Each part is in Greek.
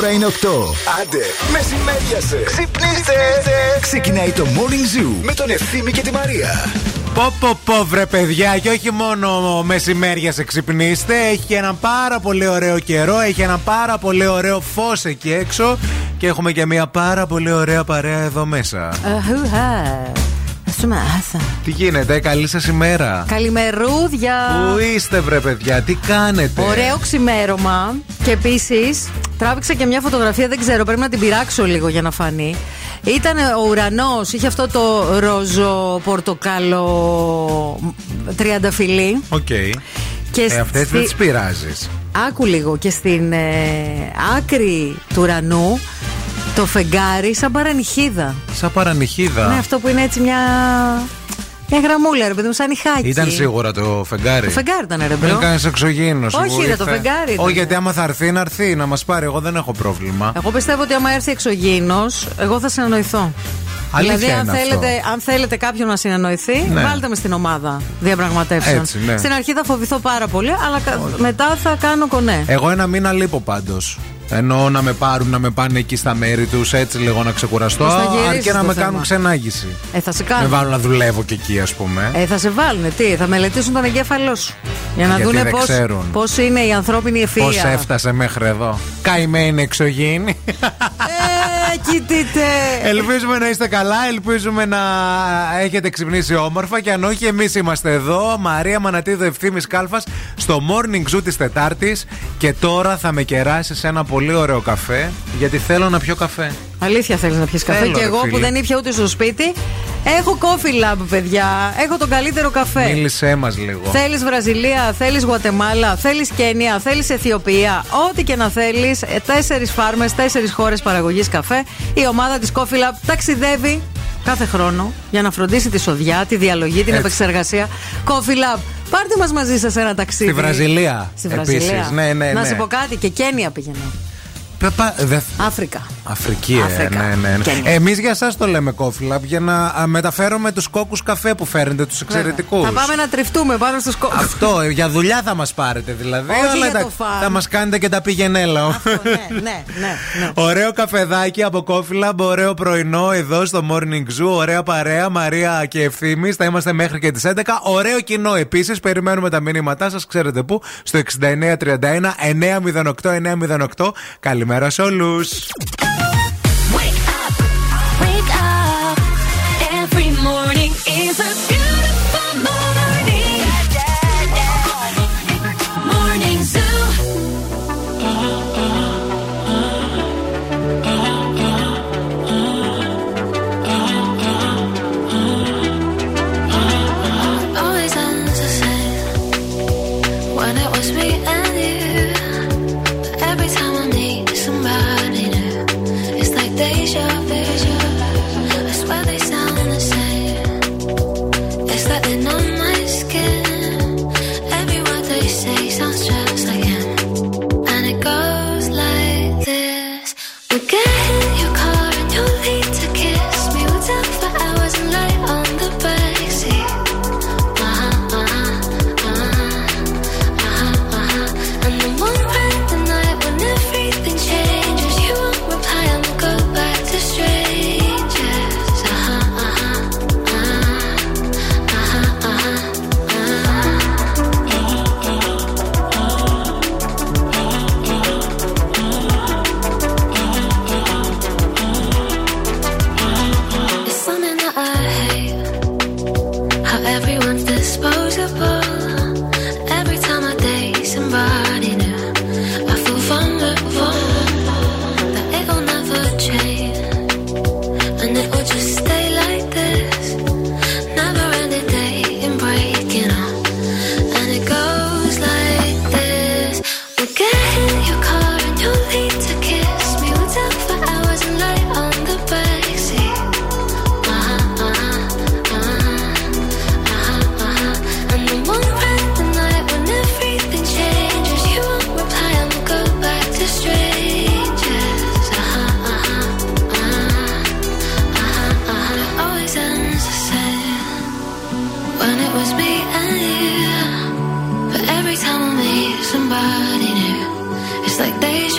Η ώρα είναι 8. Άντε, μεσημέριασε. Ξυπνήστε. Ξεκινάει το Morning Zoo με τον Ευθύμη και τη Μαρία. Πω πω πω βρε παιδιά και όχι μόνο μεσημέρια σε ξυπνήστε Έχει ένα πάρα πολύ ωραίο καιρό Έχει ένα πάρα πολύ ωραίο φως εκεί έξω Και έχουμε και μια πάρα πολύ ωραία παρέα εδώ μέσα Τι γίνεται, καλή σας ημέρα Καλημερούδια Πού είστε βρε παιδιά, τι κάνετε; Ωραίο ξημέρωμα Και επίσης τράβηξα και μια φωτογραφία Δεν ξέρω, πρέπει να την πειράξω λίγο για να φανεί ήταν ο ουρανός, είχε αυτό το ροζο πορτοκάλο τριανταφυλλί. OK. Okay. Και ε, αυτές δεν τις πειράζεις. Άκου λίγο και στην ε, άκρη του ουρανού το φεγγάρι σαν παρανυχίδα. Σαν παρανυχίδα. Ναι, αυτό που είναι έτσι μια μια γραμμούλα, ρε παιδί μου, σαν νυχάκι. Ήταν σίγουρα το φεγγάρι. Το φεγγάρι ήταν, ρε παιδί. Δεν κάνεις εξωγήινος. Όχι, ρε, το φεγγάρι. Όχι, γιατί άμα θα έρθει, να έρθει να μας πάρει. Εγώ δεν έχω πρόβλημα. Εγώ πιστεύω ότι άμα έρθει εξωγήινος, εγώ θα συνεννοηθώ. Αλήθεια δηλαδή, αν θέλετε, αν θέλετε κάποιον να συνεννοηθεί, ναι. βάλτε με στην ομάδα διαπραγματεύσεων. Έτσι, ναι. Στην αρχή θα φοβηθώ πάρα πολύ, αλλά μετά θα κάνω κονέ. Εγώ ένα μήνα λείπω πάντως. Ενώ να με πάρουν, να με πάνε εκεί στα μέρη τους, έτσι λίγο να ξεκουραστώ. Αρκεί να με θέμα; κάνουν ξενάγηση. Ε, θα σε κάνουν. Με βάλουν να δουλεύω και εκεί, ας πούμε. Ε, θα σε βάλουν, τι, θα μελετήσουν τον εγκέφαλό σου. Για να δουν πώ είναι η ανθρώπινη ευφυα. Πώς έφτασε μέχρι εδώ. Καημένη εξωγήινη. Ε, κοιτείτε. Ελπίζουμε να είστε καλά, ελπίζουμε να έχετε ξυπνήσει όμορφα και αν όχι, εμείς είμαστε εδώ. Μαρία Μανατίδο Ευθύνη Κάλφας στο morning zoo της Τετάρτης και τώρα θα με κεράσει σε ένα πολύ ωραίο καφέ γιατί θέλω να πιω καφέ. Αλήθεια θέλεις να πιεις καφέ; και εγώ που δεν ήπια ούτε στο σπίτι. Έχω coffee lab, παιδιά. Έχω τον καλύτερο καφέ. Μίλησέ μας λίγο. Θέλεις Βραζιλία, θέλεις Γουατεμάλα, θέλεις Κένια, θέλεις Αιθιοπία. Ό,τι και να θέλεις. Ε, Τέσσερις φάρμες, τέσσερις χώρες παραγωγής καφέ. Η ομάδα της Coffee Lab ταξιδεύει κάθε χρόνο για να φροντίσει τη σοδιά, τη διαλογή, την επεξεργασία. Coffee Lab. Πάρτε μας μαζί σας ένα ταξίδι. Στη Βραζιλία. Στη Βραζιλία. Επίσης. Ναι, ναι, ναι. Να σου πω κάτι, και Κένια πήγαινα. Αφρικα. Αφρική, ε, Αφρικα. ναι, ναι. ναι. Εμείς για εσά το λέμε Coffee Lab για να μεταφέρουμε τους κόκκους καφέ που φέρνετε, τους εξαιρετικούς. Θα πάμε να τριφτούμε πάνω στους κόκκους. Αυτό, για δουλειά θα μας πάρετε δηλαδή. Όχι αλλά για το θα μας κάνετε και τα πηγενέλα. ναι, ναι, ναι, ναι. Ωραίο καφεδάκι από Coffee Lab, ωραίο πρωινό εδώ στο Morning Zoo. Ωραία παρέα, Μαρία και Ευθύνη. Θα είμαστε μέχρι και τις 11. Ωραίο κοινό επίσης. Περιμένουμε τα μηνύματά σας, ξέρετε πού, στο 6931 908 908. Καλημέρα. Καλημέρα σε όλους.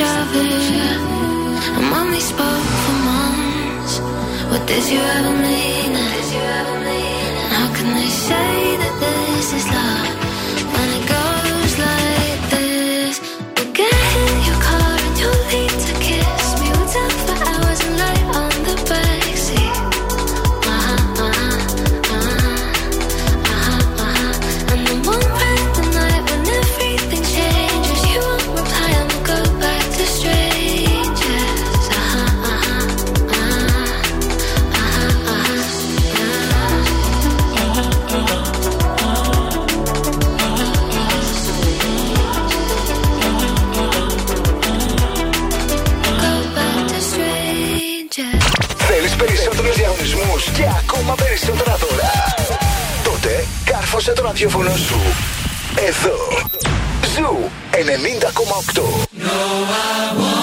Deja vu. When we spoke for months, what did you ever mean? How can they say that this is love κάρφωσε το ραδιόφωνο σου. Εδώ. Ζου 90,8. I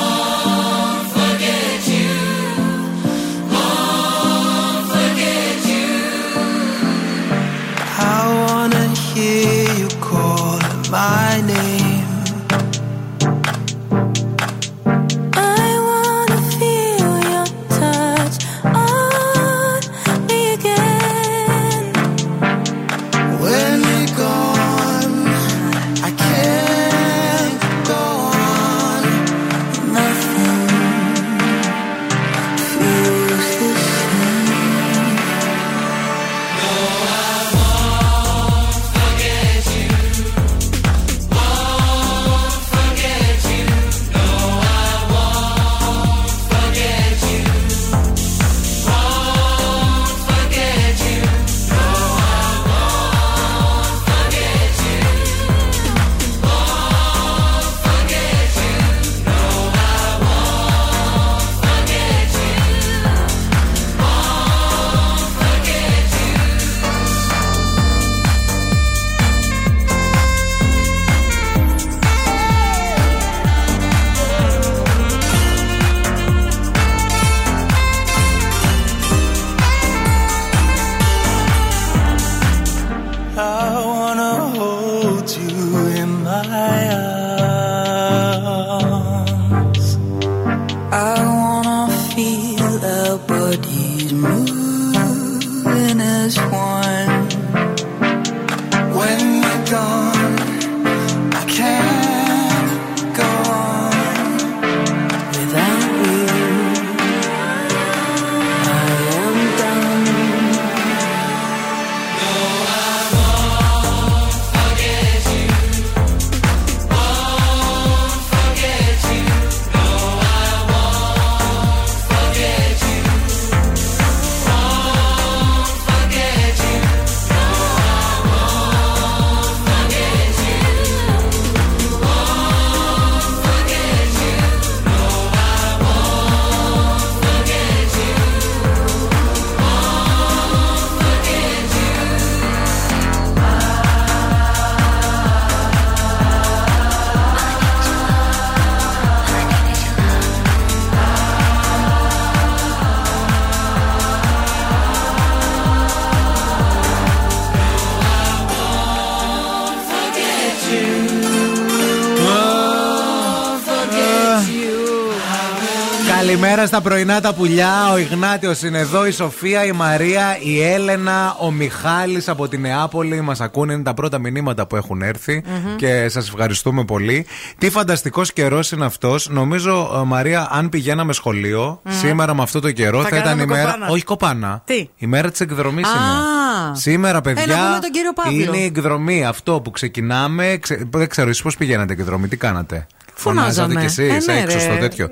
στα πρωινά τα πουλιά. Ο Ιγνάτιος είναι εδώ, η Σοφία, η Μαρία, η Έλενα, ο Μιχάλης από τη Νεάπολη. Μας ακούνε, είναι τα πρώτα μηνύματα που έχουν έρθει και σας ευχαριστούμε πολύ. Τι φανταστικός καιρός είναι αυτός. Νομίζω, ε, Μαρία, αν πηγαίναμε σχολείο σήμερα με αυτό το καιρό Θα θα, ήταν κάναμε η μέρα. κοπάνα. Όχι κοπάνα. Τι; Η μέρα της εκδρομής Α. είναι. Σήμερα, παιδιά, να πούμε τον κύριο Παύλο. είναι η εκδρομή. Αυτό που ξεκινάμε. Ξε... Δεν ξέρω, εσείς πώς πηγαίνατε εκδρομή, τι κάνατε; Φωνάζαμε. Φωνάζατε κι εσείς Ε, ναι, έξω ρε. στο τέτοιο.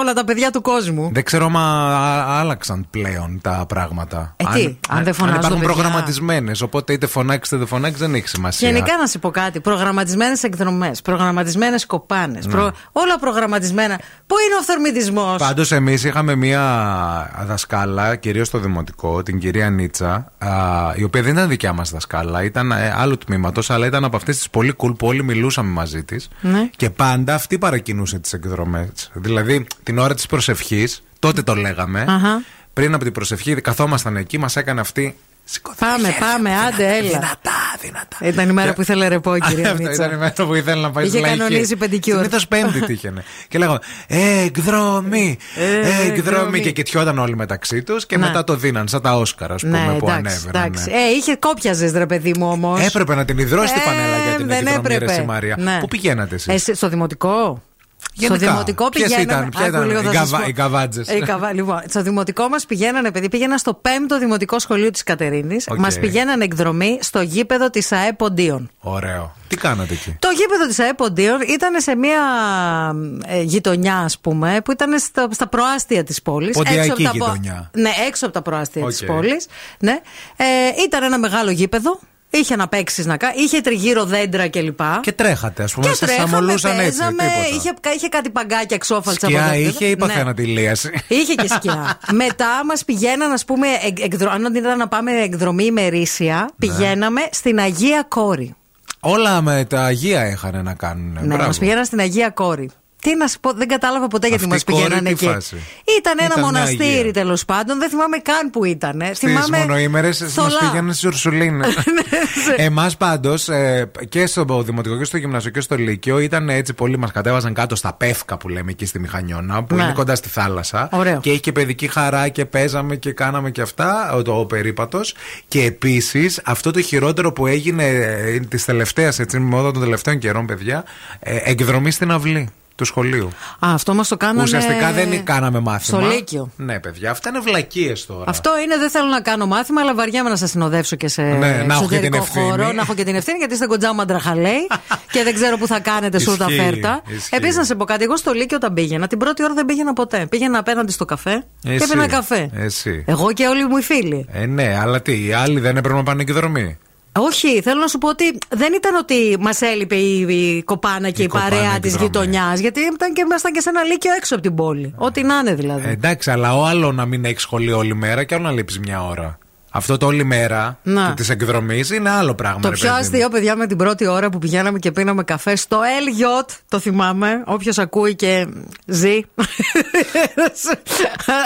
Όλα τα παιδιά του κόσμου. Δεν ξέρω αν άλλαξαν πλέον τα πράγματα. Ε, τι, αν δεν φωνάζουν Αν υπάρχουν παιδιά. προγραμματισμένες. Οπότε είτε φωνάξει είτε δεν φωνάξει δεν έχει σημασία. Γενικά να σου πω κάτι. Προγραμματισμένες εκδρομές, προγραμματισμένες κοπάνες. Ναι. Προ... Όλα προγραμματισμένα. Πού είναι ο αυθορμητισμό. Πάντως, εμείς είχαμε μία δασκάλα, κυρίως στο δημοτικό, την κυρία Νίτσα, α, η οποία δεν ήταν δικιά μας δασκάλα, ήταν ε, άλλου τμήματος, αλλά ήταν από αυτές τις πολύ cool που όλοι μιλούσαμε μαζί της. Ναι. Και πάντα αυτή παρακινούσε τις εκδρομές. Δηλαδή, την ώρα της προσευχής, τότε το λέγαμε. Αχα. Πριν από την προσευχή, καθόμασταν εκεί, μας έκανε αυτή Πάμε, πάμε, άντε, έλα. Δυνατά, δυνατά. Ήταν η μέρα που ήθελε ρεπό, κυρία Αυτό Μίτσα. ήταν η μέρα που ήθελε να πάει Είχε στη λαϊκή. κανονίσει πεντικιούρ. Συνήθως πέμπτη τύχαινε. και λέγαμε Εκδρομή, Ε, εκδρομή. εκδρομή. Και κοιτιόταν όλοι μεταξύ τους και Ναι. μετά το δίναν σαν τα Όσκαρα, ας πούμε, Ναι, που εντάξει, ανέβαιναν. εντάξει. ναι. Ε, είχε κόπιαζες, ρε παιδί μου όμως. Έπρεπε να την υδρώσει την Ε, πανέλα για την δεν εκδρομή, ρε έπρεπε. εσύ, Μαρία. Ναι. Πού πηγαίνατε εσείς; Εσύ, στο δημοτικό. Γενικά. Στο δημοτικό Ποιες πηγαίναμε. ήταν, ποια Άκου ήταν λίγο, οι θα σας καβα- πω. οι καβάτζες; Ε, οι καβα- Λοιπόν, στο δημοτικό μας πηγαίνανε, παιδί, πήγαινα στο 5ο δημοτικό σχολείο της Κατερίνης. Οκ. Μας πηγαίνανε εκδρομή στο γήπεδο της ΑΕ Ποντίων. Ωραίο. Τι κάνατε εκεί; Το γήπεδο της ΑΕ Ποντίων ήταν σε μια ε, γειτονιά, ας πούμε, που ήταν στα, στα προάστια της πόλης. Ποντιακή γειτονιά. Ναι, έξω από τα προάστια Οκ. της τη πόλης. Ναι. Ε, ήταν ένα μεγάλο γήπεδο. Είχε να παίξεις να κάνει. Είχε τριγύρω δέντρα κλπ. Και τρέχατε, ας πούμε. Και Σα τρέχαμε, αμολούσαν έτσι. παίζαμε, τίποτα. είχε, είχε κάτι παγκάκια εξόφαλτσα από Σκιά τα είχε ή Ναι. παθαίνατε ηλίαση; Είχε και σκιά. Μετά μας πηγαίναν, ας πούμε, εκ, εκδρο... αν ήταν να πάμε εκδρομή ημερήσια, πηγαίναμε στην Αγία Κόρη. Όλα με τα Αγία είχαν να κάνουν. Ναι, μας πηγαίναν στην Αγία Κόρη. Τι να σου πω, δεν κατάλαβα ποτέ γιατί Αυτή μα η κόρη πηγαίνανε τι εκεί. φάση; Ήταν ένα Ήταν μια μοναστήρι Αγία. τέλος πάντων, δεν θυμάμαι καν που ήταν. Στις Θυμάμαι. μονοήμερες μας θολά. πήγαιναν στις Ουρσουλίνες. Εμάς πάντως και στο δημοτικό και στο γυμνασιο και στο λύκειο ήταν έτσι πολύ. Μας κατέβαζαν κάτω στα πεύκα που λέμε εκεί στη Μηχανιώνα, που Ναι. είναι κοντά στη θάλασσα. Ωραίο. Και είχε και παιδική χαρά και παίζαμε και κάναμε και αυτά, ο- το ο περίπατος. Και επίσης αυτό το χειρότερο που έγινε τη τελευταία, έτσι, μόδα των τελευταίων καιρών, παιδιά, ε, εκδρομή στην αυλή του σχολείου. Α, αυτό μας το κάνανε. Ουσιαστικά δεν κάναμε μάθημα. Στο Λύκειο. Ναι, παιδιά, αυτά είναι βλακίες τώρα. Αυτό είναι, δεν θέλω να κάνω μάθημα, αλλά βαριέμαι να σας συνοδεύσω και σε Ναι, να έχω και εξωτερικό την ευθύνη. χώρο. Να έχω και την ευθύνη, γιατί είστε κοντζά μαντραχαλέη και δεν ξέρω πού θα κάνετε σούρτα Ισχύει, φέρτα. ισχύει. Επίσης, να σε πω κάτι, εγώ στο Λύκειο όταν πήγαινα, την πρώτη ώρα δεν πήγαινα ποτέ. Πήγαινα απέναντι στο καφέ και Εσύ. έπαιρνα καφέ. Εσύ. Εγώ και όλοι μου οι φίλοι. Ε, ναι, αλλά τι, οι άλλοι δεν έπρεπε να πάνε εκδρομή. Όχι, θέλω να σου πω ότι δεν ήταν ότι μας έλειπε η, η κοπάνα και η, Η κοπάνα παρέα και της η δρομή. γειτονιάς. Γιατί ήταν και, ήμασταν και σε ένα λύκειο έξω από την πόλη. Ό,τι να είναι δηλαδή. Ε, εντάξει, αλλά ο άλλο να μην έχει σχολείο όλη μέρα και άλλο να λείπει μια ώρα. Αυτό το όλη μέρα Να. τη εκδρομή είναι άλλο πράγμα. Το ρε πιο παιδί μου. αστείο, παιδιά, με την πρώτη ώρα που πηγαίναμε και πίναμε καφέ στο Elliot, το θυμάμαι. Όποιος ακούει και ζει,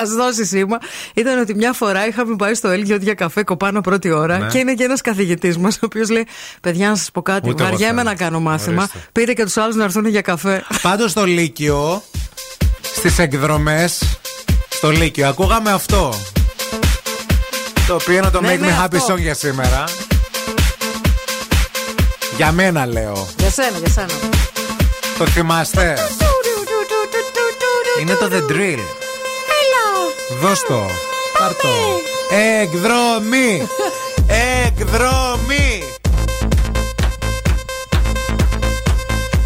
ας δώσει σήμα. Ήταν ότι μια φορά είχαμε πάει στο Elliot για καφέ κοπάνω πρώτη ώρα Ναι. και είναι και ένας καθηγητής μας, ο οποίος λέει: Παιδιά, να σας πω κάτι. Ούτε εγώ βαριέμαι θέλω. να κάνω μάθημα. Ορίστε. Πείτε και τους άλλους να έρθουν για καφέ. Πάντως στο Λύκειο, στις εκδρομές, στο Λύκειο, ακούγαμε αυτό. Το οποίο είναι το Ναι, Make ναι, Me Happy αυτό. Song για σήμερα. Για μένα λέω. για σένα, για σένα. Το θυμάστε; Είναι το The Drill. Δώσ' το. Πάρ' το. Εκδρομή. Εκδρομή.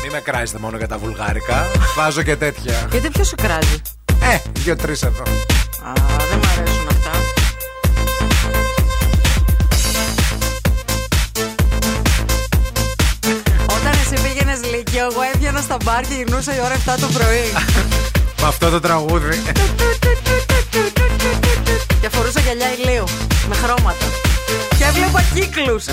Μη με κράζετε μόνο για τα βουλγάρικα. Βάζω και τέτοια. Γιατί ποιος σου κράζει; Ε, δύο-τρει εδώ. Α, δεν μ' αρέσουν πήγαινε Λύκειο, εγώ έβγαινα στα μπαρ και γυρνούσα η ώρα 7 το πρωί. Με αυτό το τραγούδι. και φορούσα γυαλιά ηλίου με χρώματα. Και έβλεπα κύκλους.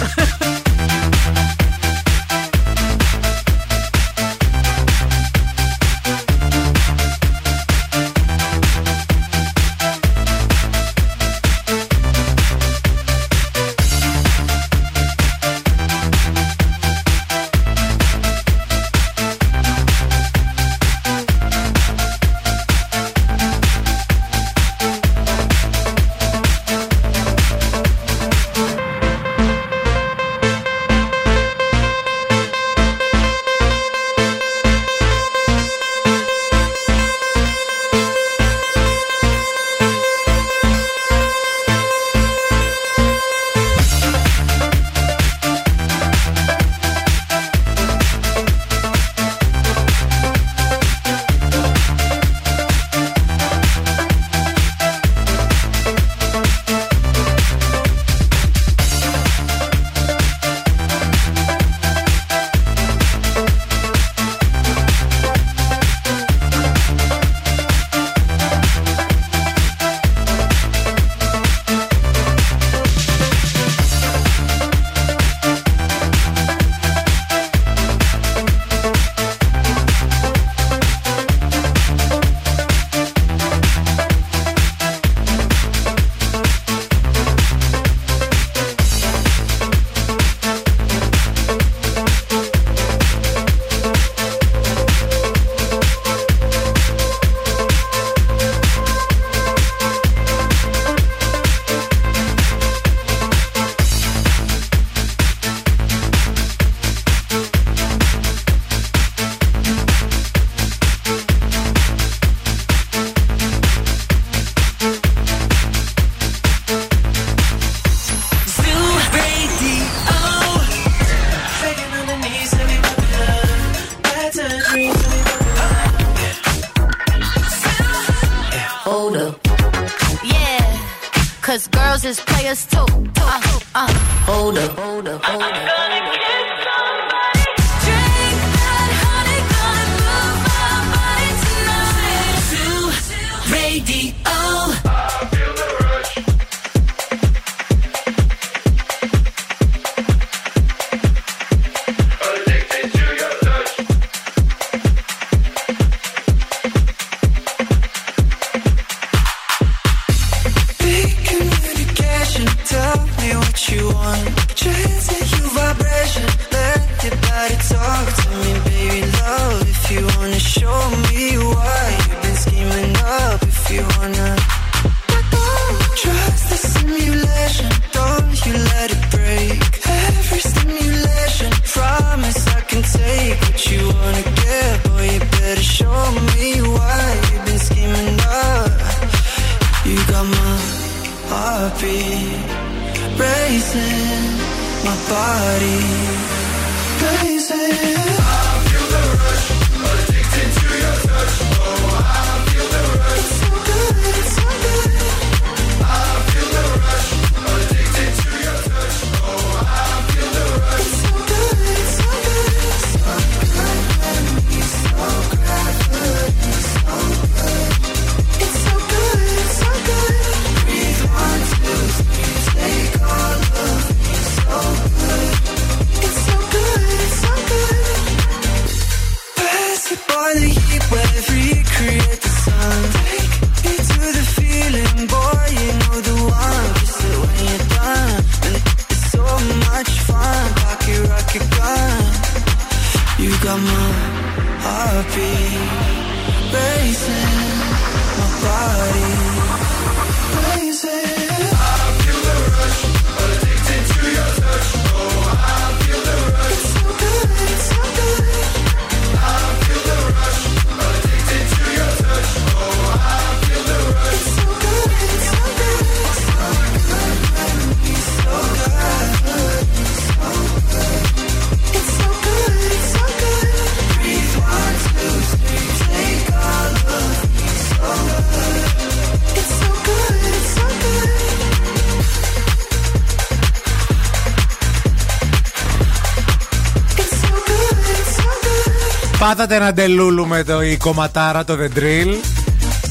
Ντελούλου με το η κομματάρα, το The Drill.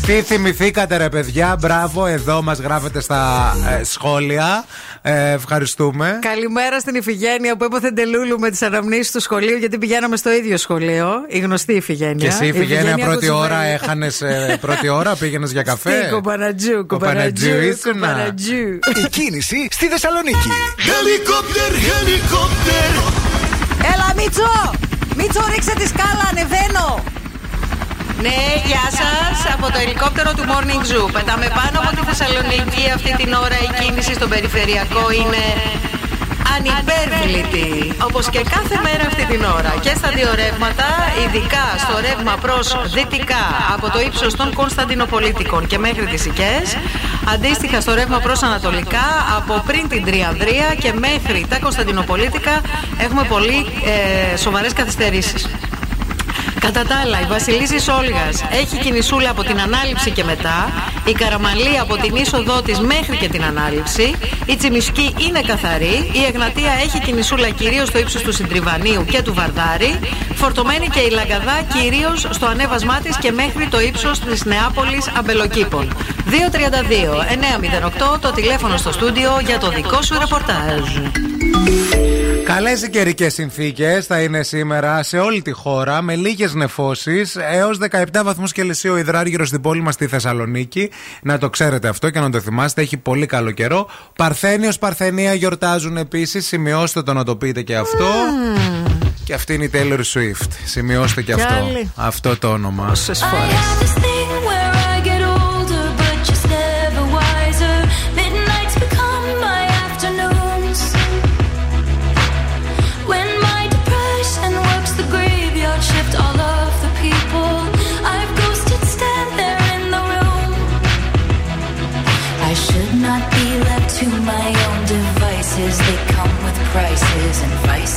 Τι θυμηθήκατε ρε παιδιά, μπράβο, εδώ μας γράφετε στα ε, σχόλια. Ε, ευχαριστούμε. Καλημέρα στην Ιφηγένεια που έπαθε ντελούλου με τις αναμνήσεις του σχολείου, γιατί πηγαίναμε στο ίδιο σχολείο. Η γνωστή Ιφηγένεια. Και εσύ, Φιγένια, πρώτη ώρα Κοτσουβέλη. έχανες πρώτη ώρα, πήγαινες για καφέ; Τι κομπανατζού, Κομπανατζού κομπανατζού, ήσουνα. κομπανατζού. Η κίνηση στη Θεσσαλονίκη. Helicopter, helicopter. Έλα, Μίτσο! Μίτσο, ρίξε τη σκάλα, ανεβαίνω! Ναι, γεια σας. Από το ελικόπτερο του Morning Zoo. Πετάμε πάνω από τη Θεσσαλονίκη. Αυτή την ώρα η κίνηση στον περιφερειακό είναι ανυπέρβλητη. Όπως και κάθε μέρα αυτή την ώρα. Και στα δύο ρεύματα, ειδικά στο ρεύμα προς δυτικά από το ύψος των Κωνσταντινοπολίτικων και μέχρι τις Οικέ. Αντίστοιχα στο ρεύμα προς ανατολικά από πριν την Τριανδρία και μέχρι τα Κωνσταντινοπολίτικα έχουμε πολύ ε, σοβαρές καθυστερήσεις. Κατά τα άλλα, η Βασιλίση Όλγας έχει κινησούλα από την ανάληψη και μετά. Η Καραμαλή από την είσοδό της μέχρι και την ανάληψη. Η Τσιμισκή είναι καθαρή. Η Εγνατία έχει κινησούλα κυρίως στο ύψος του Συντριβανίου και του Βαρδάρη. Φορτωμένη και η Λαγκαδά κυρίως στο ανέβασμά της και μέχρι το ύψος της Νεάπολης Αμπελοκήπων. 232-908 το τηλέφωνο στο στούντιο για το δικό σου ρεπορτάζ. Καλές οι καιρικές συνθήκες θα είναι σήμερα σε όλη τη χώρα με λίγες νεφώσεις έως 17 βαθμούς Κελσίου υδράργυρο στην πόλη μας στη Θεσσαλονίκη. Να το ξέρετε αυτό και να το θυμάστε, έχει πολύ καλό καιρό. Παρθένιος Παρθενία γιορτάζουν επίσης. Σημειώστε το να το πείτε και αυτό. Και αυτή είναι η Taylor Swift. Σημειώστε και Κι αυτό. άλλη. Αυτό το όνομα. Πόσες I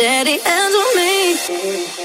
that hands ends with me.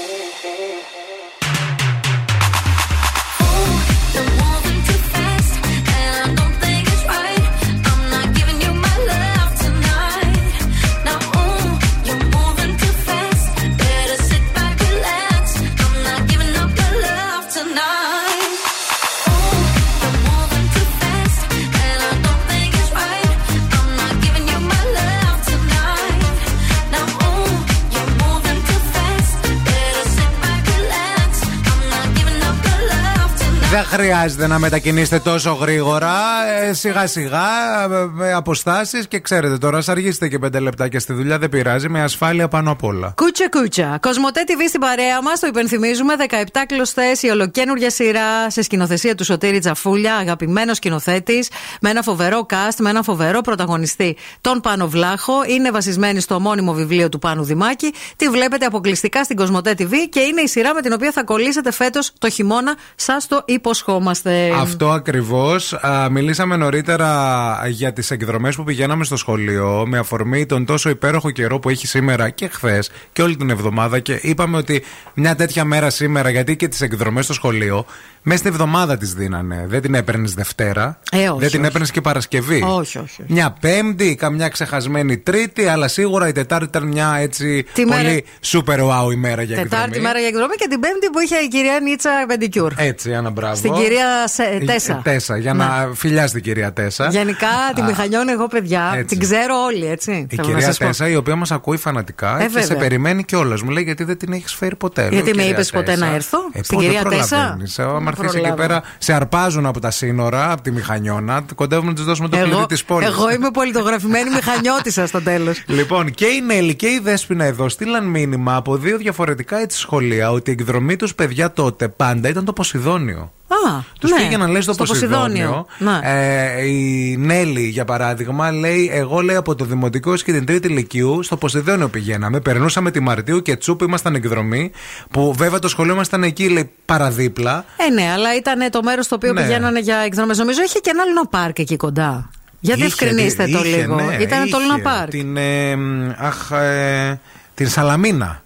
Χρειάζεται να μετακινήσετε τόσο γρήγορα. Ε, σιγά σιγά, ε, με αποστάσεις και ξέρετε τώρα, ας αργήσετε και πέντε λεπτάκια στη δουλειά, δεν πειράζει, με ασφάλεια πάνω απ' όλα. Κούτσα κούτσα. Κοσμοτέ TV στην παρέα μας, το υπενθυμίζουμε. 17 κλωστές, η ολοκένουργια σειρά σε σκηνοθεσία του Σωτήρη Τζαφούλια, αγαπημένος σκηνοθέτης, με ένα φοβερό cast, με ένα φοβερό πρωταγωνιστή, τον Πάνο Βλάχο. Είναι βασισμένη στο μόνιμο βιβλίο του Πάνου Δημάκη. Τη βλέπετε αποκλειστικά στην Κοσμοτέ TV και είναι η σειρά με την οποία θα κολλήσετε φέτος το χειμώνα. Σας το υποσχόμαστε. Αυτό ακριβώς. Μιλήσαμε νωρίτερα για τις εκδρομές που πηγαίναμε στο σχολείο με αφορμή τον τόσο υπέροχο καιρό που έχει σήμερα και χθες και όλη την εβδομάδα. Και είπαμε ότι μια τέτοια μέρα σήμερα, γιατί και τις εκδρομές στο σχολείο, μέσα στην εβδομάδα τις δίνανε. Δεν την έπαιρνες Δευτέρα. Ε, όχι, δεν την όχι. έπαιρνες και Παρασκευή. Όχι, όχι, όχι. Μια Πέμπτη, καμιά ξεχασμένη Τρίτη, αλλά σίγουρα η Τετάρτη ήταν μια έτσι Τι πολύ μέρα- super wow ημέρα για εκδρομή. Τετάρτη μέρα για εκδρομή και την Πέμπτη που είχε η κυρία Νίτσα Πεντικιούρ. Έτσι, ένα μπράβο. Στην κυρία Σε- Ε, Τέσσα. ε, Τέσσα, για να φιλιά την κυρία Τέσσα. Γενικά τη Α, μηχανιώνω εγώ, παιδιά. έτσι. Την ξέρω όλοι, έτσι. Η θέλω να κυρία σας πω. Τέσσα, η οποία μας ακούει φανατικά Ε, και σε βέβαια. περιμένει κιόλας. Μου λέει γιατί δεν την έχεις φέρει ποτέ; Λέω, Γιατί με «Κυρία είπες ποτέ Τέσσα, να έρθω, ε, στην πότε κυρία Τέσσα;» προλαβαίνεις, ε, Άμα Δεν έρθεις εκεί προλάβω. πέρα, σε αρπάζουν από τα σύνορα, από τη μηχανιώνα. Κοντεύουμε να τους δώσουμε το Εγώ, κλειδί της πόλης. εγώ είμαι πολιτογραφημένη μηχανιώτησα στο τέλος. Λοιπόν, και η Νέλη και η Δέσποινα εδώ στείλαν μήνυμα από δύο διαφορετικά έτσι σχολεία ότι η εκδρομή τους παιδιά τότε πάντα ήταν το Ποσειδόνιο. Α, Τους ναι, πήγαιναν, λέει, στο, στο Ποσειδόνιο. Ναι. Ε, η Νέλη, για παράδειγμα, λέει: Εγώ λέει από το δημοτικό έως και την τρίτη λυκείου στο Ποσειδόνιο πηγαίναμε. Περνούσαμε τη Μαρτίου και τσούπ ήμασταν εκδρομή. Που βέβαια το σχολείο ήμασταν εκεί, λέει, παραδίπλα. Ε, ναι, αλλά ήταν το μέρος στο οποίο Ναι. πηγαίνανε για εκδρομές. Νομίζω είχε και ένα Λούνα Πάρκ εκεί κοντά. Για Είχε, διευκρινίστε το είχε, λίγο. ναι, ήταν το είχε. Λούνα Πάρκ. Την, ε, μ, αχ, ε, την Σαλαμίνα.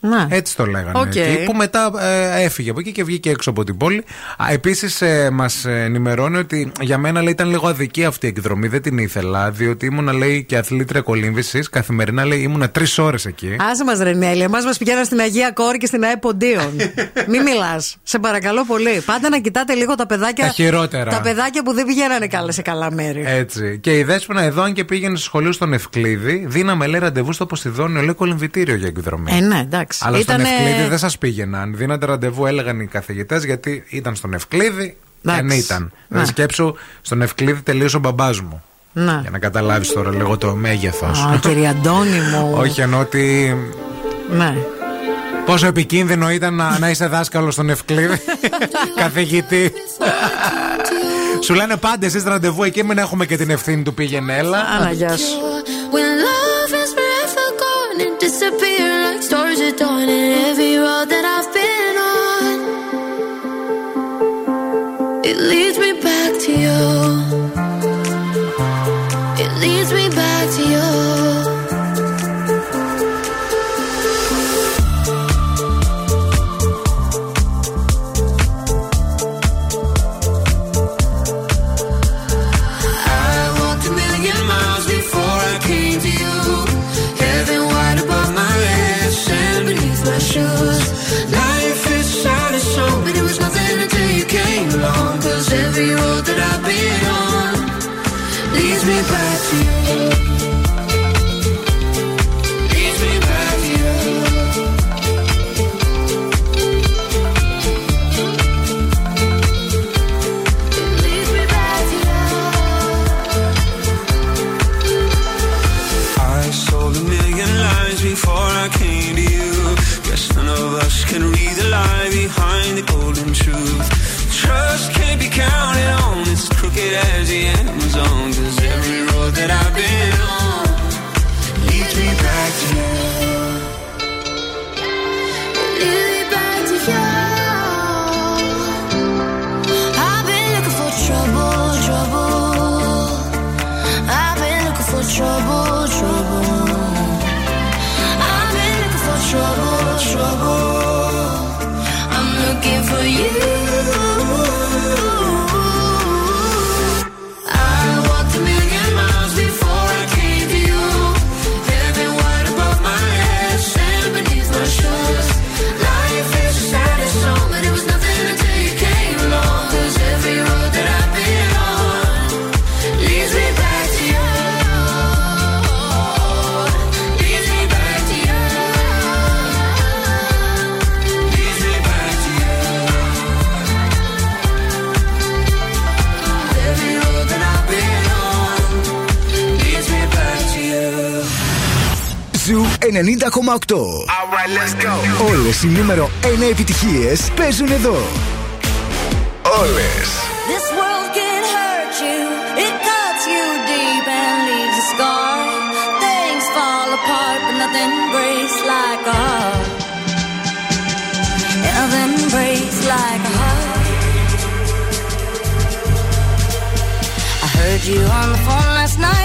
Ναι. Έτσι το λέγανε. Οκ. εκεί, που μετά ε, έφυγε από εκεί και βγήκε έξω από την πόλη. Επίσης, ε, μας ενημερώνει ότι για μένα λέει, ήταν λίγο αδική αυτή η εκδρομή. Δεν την ήθελα, διότι ήμουνα λέει και αθλήτρια κολύμβησης. Καθημερινά λέει ήμουνα τρεις ώρες εκεί. Άσε μας, Ρενέλη. Εμάς μας πηγαίναν στην Αγία Κόρη και στην ΑΕ Ποντίων. Μην μιλάς. Σε παρακαλώ πολύ. Πάντα να κοιτάτε λίγο τα παιδάκια. Τα χειρότερα. Τα παιδάκια που δεν πηγαίνανε καλά σε καλά μέρη. Έτσι. Και η Δέσποινα εδώ, αν και πήγαινε στο σχολείο στον Ευκλήδη, δίναμε λέει ραντεβού στο Ποσειδόνιο, λέει κολυμβητήριο για εκδρομή. Ε, ναι, εντάξει. Αλλά Ήτανε- στον Ευκλήδη δεν σας πήγαιναν. Δίνατε ραντεβού, έλεγαν οι καθηγητές, γιατί ήταν στον Ευκλήδη. Εντάξει. Δεν ήταν. Ναι. Δηλαδή σκέψου, στον Ευκλήδη τελείωσε ο μπαμπάς μου. Να. Για να καταλάβεις τώρα λίγο το μέγεθος. Α, κύριε Αντώνη μου. Όχι, εννοώ ότι. Ναι. Πόσο επικίνδυνο ήταν να, να είσαι δάσκαλος στον Ευκλήδη. Καθηγητή. Σου λένε πάντα εσείς ραντεβού εκεί, μην έχουμε και την ευθύνη του πήγαινε έλα. Άνα, γεια σου. When love is forever gone and disappear Ζου 90,8. Όλες οι νούμερο 1 επιτυχίες παίζουν εδώ. Όλες. This world can hurt you, it cuts you deep and leaves a scar. Things fall apart, but nothing breaks like a heart. Nothing breaks like a heart. I heard you on the phone last night.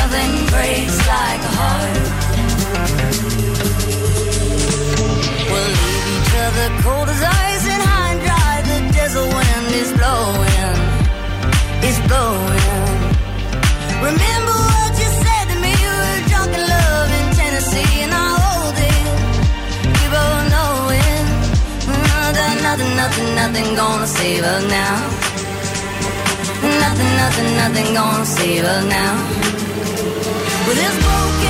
nothing breaks like a heart. We'll leave each other cold as ice and high and dry. The desert wind is blowing, is blowing. Remember what you said to me? We were drunk in love in Tennessee, and I hold it. Both. Mm, nothing, nothing, nothing gonna save us now. Nothing, nothing, nothing gonna save us now. With this broken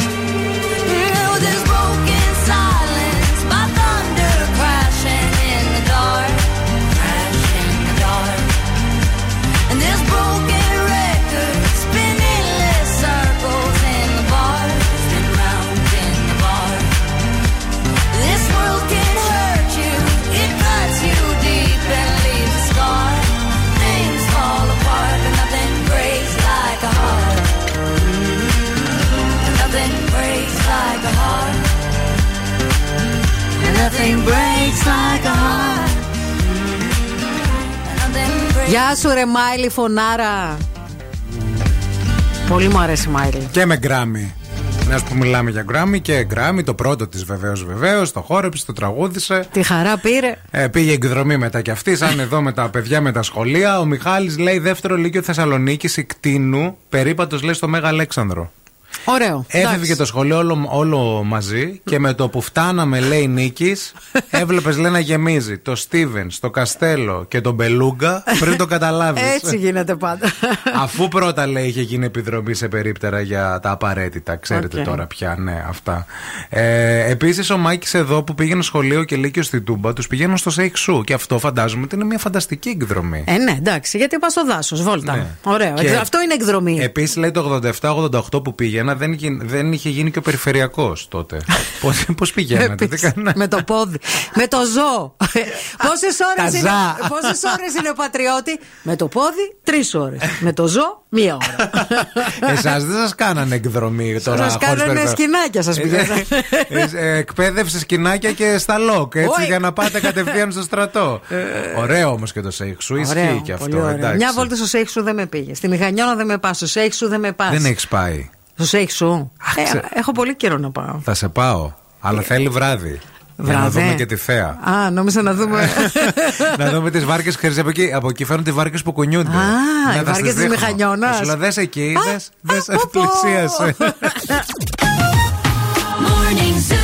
Γεια σου ρε Miley φωνάρα Πολύ μου αρέσει η Miley Και με Grammy. Να που μιλάμε για Grammy και Grammy, το πρώτο της βεβαίως βεβαίως, το χόρεψε, το τραγούδησε. Τη χαρά πήρε Ε, πήγε εκδρομή μετά κι αυτή, σαν εδώ με τα παιδιά με τα σχολεία. Ο Μιχάλης λέει δεύτερο λύκειο Θεσσαλονίκης Ικτίνου, περίπατος λέει στο Μέγα Αλέξανδρο. Ωραίο Έφευγε Εντάξει. το σχολείο όλο, όλο μαζί και με το που φτάναμε, λέει Νίκης, έβλεπες λέει να γεμίζει το Στίβεν, το Καστέλο και τον Μπελούγκα πριν το καταλάβεις. Έτσι γίνεται πάντα Αφού πρώτα λέει είχε γίνει επιδρομή σε περίπτερα για τα απαραίτητα. Ξέρετε Οκ. τώρα πια, ναι, αυτά. Ε, Επίσης ο Μάκης εδώ που πήγαινε σχολείο και λύκειο στην Τούμπα, τους πηγαίνουν στο Σέιχ Σου και αυτό φαντάζομαι ότι είναι μια φανταστική εκδρομή. Ε ναι εντάξει γιατί πας στο δάσος βόλτα Ναι. Ωραίο Και- Αυτό είναι εκδρομή Επίσης λέει το 87-88 που πήγαινα δεν, γι- δεν είχε γίνει και ο περιφερειακός τότε. Πώς πηγαίνατε, τι Επίσης, κάνατε. με το πόδι. με το ζώο. Πόσες ώρες είναι, Καζά. πόσες ώρες είναι ο πατριώτη; Με το πόδι, τρεις ώρες. με το ζώο, μία ώρα. Εσά δεν σας κάνανε εκδρομή τώρα. Σας χωρίς κάνανε περιφερειακό. σκηνάκια, σας Ε, πηγαίνανε. ε, ε, Εκπαίδευση σκηνάκια και στα λοκ. Έτσι Όχι. για να πάτε κατευθείαν στο στρατό. Ωραίο όμως και το σέιχ σου. Ισχύει Ωραίο, και πολύ αυτό. ωραίο. εντάξει. Μια βόλτα στο σέιχ σου δεν με πήγε. Στη Μηχανιώνα δεν με πας. Στο σέιχ σου δεν με πας. Δεν έχεις πάει. Στο σέιχ σου. Αχ, Ε, ξε- έχω πολύ καιρό να πάω. Θα σε πάω. Αλλά θέλει βράδυ. Για να Βράδυ. δούμε και τη θέα. Α, νόμιζα να δούμε. να δούμε τις βάρκες ξέρεις από εκεί. Από εκεί φέρνουν τις βάρκες που κουνιούνται. Α, Ναι, οι θα βάρκες στις της δείχνω. Μηχανιώνας. Θα Σου λέω δες εκεί, Α, δε. Δες α, πω, πω. πλησίασε.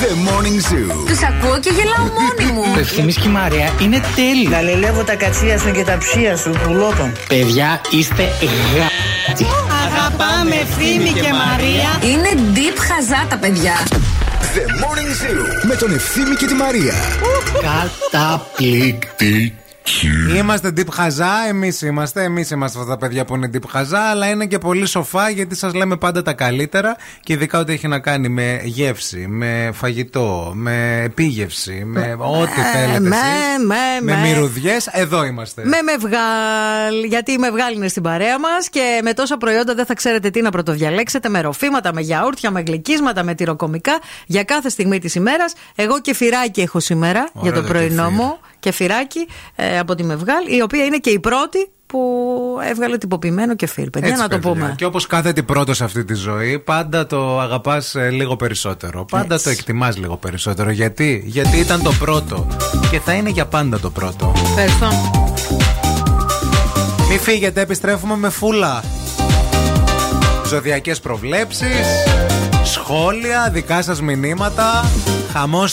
Morning Zoo. The Morning Zoo. Τους ακούω και γελάω μόνη μου. Ο Ευθύμης και η Μαρία είναι τέλειοι. Γαλελεύω τα κατσία σου και τα ψία σου, πουλότον. Παιδιά, είστε γα... Αγαπάμε Ευθύμη και Μαρία. Είναι deep χαζά τα παιδιά. The Morning Zoo. Με τον Ευθύμη και τη Μαρία. Καταπληκτική. Είμαστε deep χαζά, εμείς είμαστε. Εμείς είμαστε αυτά τα παιδιά που είναι deep χαζά, αλλά είναι και πολύ σοφά γιατί σας λέμε πάντα τα καλύτερα και ειδικά ό,τι έχει να κάνει με γεύση, με φαγητό, με επίγευση, με ό,τι θέλετε. με, εσείς. με, με με. μυρωδιέ, εδώ είμαστε. Με μευγάλ, γιατί η μευγάλ είναι στην παρέα μας και με τόσα προϊόντα δεν θα ξέρετε τι να πρωτοδιαλέξετε. Με ροφήματα, με γιαούρτια, με γλυκίσματα, με τυροκομικά για κάθε στιγμή της ημέρας. Εγώ κεφυράκι έχω σήμερα για το το πρωινό κεφίρ. μου. Κεφυράκι ε, από τη μευγάλ, η οποία είναι και η πρώτη που έβγαλε τυποποιημένο κεφίρ. Παιδιά, Έτσι, να το παιδιά. πούμε. Και όπως κάθεται πρώτος σε αυτή τη ζωή, πάντα το αγαπάς λίγο περισσότερο. Πάντα Έτσι. το εκτιμάς λίγο περισσότερο. Γιατί; Γιατί ήταν το πρώτο. Και θα είναι για πάντα το πρώτο. Ευχαριστώ. Μη φύγετε, επιστρέφουμε με φούλα. Ζωδιακές προβλέψεις, σχόλια, δικά σας μηνύματα. Χαμός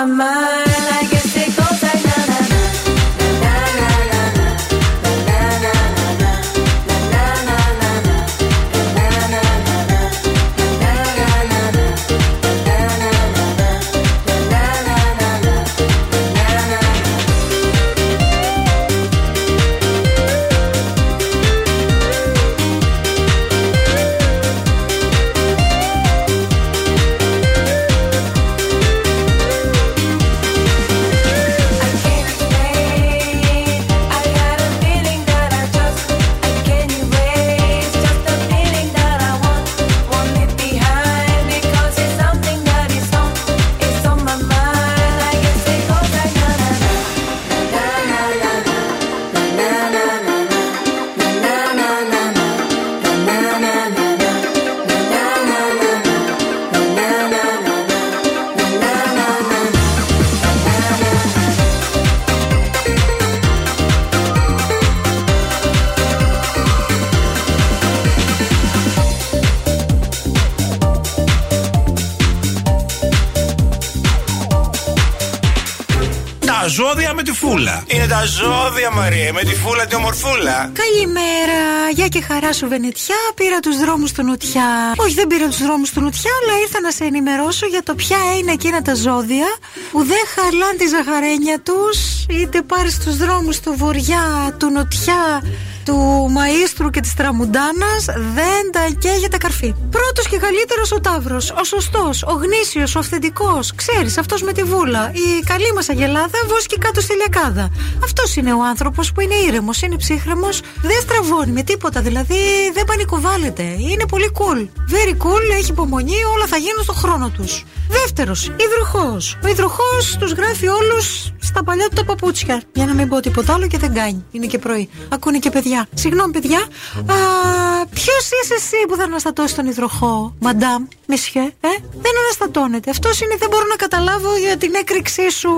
my mind. Ζώδια με τη φούλα. Είναι τα ζώδια, Μαρία, με τη φούλα τη ομορφούλα. Καλημέρα, γεια και χαρά σου Βενετιά. Πήρα τους δρόμους του Νοτιά. Όχι, δεν πήρα τους δρόμους του Νοτιά, αλλά ήρθα να σε ενημερώσω για το ποια είναι εκείνα τα ζώδια που δεν χαλάν τη ζαχαρένια τους, είτε πάρεις τους δρόμους του Βοριά, του Νοτιά, του του μαΐστρου και της τραμουντάνας δεν τα καίγεται καρφί. Πρώτος και καλύτερος ο Ταύρος, ο σωστός, ο γνήσιος, ο αυθεντικός. Ξέρεις, αυτός με τη βούλα. Η καλή μας αγελάδα βόσκει κάτω στη λιακάδα. Αυτός είναι ο άνθρωπος που είναι ήρεμος, είναι ψύχρεμος, δεν στραβώνει με τίποτα, δηλαδή δεν πανικοβάλλεται. Είναι πολύ cool. Very cool, έχει υπομονή, όλα θα γίνουν στο χρόνο τους. Δεύτερος, υδροχός. Ο υδροχός τους γράφει όλους στα παλιά του τα παπούτσια. Για να μην πω τίποτα άλλο και δεν κάνει. Είναι και πρωί. Ακούνε και παιδιά. Συγγνώμη, παιδιά. Α, Ποιος είσαι εσύ που θα αναστατώσεις τον υδροχό, Μαντάμ, Μεσιέ, ε; Δεν αναστατώνεται. Αυτός είναι, δεν μπορώ να καταλάβω για την έκρηξή σου,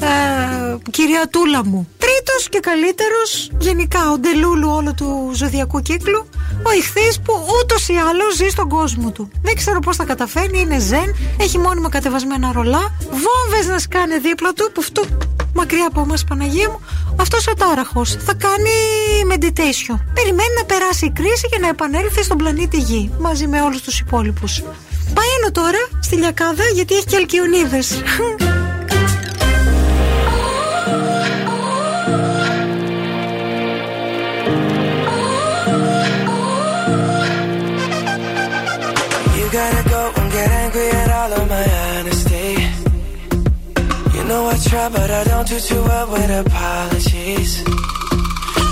ε, κυρία Τούλα μου. Τρίτος και καλύτερος, γενικά, ο ντελούλου όλου του ζωδιακού κύκλου, ο ηχθής που ούτως ή άλλως ζει στον κόσμο του. Δεν ξέρω πώς θα καταφέρνει, είναι ζεν, έχει μόνιμα κατεβασμένα ρολά, βόμβες να σκάνε δίπλα του, που αυτό μακριά από εμάς, Παναγία μου, αυτός ο τάραχος θα κάνει meditation. Περιμένει να περάσει η κρίση και να επανέλθει στον πλανήτη Γη μαζί με όλους τους υπόλοιπους. Πάει τώρα στη Λιακάδα γιατί έχει και αλκιονίδες. You gotta go and get angry at all of my honesty. You know I try, but I don't do too well with apologies.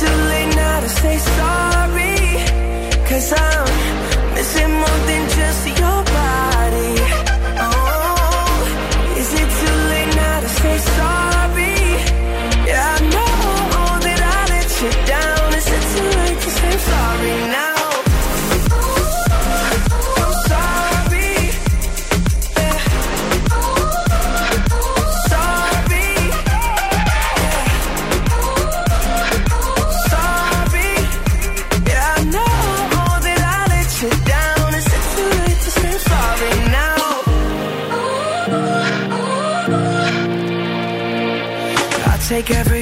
too late now to say sorry? Cause I'm missing more than just your body.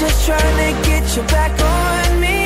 just trying to get you back on me.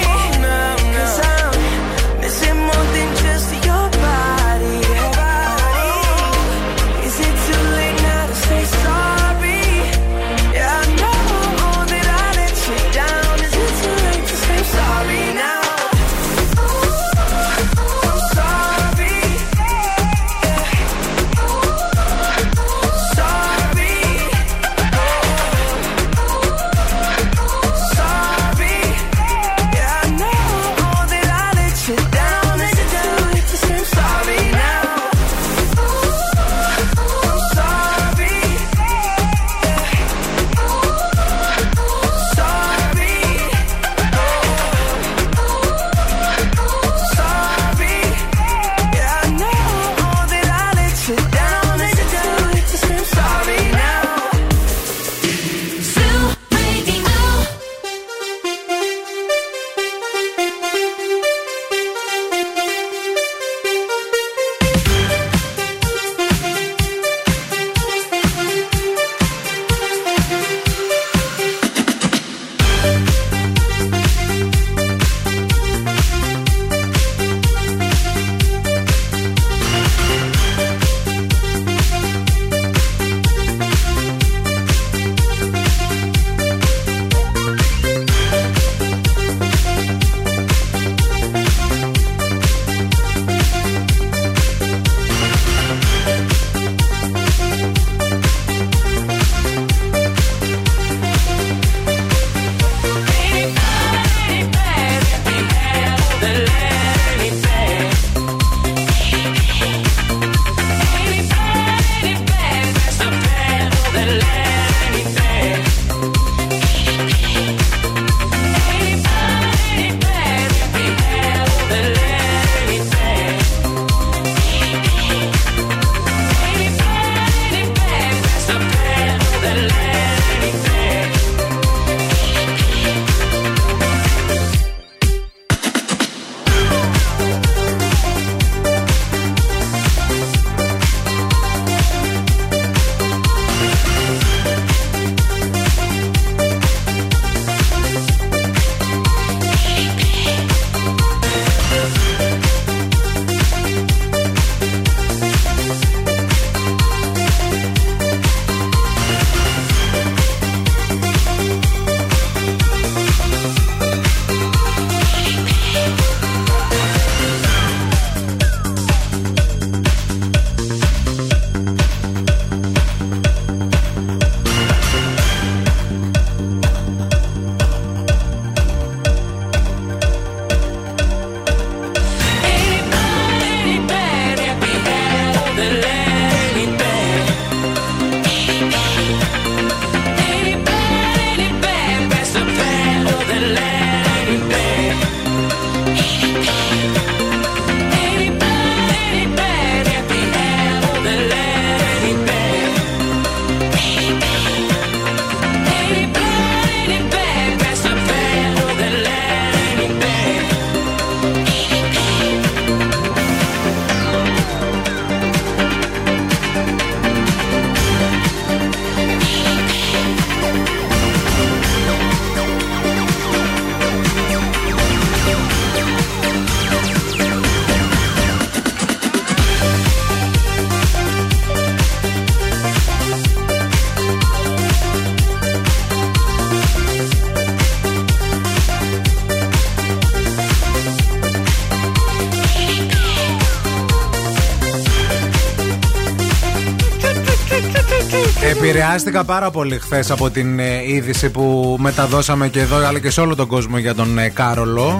Επηρεάστηκα πάρα πολύ χθες από την ε, είδηση που μεταδώσαμε και εδώ αλλά και σε όλο τον κόσμο για τον ε, Κάρολο.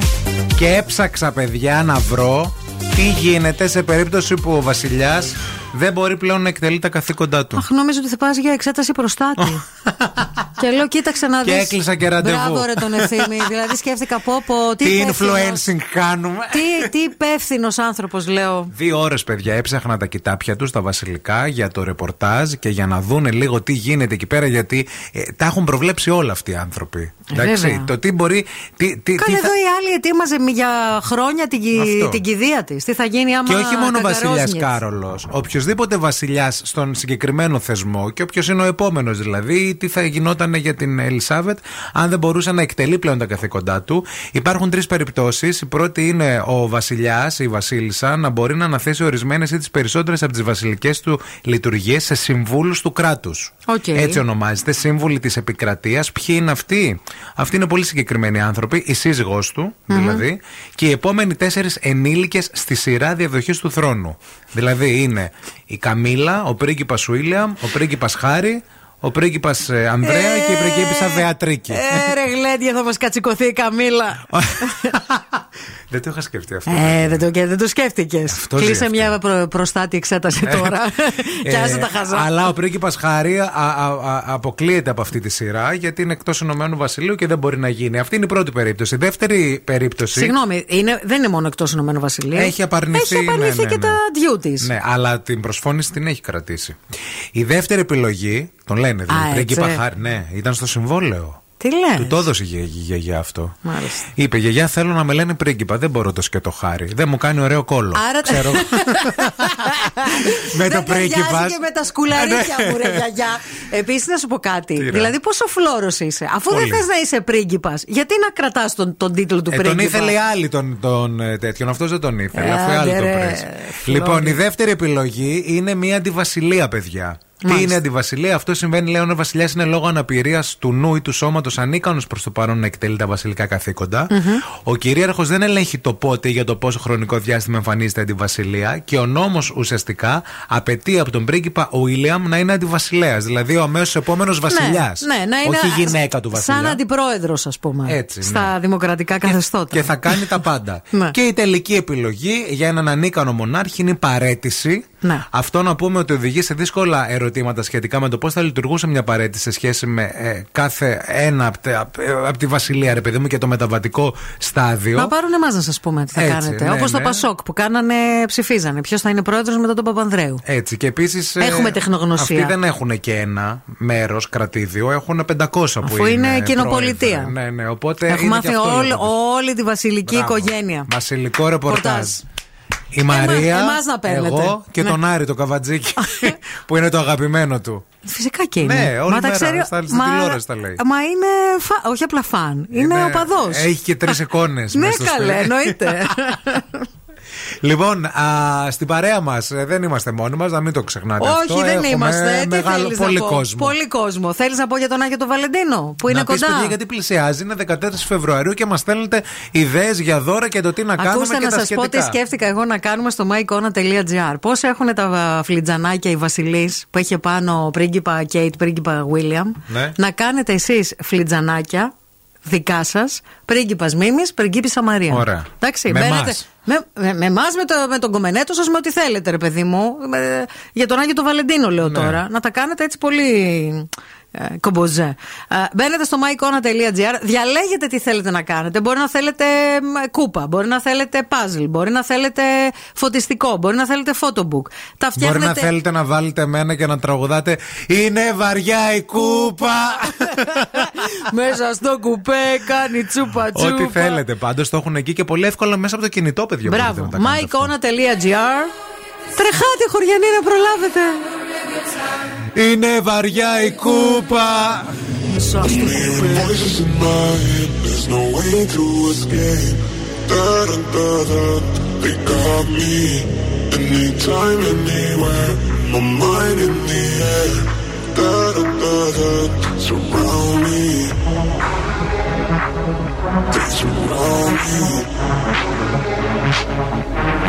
Και έψαξα, παιδιά, να βρω τι γίνεται σε περίπτωση που ο Βασιλιάς δεν μπορεί πλέον να εκτελεί τα καθήκοντά του. Αχ, νόμιζα ότι θα πας για εξέταση προστάτη. και λέω, κοίταξε να δεις. Και έκλεισα και ραντεβού. Μπράβο, ρε τον ευθύνη. δηλαδή σκέφτηκα πω, πω τι, Τι υπεύθυνος- influencing κάνουμε. Τι, τι υπεύθυνος άνθρωπος, λέω. Δύο ώρες, παιδιά, έψαχνα τα κοιτάπια τους στα βασιλικά για το ρεπορτάζ και για να δούνε λίγο τι γίνεται εκεί πέρα, γιατί ε, τα έχουν προβλέψει όλα αυτοί οι άνθρωποι. Ε, βέβαια. το τι μπορεί. Τι, τι, Κάνε τι θα- εδώ η άλλη ετοίμαζε μη- για χρόνια την, κι- Αυτό. την κηδεία της. Τι θα γίνει άμα. Και όχι μόνο ο Βασιλιάς καγκαρόζνιες. Κάρολος. Οποιοδήποτε βασιλιάς στον συγκεκριμένο θεσμό και όποιος είναι ο επόμενος δηλαδή, τι θα γινόταν για την Ελισάβετ αν δεν μπορούσε να εκτελεί πλέον τα καθήκοντά του. Υπάρχουν τρεις περιπτώσεις. Η πρώτη είναι ο βασιλιάς ή η βασίλισσα να μπορεί να αναθέσει ορισμένες ή τις περισσότερες από τις βασιλικές του λειτουργίες σε συμβούλους του κράτους. Οκ. Έτσι ονομάζεται, σύμβουλοι της επικρατείας. Ποιοι είναι αυτοί, Αυτοί είναι πολύ συγκεκριμένοι άνθρωποι, η σύζυγός του δηλαδή, και οι επόμενοι τέσσερις ενήλικες στη σειρά διαδοχής του θρόνου. Δηλαδή είναι η Καμίλα, ο πρίγκιπας Βίλιαμ, ο πρίγκιπας Χάρη, ο πρίγκιπας Ανδρέα και η πρίγκιπα Βεατρίκη. Ε, ρε γλέντια, θα μας κατσικωθεί η Καμίλα. Δεν το είχα σκεφτεί αυτό. ε, δεν το, και δεν το σκέφτηκες. Αυτό Κλείσε ζει μια προ, προστάτη εξέταση τώρα. και άσε τα χαζά. Ε, Αλλά ο πρίγκιπας Χάρη α, α, α, αποκλείεται από αυτή τη σειρά γιατί είναι εκτός Ηνωμένου Βασιλείου και δεν μπορεί να γίνει. Αυτή είναι η πρώτη περίπτωση. Η δεύτερη περίπτωση. Συγγνώμη, είναι, δεν είναι μόνο εκτός Ηνωμένου Βασιλείου. Έχει απαρνηθεί, Έχει απαρνηθεί ναι, ναι, και ναι. τα due τη. Ναι, αλλά την προσφώνηση την έχει κρατήσει. Η δεύτερη επιλογή, τον λένε δηλαδή, Α, πρίγκιπα έτσι. Χάρη, ναι, ήταν στο συμβόλαιο. Τι λες; Του το έδωσε η γιαγιά- η γιαγιά αυτό. Μάλιστα. Είπε, γιαγιά θέλω να με λένε πρίγκιπα, δεν μπορώ το σκέτο χάρη. Δεν μου κάνει ωραίο κόλλο. Άρα- Ξέρω. με το Δεν ταιριάζει πρίγκιπα. και με τα σκουλαρίκια μου, ρε γιαγιά. Επίσης, να σου πω κάτι. ρε. δηλαδή, πόσο φλόρος είσαι. Αφού Πολύ. δεν θες να είσαι πρίγκιπας, γιατί να κρατάς τον, τον τίτλο του Ε, πρίγκιπα; τον ήθελε η άλλη τον, τον ε, τέτοιον. Αυτός δεν τον ήθελε. Ε, αφού η άλλη άντε τον ρε, πρέσει. φλόρι. Λοιπόν, η δεύτερη επιλογή είναι μια αντιβασιλεία, παιδιά. Τι Μάλιστα. είναι αντιβασιλεία, αυτό συμβαίνει, λέει, όταν ο βασιλιάς είναι λόγω αναπηρίας του νου ή του σώματος ανίκανος προς το παρόν να εκτελεί τα βασιλικά καθήκοντα. Ο κυρίαρχος δεν ελέγχει το πότε ή για το πόσο χρονικό διάστημα εμφανίζεται αντιβασιλεία και ο νόμος ουσιαστικά απαιτεί από τον πρίγκιπα Βίλιαμ να είναι αντιβασιλέας. Δηλαδή ο αμέσως επόμενος βασιλιάς. Ναι, ναι, να είναι όχι γυναίκα του βασιλιά. Σαν αντιπρόεδρος, ας πούμε. Έτσι, ναι. Στα δημοκρατικά καθεστώτα. Και θα κάνει τα πάντα. Ναι. Και η τελική επιλογή για έναν ανίκανο μονάρχη είναι η παρέτηση. Ναι. Αυτό να πούμε ότι οδηγεί σε δύσκολα ερωτήματα σχετικά με το πώς θα λειτουργούσε μια παρέτηση σε σχέση με ε, κάθε ένα από απ τη βασιλεία, ρε παιδί μου, και το μεταβατικό στάδιο. Να πάρουν εμά να σας πούμε τι θα Έτσι, κάνετε. ναι, Όπως το ναι. Πασόκ που κάνανε, ψηφίζανε. Ποιος θα είναι πρόεδρος μετά τον Παπανδρέου. Έτσι, και επίσης. Έχουμε τεχνογνωσία. Αυτοί δεν έχουν και ένα μέρος κρατήδιο, έχουν 500 που Αφού είναι κοινοπολιτεία. πρόεδροι. Ναι, ναι, οπότε. Έχουμε είναι μάθει και αυτό όλη, λίγο. όλη τη βασιλική Μπράβο. οικογένεια. Βασιλικό ρεπορτάζ. Ρεπορτάζ. Η Μαρία, εμάς να παίρνετε. εγώ και Ναι. τον Άρη το καβατζίκι που είναι το αγαπημένο του. Φυσικά και είναι. Ναι, όλη Μα τα μέρα, ξέρει. στα- στην μα, τηλεόραση τα λέει. Μα είναι. Φα... Όχι απλά φαν. Είναι, οπαδός. Έχει και τρεις εικόνες. Ναι, καλέ, εννοείται. Λοιπόν, α, στην παρέα μας δεν είμαστε μόνοι μας, να μην το ξεχνάτε αυτό. Όχι, δεν Έχουμε είμαστε. Τι Μεγάλο, θέλεις πολύ να πω; κόσμο. Πολύ κόσμο. Θέλεις να πω για τον Άγιο τον Βαλεντίνο που είναι να πεις, κοντά; παιδιά, γιατί πλησιάζει, είναι 14 Φεβρουαρίου και μας στέλνετε ιδέες για δώρα και το τι να κάνουμε Ακούστε και να τα σας πω τι σχετικά. σκέφτηκα εγώ να κάνουμε στο myicona.gr. Πώς έχουν τα φλιτζανάκια η Βασιλή που έχει πάνω πρίγκιπα Κέιτ, πρίγκιπα Βίλιαμ; Ναι. Να κάνετε εσείς φλιτζανάκια δικά σας, πρίγκιπας Μίμης, πριγκίπισσα Μαρία. Ωραία. Εντάξει, Με μπαίνετε- εμάς. Με, με, με εμάς, με, το, με τον κομμενέτο σας, με ό,τι θέλετε, ρε παιδί μου. Με- για τον Άγιο τον Βαλεντίνο, λέω Ναι. τώρα. Να τα κάνετε έτσι πολύ. Ε, κομποζέ. Ε, μπαίνετε στο myicona.gr, διαλέγετε τι θέλετε να κάνετε. Μπορεί να θέλετε μ, κούπα, μπορεί να θέλετε puzzle, μπορεί να θέλετε φωτιστικό, μπορεί να θέλετε photobook. Τα Μπορεί φτιάχνετε. να θέλετε να βάλετε εμένα και να τραγουδάτε Είναι βαριά η κούπα. Μέσα στο κουπέ κάνει τσούπα τσούπα. Ό,τι θέλετε. Πάντως το έχουν εκεί και πολύ εύκολα μέσα από το κινητό, παιδιά. μπορείτε Μπράβο. να τα κάνετε αυτά. myicona.gr. Τρεχάτε, χωριανοί, να προλάβετε. Είναι βαριά η κούπα. Voices in my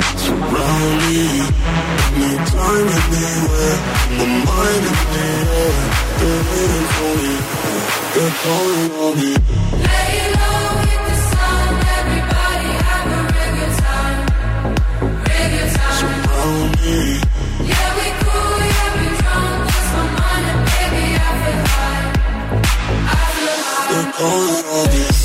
Surround me, no time anywhere. My mind waiting for me. On me. Lay low, the sun. Everybody have a reggae time, time. Surround me. Yeah, we cool, yeah, we drunk. My mind, and baby, I feel high, I feel high. On me.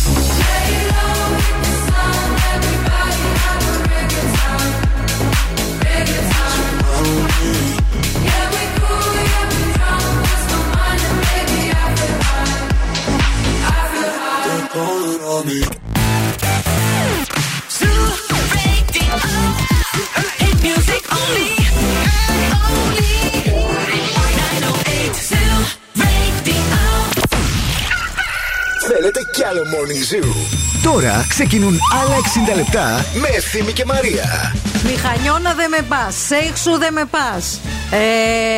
calling on me. Θέλετε κι άλλο Morning Zoo; Τώρα ξεκινούν άλλα 60 λεπτά με Ευθύμη και Μαρία. Μηχανιώνα δεν με πας. Σέξου δεν με πας.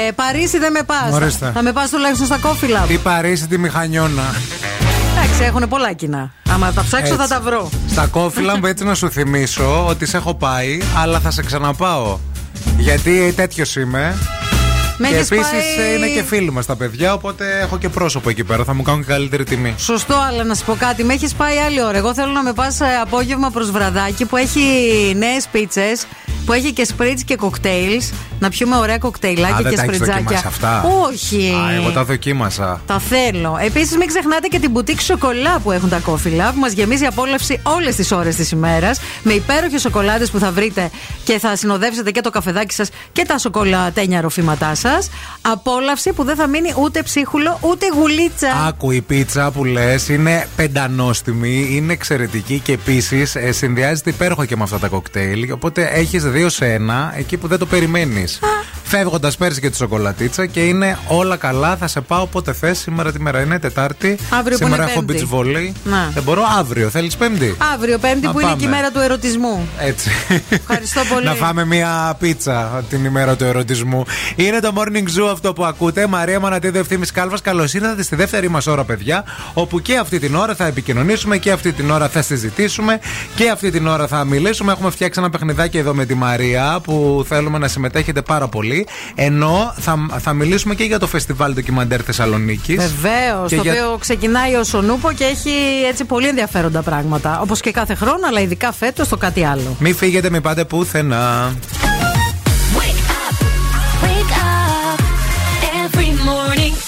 Ε, Παρίσι δεν με πας. Ορίστε. Θα με πας τουλάχιστον στα κόφυλα. Τι Παρίσι, τι μηχανιώνα. Εντάξει, έχουν πολλά κοινά. Άμα τα ψάξω θα Έτσι. τα βρω. Στα κόφυλα μου έτσι να σου θυμίσω ότι σε έχω πάει, αλλά θα σε ξαναπάω. Γιατί τέτοιος είμαι. Με και έχεις επίσης πάει- είναι και φίλοι μας τα παιδιά, οπότε έχω και πρόσωπο εκεί πέρα. Θα μου κάνουν και καλύτερη τιμή. Σωστό, αλλά να σου πω κάτι. Με έχεις πάει άλλη ώρα. Εγώ θέλω να με πας απόγευμα προς βραδάκι που έχει νέες πίτσες, που έχει και σπρίτς και κοκτέιλς. Να πιούμε ωραία κοκτέιλάκια Α, δεν και τα έχεις σπριτζάκια. δοκιμάσει αυτά; Όχι. Α, εγώ τα δοκίμασα. Τα θέλω. Επίσης, μην ξεχνάτε και την μπουτίκ σοκολά που έχουν τα κόφυλα, που μας γεμίζει απόλαυση όλες τις ώρες της ημέρας. Με υπέροχες σοκολάτες που θα βρείτε και θα συνοδεύσετε και το καφεδάκι σας και τα σοκολατένια ροφήματά σας. Απόλαυση που δεν θα μείνει ούτε ψίχουλο ούτε γουλίτσα. Άκου η πίτσα που λες είναι πεντανόστιμη, είναι εξαιρετική και επίσης συνδυάζεται υπέροχα και με αυτά τα κοκτέιλ. Οπότε έχεις δύο σε ένα εκεί που δεν το περιμένεις. Φεύγοντας πέρσι και τη σοκολατίτσα και είναι όλα καλά. Θα σε πάω όποτε θες. Σήμερα τι μέρα είναι, Τετάρτη. Αύριο που Σήμερα είναι έχω Πέμπτη. beach volley. Να. Δεν μπορώ αύριο. Θέλεις Πέμπτη; Αύριο, Πέμπτη, Να που είναι και η πάμε. μέρα του ερωτισμού. Έτσι. Ευχαριστώ πολύ. Να φάμε μία πίτσα την ημέρα του ερωτισμού. Είναι το morning zoo αυτό που ακούτε. Μαρία Μανατίδου Ευθύνη Κάλβας. Καλώς ήρθατε στη δεύτερη μας ώρα, παιδιά. Όπου και αυτή την ώρα θα επικοινωνήσουμε και αυτή την ώρα θα συζητήσουμε και αυτή την ώρα θα μιλήσουμε. Έχουμε φτιάξει ένα παιχνιδάκι εδώ με τη Μαρία που θέλουμε να συμμετέχετε πάρα πολύ. Ενώ θα, θα μιλήσουμε και για το φεστιβάλ ντοκιμαντέρ Θεσσαλονίκης. Βεβαίως. Και Το για- οποίο ξεκινάει ω ο Νούπο και έχει έτσι πολύ ενδιαφέροντα πράγματα. Όπως και κάθε χρόνο, αλλά ειδικά φέτος το κάτι άλλο. Μην φύγετε, μην πάτε πουθενά.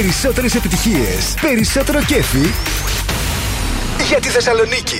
Περισσότερες επιτυχίες, περισσότερο κέφι για τη Θεσσαλονίκη.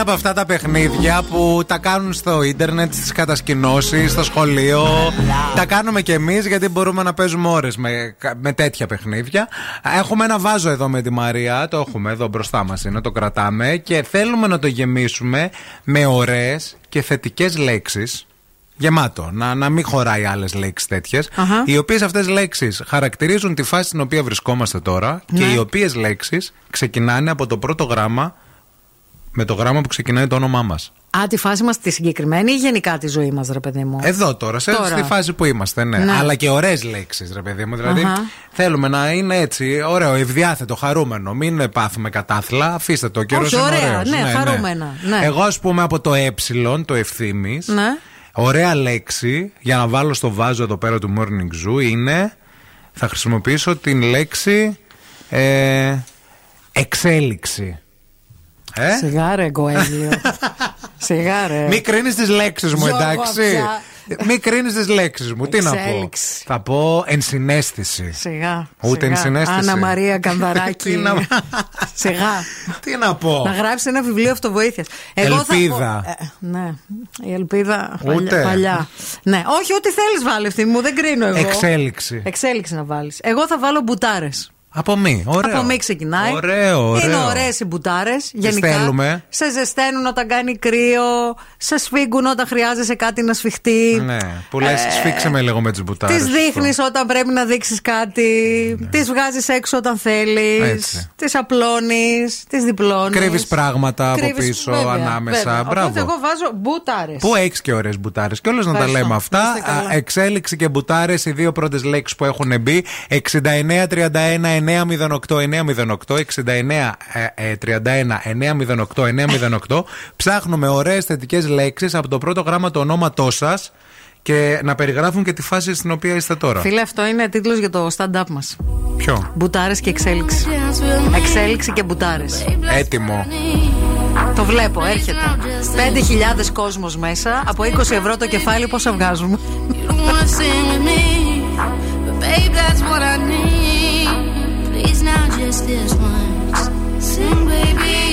Είναι από αυτά τα παιχνίδια που τα κάνουν στο ίντερνετ, στις κατασκηνώσεις, στο σχολείο. Τα κάνουμε κι εμείς γιατί μπορούμε να παίζουμε ώρες με, με τέτοια παιχνίδια. Έχουμε ένα βάζο εδώ με τη Μαρία, το έχουμε εδώ μπροστά μας είναι, το κρατάμε και θέλουμε να το γεμίσουμε με ωραίες και θετικές λέξεις. Γεμάτο. Να, να μην χωράει άλλες λέξεις τέτοιες. Αχα. Οι οποίες αυτές λέξεις χαρακτηρίζουν τη φάση στην οποία βρισκόμαστε τώρα και Ναι. οι οποίες λέξεις ξεκινάνε από το πρώτο γράμμα με το γράμμα που ξεκινάει το όνομά μας. Α, τη φάση μας τη συγκεκριμένη ή γενικά τη ζωή μας, ρε παιδί μου; Εδώ τώρα, σε, Τώρα. στη φάση που είμαστε, ναι. Ναι. Αλλά και ωραίες λέξεις, ρε παιδί μου. Δηλαδή, Αχα. θέλουμε να είναι έτσι, ωραίο, ευδιάθετο, χαρούμενο. Μην πάθουμε κατάθλα, αφήστε το καιρός Όχι, είναι ωραία, ωραίος. ναι, χαρούμενα, ναι. Εγώ, ας πούμε, από το ε, το ευθύνη. Ναι. Ωραία λέξη για να βάλω στο βάζο εδώ πέρα του Morning Zoo είναι. Θα χρησιμοποιήσω την λέξη. Ε, εξέλιξη. Ε; Σιγά ρε, Γκοέλιο. Σιγά ρε. Μην κρίνεις τις λέξεις μου, Γιώργο, εντάξει. πια. Μην κρίνεις τις λέξεις μου. Τι να πω. Εξέλιξη. Θα πω ενσυναίσθηση. Σιγά. Ούτε σιγά. ενσυναίσθηση. Άννα Μαρία Κανδαράκη. Τι να- Σιγά. Τι να πω. Να γράψει ένα βιβλίο αυτοβοήθειας. Ελπίδα. ναι, η ελπίδα Ούτε. παλιά. παλιά. Ναι, όχι, ό,τι θέλεις βάλει αυτή μου, δεν κρίνω εγώ. Εξέλιξη. Εξέλιξη να βάλεις. Εγώ θα βάλω μπουτάρες. Από μη. Ωραίο. Από μη ξεκινάει. Ωραίο, ωραίο. Είναι ωραίες οι μπουτάρες. Γενικά. θέλουμε. Σε ζεσταίνουν όταν κάνει κρύο. Σε σφίγγουν όταν χρειάζεσαι κάτι να σφιχτεί. Ναι, που λες, σφίξε με λίγο με τι μπουτάρες. Τις δείχνεις όταν πρέπει να δείξεις κάτι. Τις βγάζεις έξω όταν θέλεις. Ναι. Έτσι. Τις απλώνεις. Τις διπλώνεις. Κρύβεις πράγματα από Κρύβεις- πίσω, βέβαια, ανάμεσα. βέβαια. Μπράβο. Οπότε εγώ βάζω μπουτάρες. Πού έχεις και ωραίες μπουτάρες. Και όλε να τα Ευχαριστώ. λέμε αυτά. Είστε καλά. Α, Εξέλιξη και μπουτάρες, οι δύο πρώτες λέξεις που έχουν μπει. 69-31-908-908. 69-31-908-908. Ψάχνουμε ωραίες θετικές λέξεις από το πρώτο γράμμα του ονόματό σας και να περιγράφουν και τη φάση στην οποία είστε τώρα. Φίλε, αυτό είναι τίτλος για το stand-up μας. Ποιο; Μπουτάρες και εξέλιξη. Εξέλιξη και μπουτάρες. Έτοιμο. Το βλέπω, έρχεται. 5.000 κόσμος μέσα. Από 20 ευρώ το κεφάλι, πόσα βγάζουμε; now, just this once, sing, baby.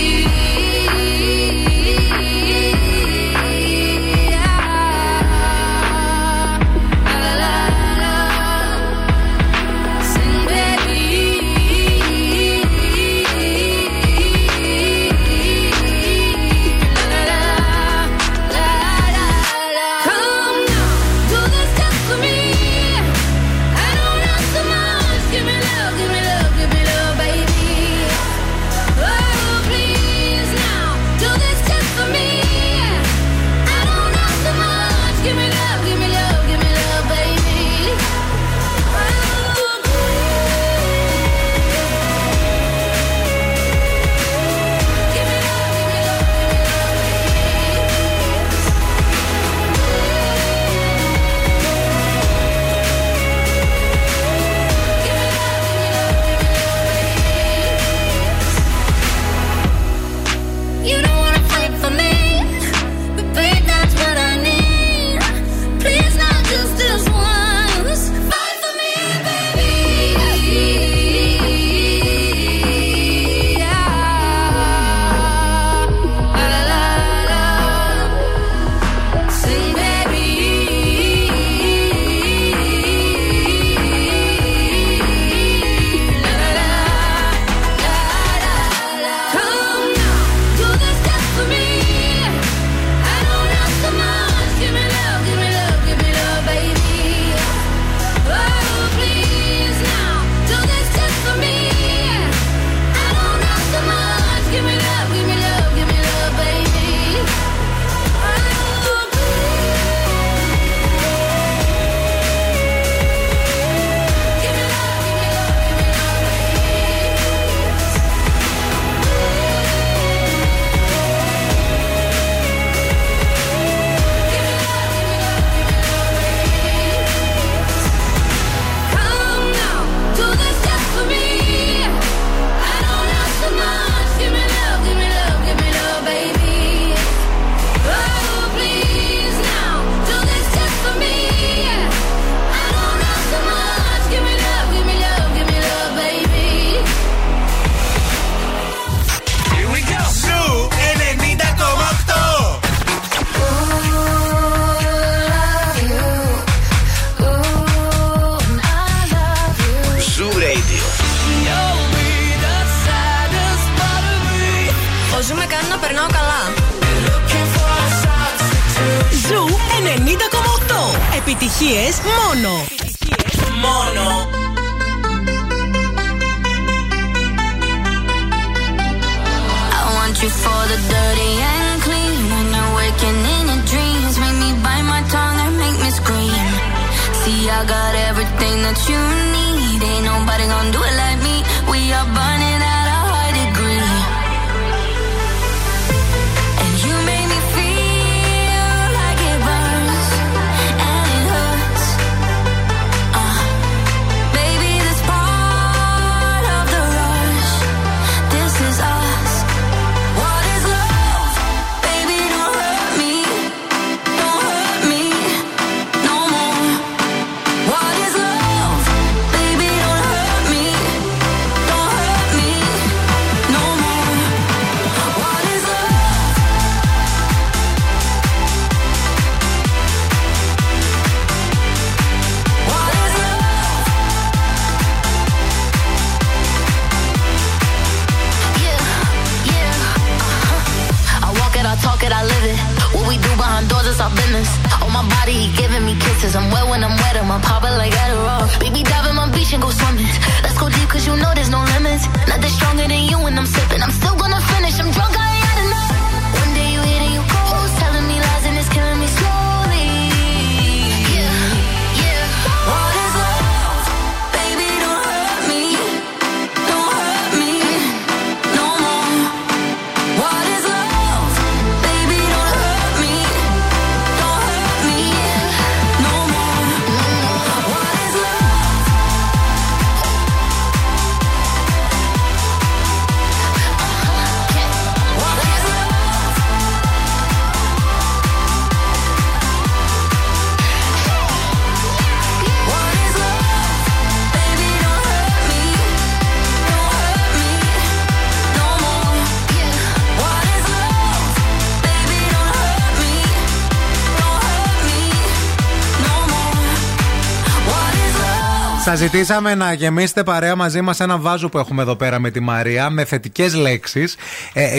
Σα ζητήσαμε να γεμίσετε παρέα μαζί μας ένα βάζο που έχουμε εδώ πέρα με τη Μαρία με θετικές λέξεις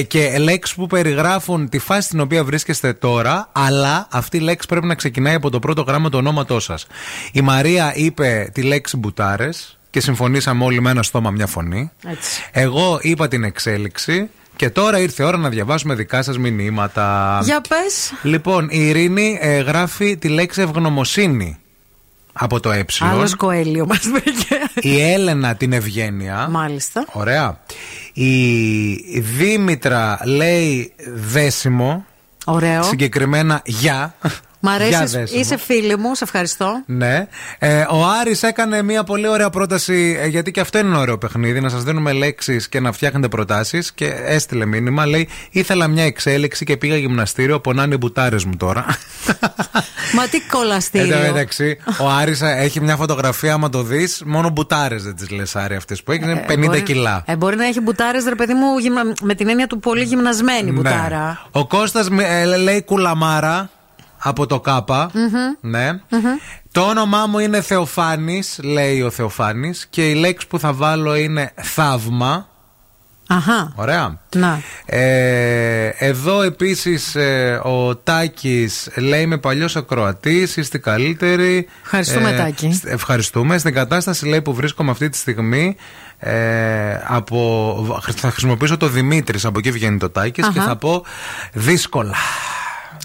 και λέξεις που περιγράφουν τη φάση στην οποία βρίσκεστε τώρα, αλλά αυτή η λέξη πρέπει να ξεκινάει από το πρώτο γράμμα του ονόματός σας. Η Μαρία είπε τη λέξη μπουτάρες και συμφωνήσαμε όλοι με ένα στόμα μια φωνή. Έτσι. Εγώ είπα την εξέλιξη. Και τώρα ήρθε η ώρα να διαβάσουμε δικά σας μηνύματα. Για πες. Λοιπόν, η Ειρήνη ε, γράφει τη λέξη ευγνωμοσύνη από το ε. Άλλος κοέλιο μας βρήκε. Η Έλενα την Ευγένεια. Μάλιστα. Ωραία. Η Δήμητρα λέει δέσιμο. Ωραίο. Συγκεκριμένα για. Μ' Για αρέσει. δέσιμο. Είσαι φίλη μου, σε ευχαριστώ. Ναι. Ε, ο Άρης έκανε μια πολύ ωραία πρόταση, ε, γιατί και αυτό είναι ένα ωραίο παιχνίδι, να σας δίνουμε λέξεις και να φτιάχνετε προτάσεις και έστειλε μήνυμα, λέει ήθελα μια εξέλιξη και πήγα γυμναστήριο, πονάνε οι μπουτάρες μου τώρα. Μα τι Εν τω κολαστήριο. μεταξύ, ο Άρης έχει μια φωτογραφία, άμα το δεις, μόνο μπουτάρες δεν τις λες Άρη αυτές που έχεις, είναι 50 μπορεί, κιλά. Ε, μπορεί να έχει μπουτάρες, ρε παιδί μου, γυμνα- με την έννοια του πολύ γυμνασμένη μπουτάρα. Ναι. Ο Κώστας μι- ε, λέει κουλαμάρα από το καπα Ναι. Το όνομά μου είναι Θεοφάνης, λέει ο Θεοφάνης, και η λέξη που θα βάλω είναι θαύμα. Αχά. Ωραία. Να. Ε, εδώ επίσης ε, ο Τάκης λέει με παλιός ακροατής, είστε καλύτεροι. Ευχαριστούμε, Τάκη. σ- Ευχαριστούμε. Στην κατάσταση λέει που βρίσκομαι αυτή τη στιγμή ε, από, θα χρησιμοποιήσω το Δημήτρης, από εκεί βγαίνει το Τάκης και Αχα. θα πω δύσκολα.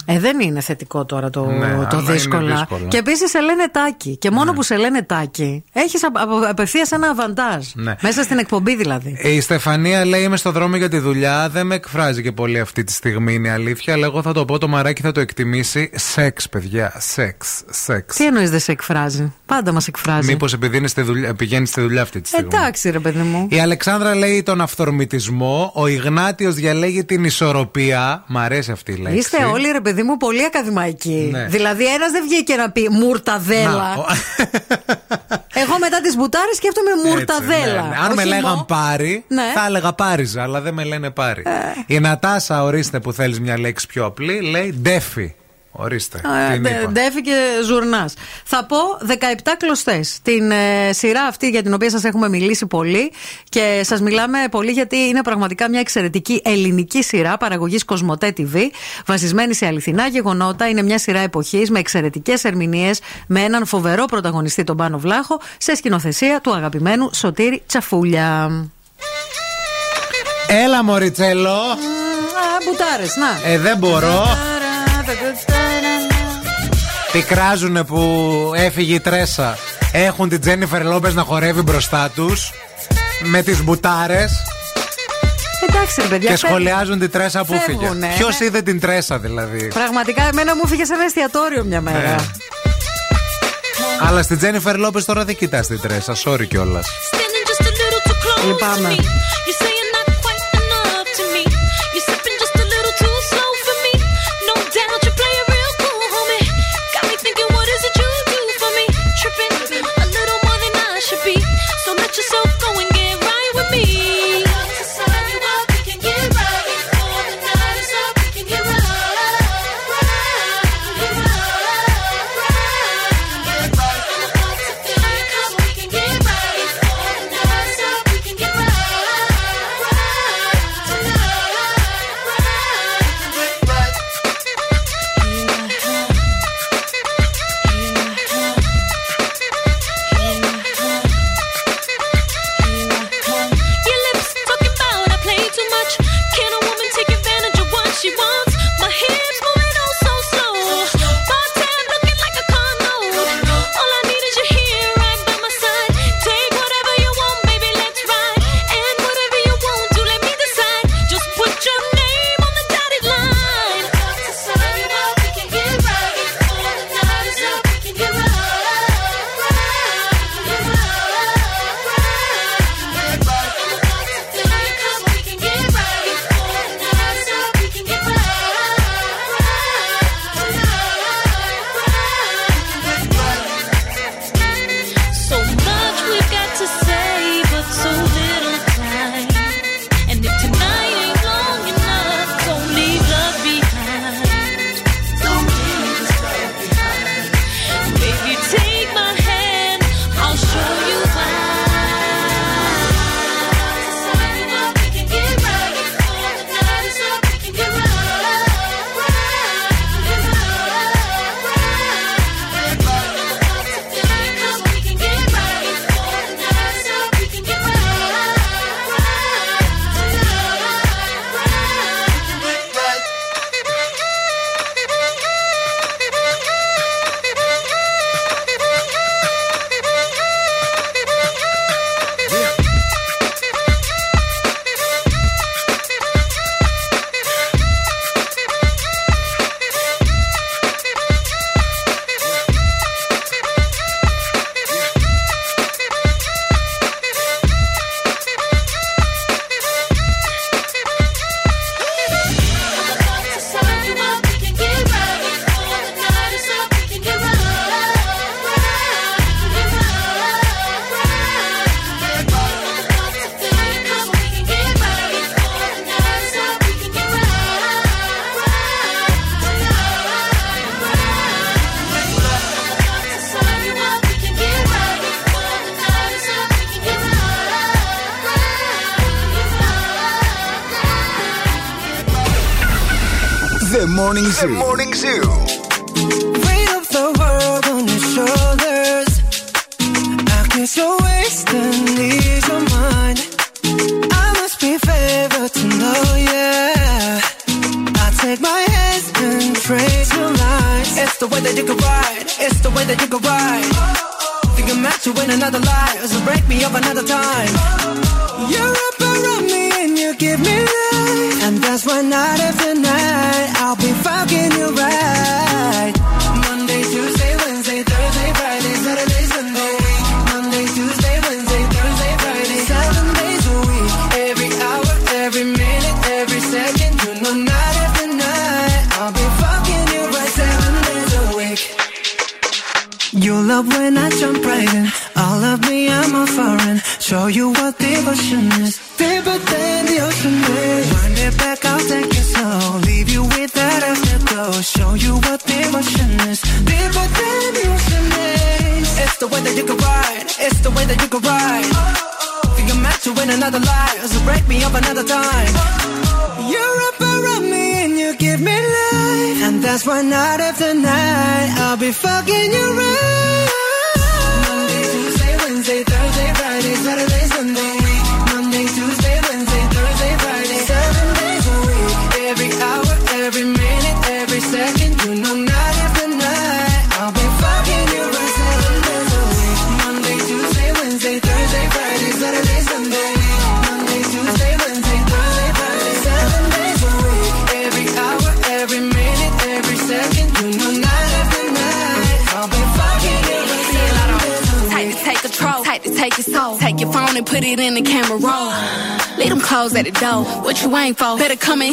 Ε, δεν είναι θετικό τώρα το, Ναι, αλλά το είναι δύσκολα. δύσκολα. Και επίσης σε λένε τάκι. Και μόνο που σε λένε τάκι, έχεις απευθείας ένα αβαντάζ. Ναι. Μέσα στην εκπομπή δηλαδή. Η Στεφανία λέει: Είμαι στο δρόμο για τη δουλειά. Δεν με εκφράζει και πολύ αυτή τη στιγμή, είναι η αλήθεια. Αλλά εγώ θα το πω: Το μαράκι θα το εκτιμήσει. Σεξ, παιδιά. Σεξ. Σεξ. Τι εννοείς δεν σε εκφράζει; Πάντα μας εκφράζει. Μήπως επειδή είναι στη δουλειά, πηγαίνεις στη δουλειά αυτή τη στιγμή. Εντάξει, ρε παιδί μου. Η Αλεξάνδρα λέει τον αυθορμητισμό. Ο Ιγνάτιος διαλέγει την ισορροπία. Μ' αρέσει αυτή η λέξη. Είστε όλοι, ρε παιδί μου, πολύ ακαδημαϊκοί. Ναι. Δηλαδή, ένας δεν βγήκε να πει μουρταδέλα. Να, ο- Εγώ μετά τις μπουτάρες σκέφτομαι μουρταδέλα. Έτσι, ναι, ναι. Αν Όχι με λέγαν μο- πάρη, Ναι. θα έλεγα πάριζα, αλλά δεν με λένε πάρη. Η Νατάσα, ορίστε που θέλεις μια λέξη πιο απλή, λέει ντέφι. Ορίστε. Ε, την ντε- είπα. Ντέφι και Ζουρνάς. Θα πω 17 κλωστές. Την ε, σειρά αυτή για την οποία σας έχουμε μιλήσει πολύ και σας μιλάμε πολύ γιατί είναι πραγματικά μια εξαιρετική ελληνική σειρά παραγωγής Κοσμοτέ TV, βασισμένη σε αληθινά γεγονότα. Είναι μια σειρά εποχής με εξαιρετικές ερμηνείες, με έναν φοβερό πρωταγωνιστή, τον Πάνο Βλάχο, σε σκηνοθεσία του αγαπημένου Σωτήρη Τσαφούλια. Έλα, Μωριτσέλο. Α, μπουτάρες, να. Ε, δεν μπορώ. Πικράζουνε που έφυγε η τρέσα. Έχουν την Τζένιφερ Λόπεζ να χορεύει μπροστά τους. Με τις μπουτάρες. Εντάξει, ρε παιδιά. Και φεύγουν. σχολιάζουν την τρέσα που φύγε. Φεύγουνε. Ποιος είδε την τρέσα δηλαδή; Πραγματικά, εμένα μου φύγε σε ένα εστιατόριο μια μέρα. Ναι. Αλλά στην Τζένιφερ Λόπεζ τώρα δεν κοιτάς την τρέσα. Sorry κιόλας. Standing just a little too close Λυπάμαι.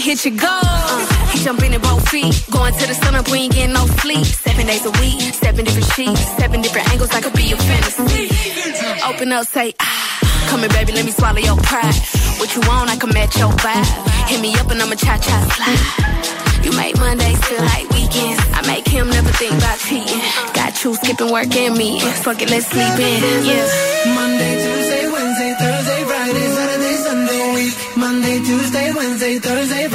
Hit your goal. Uh, he jumping in both feet. Going to the sun up, we ain't getting no sleep. Seven days a week, seven different sheets, seven different angles. I could be your fantasy. Open up, say ah. Come here, baby, let me swallow your pride. What you want, I can match your vibe. Hit me up and I'ma cha cha slide. You make Mondays feel like weekends. I make him never think about cheating. Got you skipping work and me. Fuck it, let's sleep in. Yeah. Monday, Tuesday, Wednesday, Thursday, Friday, Saturday, Sunday. Week. Monday, Tuesday, Wednesday, Thursday,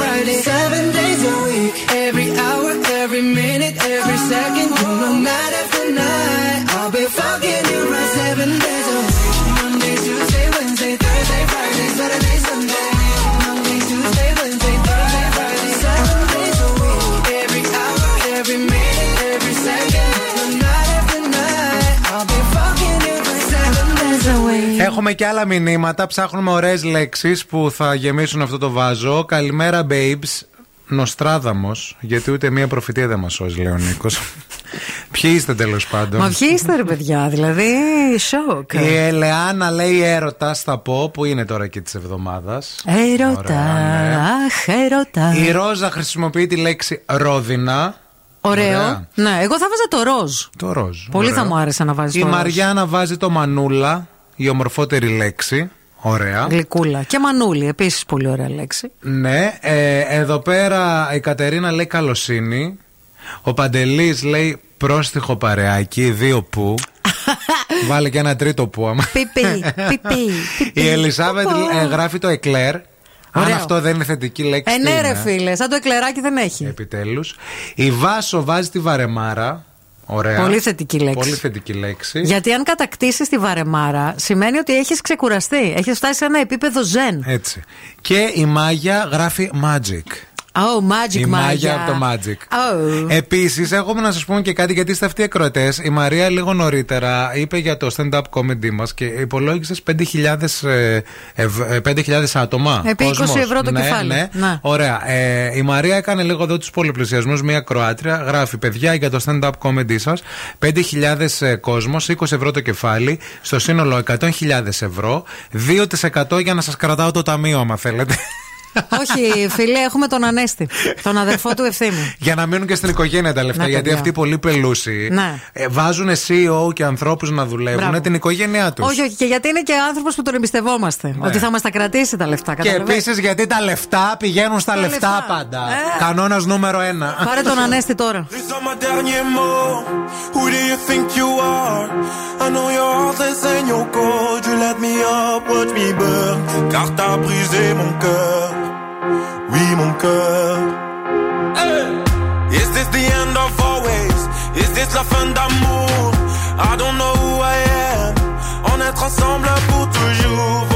Έχουμε και άλλα μηνύματα. Ψάχνουμε ωραίες λέξεις που θα γεμίσουν αυτό το βάζο. Καλημέρα, babes. Νοστράδαμος, γιατί ούτε μία προφητεία δεν μας σώζει, λέει ο Νίκος. Ποιοι είστε τέλος πάντων; Μα ποιοι είστε, ρε παιδιά, δηλαδή σοκ. Η Ελεάνα λέει έρωτας, θα πω, που είναι τώρα και της εβδομάδας. Έρωτα, ναι. αχ, έρωτα. Η Ρόζα χρησιμοποιεί τη λέξη ρόδινα. Ωραίο. Ωραία. Ναι, εγώ θα βάζα το ροζ. Το ροζ. Πολύ ωραίο. θα μου άρεσε να βάζεις Η το ροζ. Μαριάννα βάζει το μανούλα, η ομορφότερη λέξη. Ωραία. Γλυκούλα. Και μανούλη, επίσης πολύ ωραία λέξη. Ναι, ε, εδώ πέρα η Κατερίνα λέει καλοσύνη. Ο Παντελής λέει πρόστιχο παρεάκι, δύο που. Βάλε και ένα τρίτο που άμα. Πιπί, πιπί. Η Ελισάβετ ε, γράφει το εκλέρ. Αν Ωραίο. αυτό δεν είναι θετική λέξη. Ε, τι ναι, ρε είναι; φίλε, σαν το εκλεράκι δεν έχει. Επιτέλους. Η Βάσο βάζει τη βαρεμάρα. Ωραία. Πολύ θετική λέξη. Πολύ θετική λέξη. Γιατί αν κατακτήσεις τη βαρεμάρα, σημαίνει ότι έχεις ξεκουραστεί. Έχεις φτάσει σε ένα επίπεδο ζεν. Έτσι. Και η Μάγια γράφει magic. Oh, magic η Μάγια. Μάγια από το Magic. Oh. Επίσης, έχουμε να σας πούμε και κάτι γιατί είστε αυτοί οι ακροατές. Η Μαρία λίγο νωρίτερα είπε για το stand-up comedy μας και υπολόγισε 5.000 ε, ευ- ε, 5.000 άτομα. Επί 20 κόσμος. ευρώ το ναι, κεφάλι. Ναι. Ναι. Ωραία. Ε, η Μαρία έκανε λίγο εδώ τους πολυπλησιασμούς. Μία Κροάτρια γράφει: Παιδιά για το stand-up comedy σας 5.000 κόσμος, 20 ευρώ το κεφάλι, στο σύνολο 100.000 ευρώ, 2% για να σας κρατάω το ταμείο, άμα θέλετε. Όχι, φίλε, έχουμε τον Ανέστη. Τον αδερφό του ευθύνη. Για να μείνουν και στην οικογένεια τα λεφτά. Ναι, γιατί παιδιά. αυτοί πολύ πελούσιοι Ναι. ε, βάζουν CEO και ανθρώπους να δουλεύουν Μπράβο. την οικογένειά τους. Όχι, όχι, και γιατί είναι και άνθρωπος που τον εμπιστευόμαστε. Ότι θα μας τα κρατήσει τα λεφτά. Και καταλαβαίνεις; επίσης γιατί τα λεφτά πηγαίνουν στα Τα λεφτά, λεφτά. πάντα. Ε. Κανόνας νούμερο ένα. Πάρε τον Ανέστη τώρα. Oui, mon cœur. Hey! Is this the end of always? Is this la fin d'amour? I don't know who I am. On est ensemble pour toujours.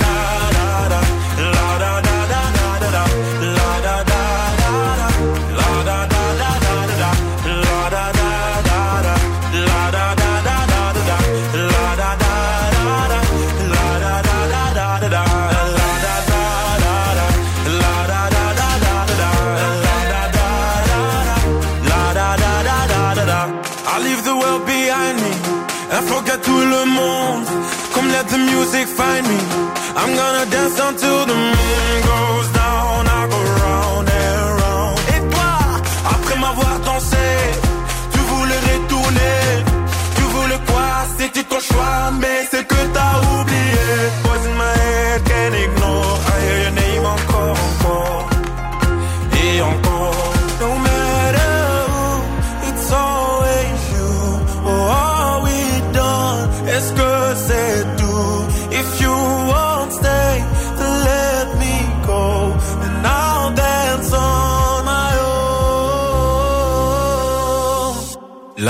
I'm gonna dance until the moon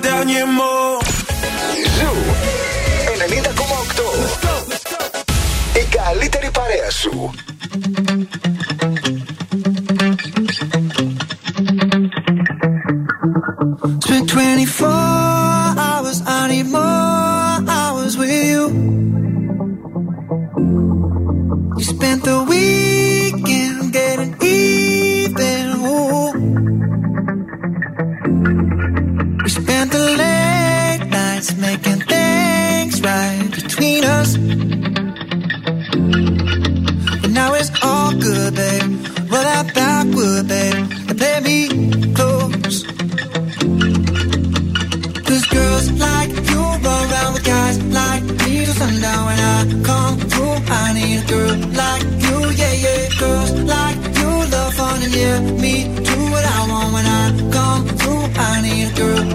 dernier mot. Ζου 90,8. Η καλύτερη παρέα 24 hours, I need more hours with you. You spent the week We spent the late nights making things right between us. But now it's all good, babe. Roll out that would babe, and play me close. Cause girls like you run around with guys like me till sundown. When I come through, I need a girl like you, yeah, yeah. Girls like you love fun and yeah, me do what I want when I come through. I need a girl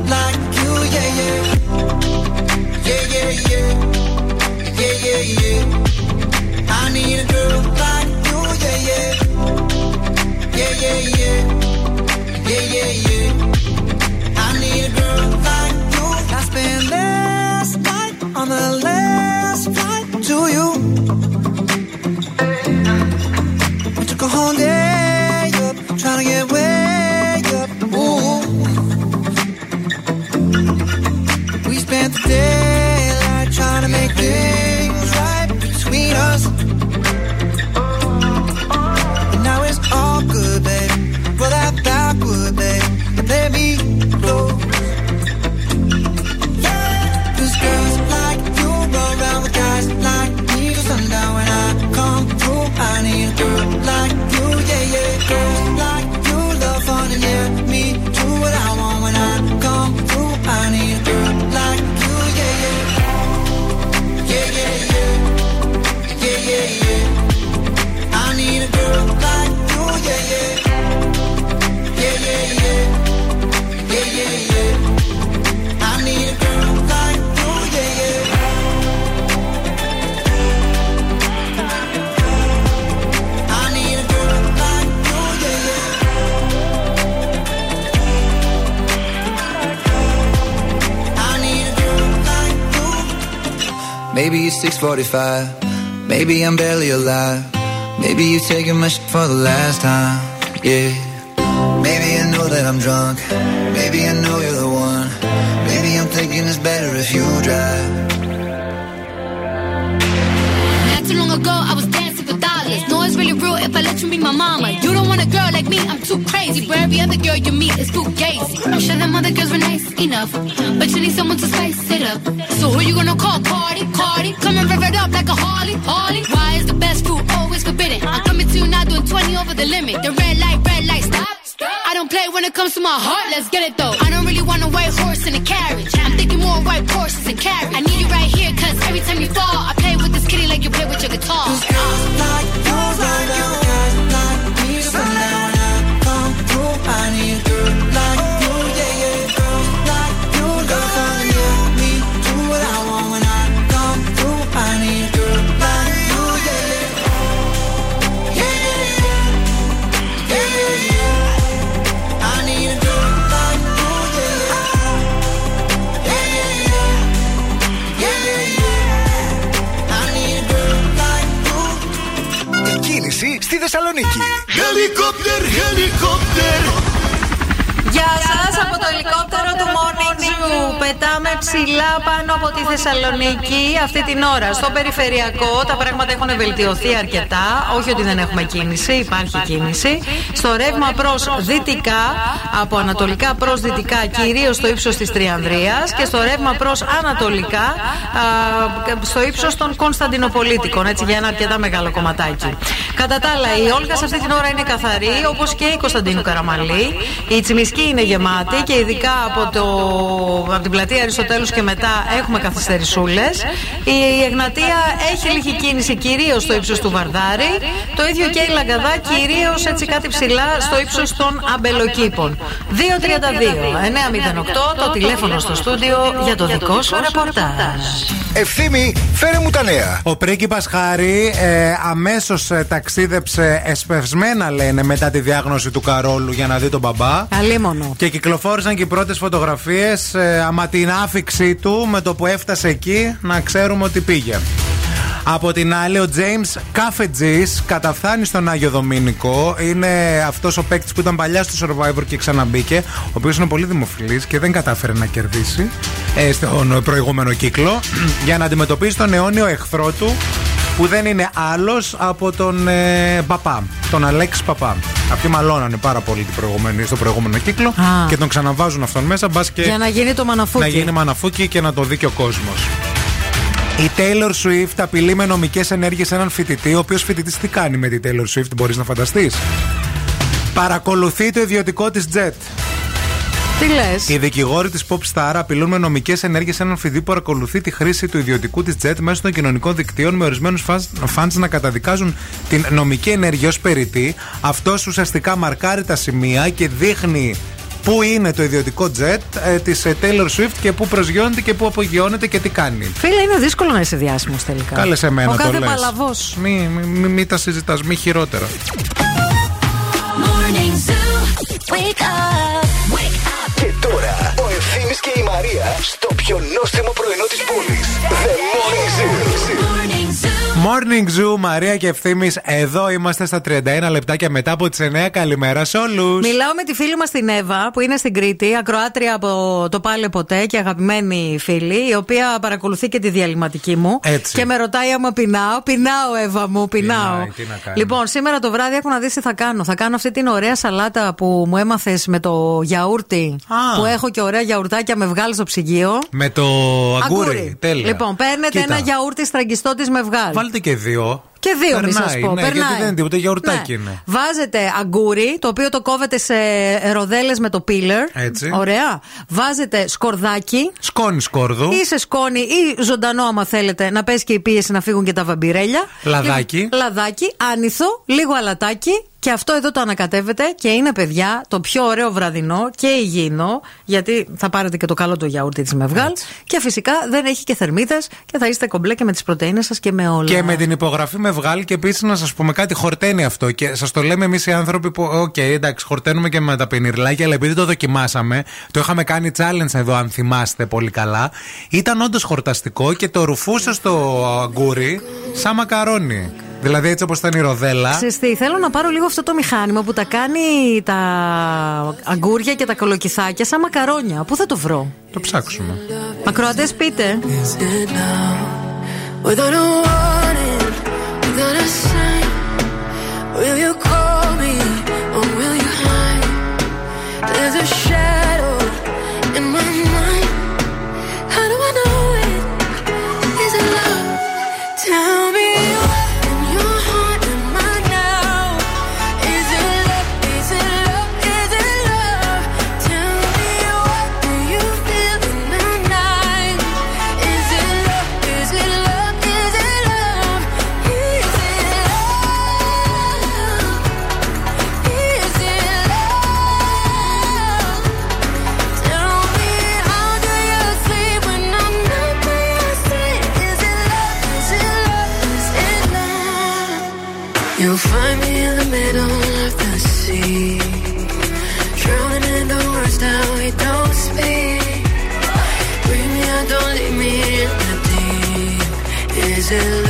45. Maybe I'm barely alive. Maybe you're taking my shit for the last time. Yeah. Maybe I know that I'm drunk. Maybe I know you're the one. Maybe I'm thinking it's better if you drive. Not too long ago, I was dancing for dollars. No, it's really real if I let you be my mama. You don't want a girl like me, I'm too crazy. Where every other girl you meet, is too gay heart, let's get it though. Πάνω από τη Θεσσαλονίκη αυτή την ώρα. Στο περιφερειακό τα πράγματα έχουν βελτιωθεί αρκετά. Όχι ότι δεν έχουμε κίνηση, υπάρχει κίνηση. Στο ρεύμα προς δυτικά, από ανατολικά προς δυτικά, κυρίως στο ύψος της Τριανδρίας και στο ρεύμα προς ανατολικά, α, στο ύψος των Κωνσταντινοπολίτικων. Έτσι για ένα αρκετά μεγάλο κομματάκι. Κατά τα άλλα, η Όλγα σε αυτή την ώρα είναι καθαρή, όπως και η Κωνσταντίνου Καραμαλή. Η Τσιμισκή είναι γεμάτη και ειδικά από, το, από την πλατεία Αριστοτέλους και μετά έχουμε καθυστερησούλες. Η Εγνατία έχει λίγη κίνηση κυρίως στο ύψος του Βαρδάρη. Το ίδιο και η Λαγκαδά κυρίως έτσι κάτι ψηλά στο ύψος των Αμπελοκήπων. 232-908 το τηλέφωνο στο στούντιο για το δικό σου ρεπορτάζ. Ευθύμη, φέρε μου τα νέα. Ο πρίγκιπας Χάρη ε, αμέσως ταξίδεψε εσπευσμένα, λένε, μετά τη διάγνωση του Καρόλου για να δει τον μπαμπά. Αλίμονο. Και κυκλοφόρησαν και οι πρώτες φωτογραφίες ε, άμα την άφηξή του με το που έφτασε εκεί να ξέρουμε ότι πήγε. Από την άλλη, ο James Καφετζής καταφθάνει στον Άγιο Δομήνικο. Είναι αυτός ο παίκτης που ήταν παλιά στο Survivor και ξαναμπήκε, ο οποίος είναι πολύ δημοφιλής και δεν κατάφερε να κερδίσει ε, στον προηγούμενο κύκλο για να αντιμετωπίσει τον αιώνιο εχθρό του που δεν είναι άλλος από τον ε, Παπά, τον Αλέξη Παπά. Αυτοί μαλώνανε πάρα πολύ την προηγούμενη, στο προηγούμενο κύκλο Α. και τον ξαναβάζουν αυτόν μέσα, μπας και Για να γίνει το μαναφούκι. να γίνει μαναφούκι και να το δει και ο κόσμος. Η Taylor Swift απειλεί με νομικές ενέργειες έναν φοιτητή, ο οποίος φοιτητής τι κάνει με τη Taylor Swift, μπορείς να φανταστείς; Παρακολουθεί το ιδιωτικό της jet. Τι λες; Οι δικηγόροι της Pop Star απειλούν με νομικές ενέργειες έναν φοιτητή που παρακολουθεί τη χρήση του ιδιωτικού της jet μέσω των κοινωνικών δικτύων με ορισμένους fans να καταδικάζουν την νομική ενέργεια ως περιττή. Αυτός ουσιαστικά μαρκάρει τα σημεία και δείχνει πού είναι το ιδιωτικό jet ε, της Taylor Swift και πού προσγειώνεται και πού απογειώνεται και τι κάνει. Φίλε, είναι δύσκολο να είσαι διάσημος τελικά. Κάλεσε εμένα Ο το κάθε λες. παλαβός. Μη, μη, μη, μη τα συζητάς, μη χειρότερα. Morning Zoo. Wake up. Wake up. Και τώρα ο Ευθύμης και η Μαρία στο πιο νόστιμο πρωινό της πόλης. The Morning Zoo. Morning Zoo. Morning Zoo, Μαρία και Ευθύμης. Εδώ είμαστε στα 31 λεπτάκια μετά από τις 9. Καλημέρα σε όλους. Μιλάω με τη φίλη μας την Εύα που είναι στην Κρήτη, ακροάτρια από το Πάλε Ποτέ και αγαπημένη φίλη, η οποία παρακολουθεί και τη διαλυματική μου. Έτσι. Και με ρωτάει άμα πεινάω. Πεινάω, Εύα μου, πεινάω. Πεινάει, τι να κάνει. Λοιπόν, σήμερα το βράδυ έχω να δεις τι θα κάνω. Θα κάνω αυτή την ωραία σαλάτα που μου έμαθες με το γιαούρτι. Α. Που έχω και ωραία γιαουρτάκια με βγάλ στο ψυγείο. Με το αγκούρι. Τέλεια. Λοιπόν, παίρνετε Κοίτα, ένα γιαούρτι στραγγιστό της με βγάλ. Βάλτε και δύο. Και δύο, μη σας Περνάει, πω. ναι, περνάει. γιατί δεν είναι τίποτα, γιαουρτάκι Ναι. είναι. Βάζετε αγκούρι, το οποίο το κόβετε σε ροδέλες με το πίλερ. Έτσι. Ωραία. Βάζετε σκορδάκι. Σκόνη σκόρδου. Ή σε σκόνη ή ζωντανό, άμα θέλετε, να πέσει και η πίεση να φύγουν και τα βαμπυρέλια. Λαδάκι. Λοιπόν, Λαδάκι, άνηθο, λίγο αλατάκι. Και αυτό εδώ το ανακατεύετε και είναι, παιδιά, το πιο ωραίο βραδινό και υγιεινό, γιατί θα πάρετε και το καλό το γιαούρτι της Μευγάλ. Και φυσικά δεν έχει και θερμίδες και θα είστε κομπλέ και με τις πρωτεΐνες σας και με όλα. Και με την υπογραφή με βγάλει και επίσης να σας πούμε κάτι, χορταίνει αυτό. Και σας το λέμε εμείς οι άνθρωποι που, OK, okay, εντάξει, χορταίνουμε και με τα πεϊνιρλάκια, αλλά επειδή το δοκιμάσαμε, το είχαμε κάνει challenge εδώ, αν θυμάστε πολύ καλά. Ήταν όντως χορταστικό και το ρουφούσε στο αγκούρι σαν μακαρόνι. Δηλαδή έτσι όπως ήταν η ροδέλα. Ξεστή, θέλω να πάρω λίγο αυτό το μηχάνημα που τα κάνει τα αγκούρια και τα κολοκυθάκια σαν μακαρόνια. Πού θα το βρω; Το ψάξουμε. Ακροατές πείτε. Without a warning gonna sign? Will you call me or will you hide? There's a is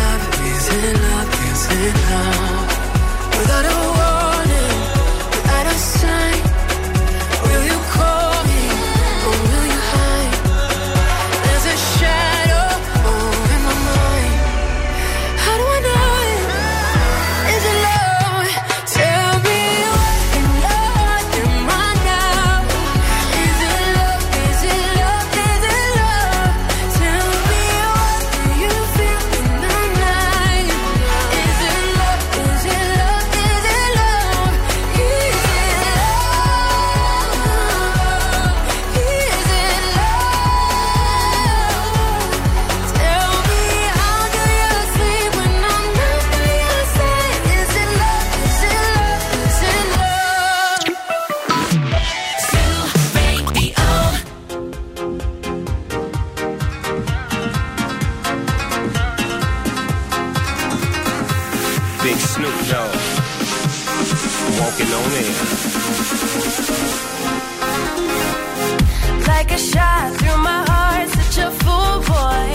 shot through my heart, such a fool boy.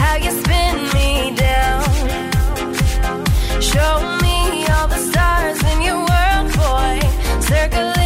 How you spin me down? Show me all the stars in your world, boy. Circle.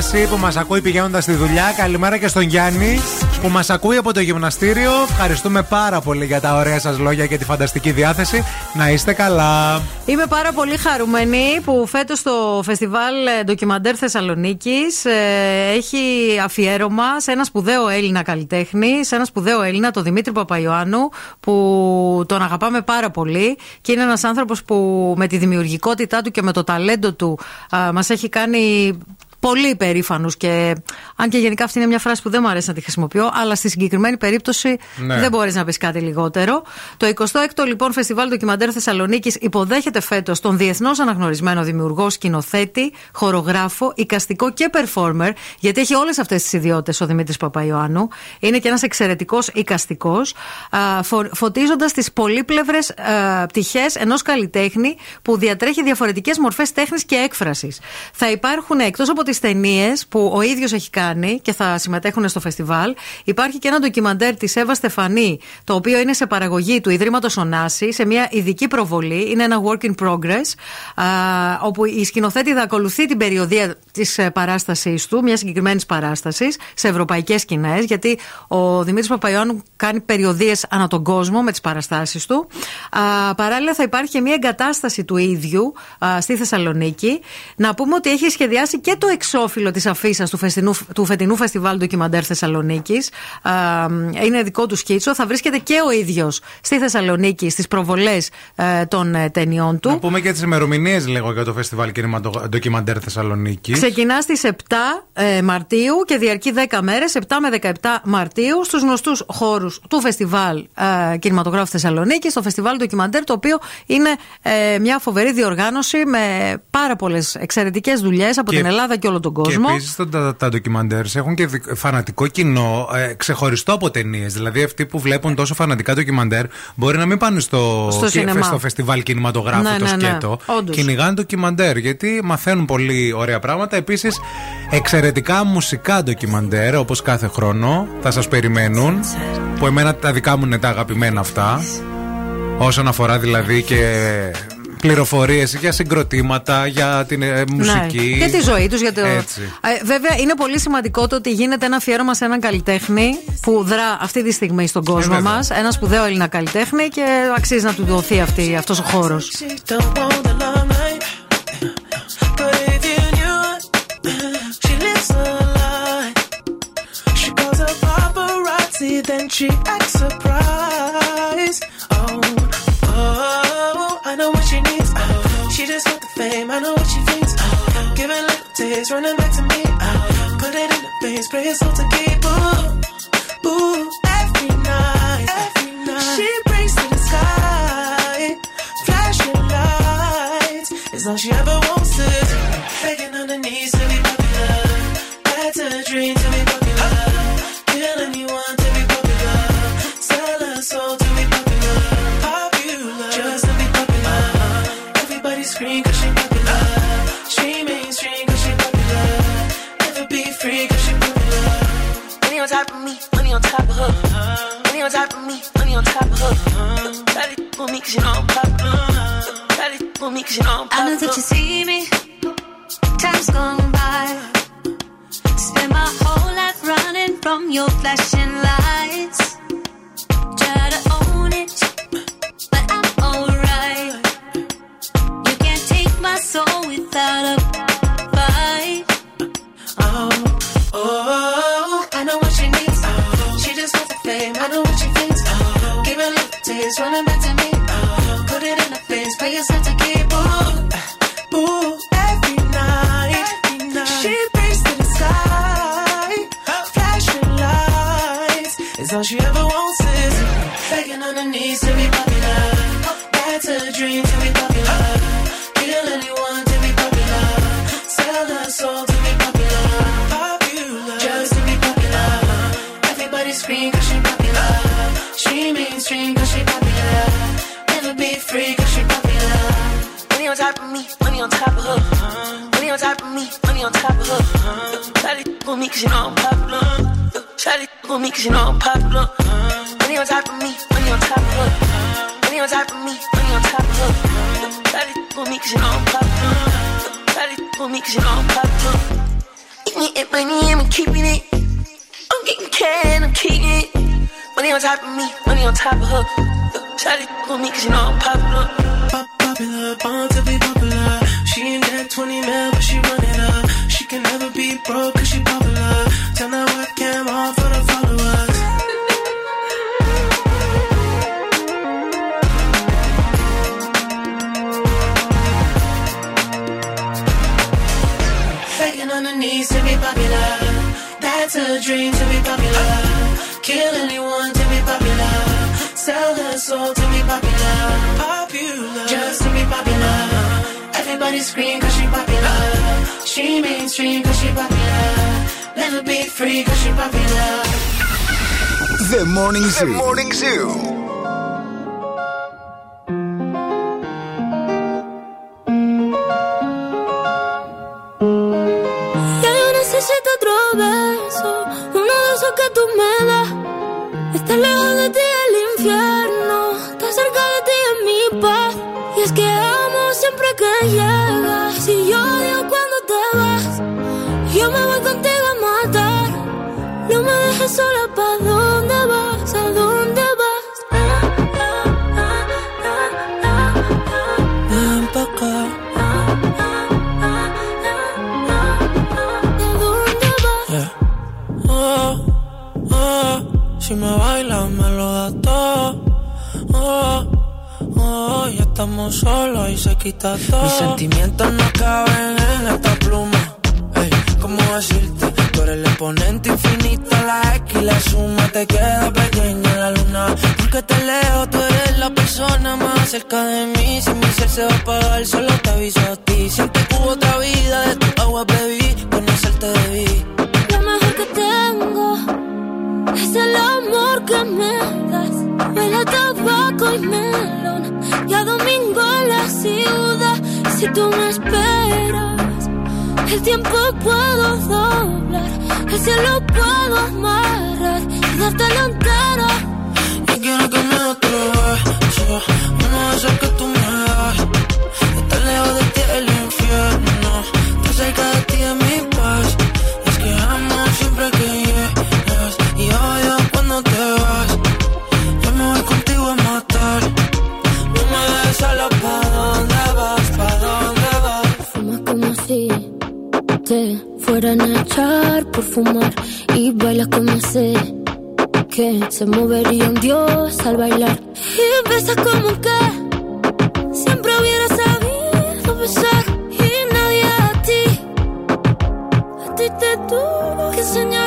Στον Αναστάση που μας ακούει πηγαίνοντας στη δουλειά. Καλημέρα και στον Γιάννη που μας ακούει από το γυμναστήριο. Ευχαριστούμε πάρα πολύ για τα ωραία σας λόγια και τη φανταστική διάθεση. Να είστε καλά. Είμαι πάρα πολύ χαρούμενη που φέτος το φεστιβάλ ε, Ντοκιμαντέρ Θεσσαλονίκης έχει αφιέρωμα σε ένα σπουδαίο Έλληνα καλλιτέχνη, σε ένα σπουδαίο Έλληνα, τον Δημήτρη Παπαϊωάννου, που τον αγαπάμε πάρα πολύ και είναι ένας άνθρωπος που με τη δημιουργικότητά του και με το ταλέντο του μας έχει κάνει πολύ περήφανου και αν και γενικά αυτή είναι μια φράση που δεν μου αρέσει να τη χρησιμοποιώ, αλλά στη συγκεκριμένη περίπτωση Ναι. δεν μπορείς να πεις κάτι λιγότερο. Το 26ο λοιπόν Φεστιβάλ Ντοκιμαντέρ Θεσσαλονίκης υποδέχεται φέτος τον διεθνώς αναγνωρισμένο δημιουργό, σκηνοθέτη, χορογράφο, οικαστικό και performer, γιατί έχει όλες αυτές τις ιδιότητες ο Δημήτρης Παπαϊωάννου. Είναι και ένας εξαιρετικός οικαστικός, φωτίζοντας τις πολύπλευρες πτυχές ενός καλλιτέχνη που διατρέχει διαφορετικές μορφές τέχνης και έκφρασης. Θα υπάρχουν εκτός από τις ταινίες που ο ίδιος έχει κάνει και θα συμμετέχουν στο φεστιβάλ, υπάρχει και ένα ντοκιμαντέρ της Εύα Στεφανή, το οποίο είναι σε παραγωγή του Ιδρύματος Ωνάση, σε μια ειδική προβολή. Είναι ένα work in progress, α, όπου η σκηνοθέτη θα ακολουθεί την περιοδία της παράστασής του, μιας συγκεκριμένης παράστασης, σε ευρωπαϊκές σκηνές, γιατί ο Δημήτρης Παπαϊωάννου κάνει περιοδίες ανά τον κόσμο με τις παραστάσεις του. Α, παράλληλα, θα υπάρχει και μια εγκατάσταση του ίδιου α, στη Θεσσαλονίκη. Να πούμε ότι έχει σχεδιάσει και το εξώφυλλο της αφίσας του, φεστινού- του φετινού φεστιβάλ Ντοκιμαντέρ Θεσσαλονίκης. Είναι δικό του σκίτσο. Θα βρίσκεται και ο ίδιος στη Θεσσαλονίκη στις προβολές των ε, ταινιών του. Να πούμε και τις ημερομηνίες λίγο για το φεστιβάλ κινηματο... ντοκιμαντέρ Θεσσαλονίκης. Ξεκινά στις 7 ε, Μαρτίου και διαρκεί 10 μέρες, 7 με 17 Μαρτίου, στους γνωστούς χώρους του Φεστιβάλ ε, Κινηματογράφου Θεσσαλονίκη, στο Φεστιβάλ Ντοκιμαντέρ, το οποίο είναι ε, μια φοβερή διοργάνωση με πάρα πολλές εξαιρετικές δουλειές από Και- την Ελλάδα και όλο τον κόσμο. Και επίσης τα, τα ντοκιμαντέρς έχουν και δι- φανατικό κοινό ε, ξεχωριστό από ταινίες. Δηλαδή αυτοί που βλέπουν τόσο φανατικά ντοκιμαντέρ μπορεί να μην πάνε στο, Στο και- σινεμά. στο φεστιβάλ κινηματογράφου Ναι, το ναι, ναι. σκέτο. Όντως. Κυνηγάνε ντοκιμαντέρ γιατί μαθαίνουν πολύ ωραία πράγματα. Επίσης εξαιρετικά μουσικά ντοκιμαντέρ όπως κάθε χρόνο θα σας περιμένουν. Που εμένα τα δικά μου είναι τα αγαπημένα αυτά. Όσον αφορά δηλαδή και πληροφορίες για συγκροτήματα, για την ε, μουσική. Ναι, και τη ζωή τους. Το... Έτσι. Ε, βέβαια, είναι πολύ σημαντικό το ότι γίνεται ένα αφιέρωμα σε έναν καλλιτέχνη που δρά αυτή τη στιγμή στον κόσμο βέβαια. μας. Ένας σπουδαίο Έλληνα καλλιτέχνη και αξίζει να του δοθεί αυτός ο χώρος. Then she acts surprised. Oh, oh, I know what she needs. Oh, she just want the fame. I know what she thinks. Oh, give it little taste, running back to me. Oh, put it in the veins, pray it's all no sé que se movería un dios al bailar. Y besas como que siempre hubiera sabido besar. Y nadie a ti, a ti te tuvo que soñar.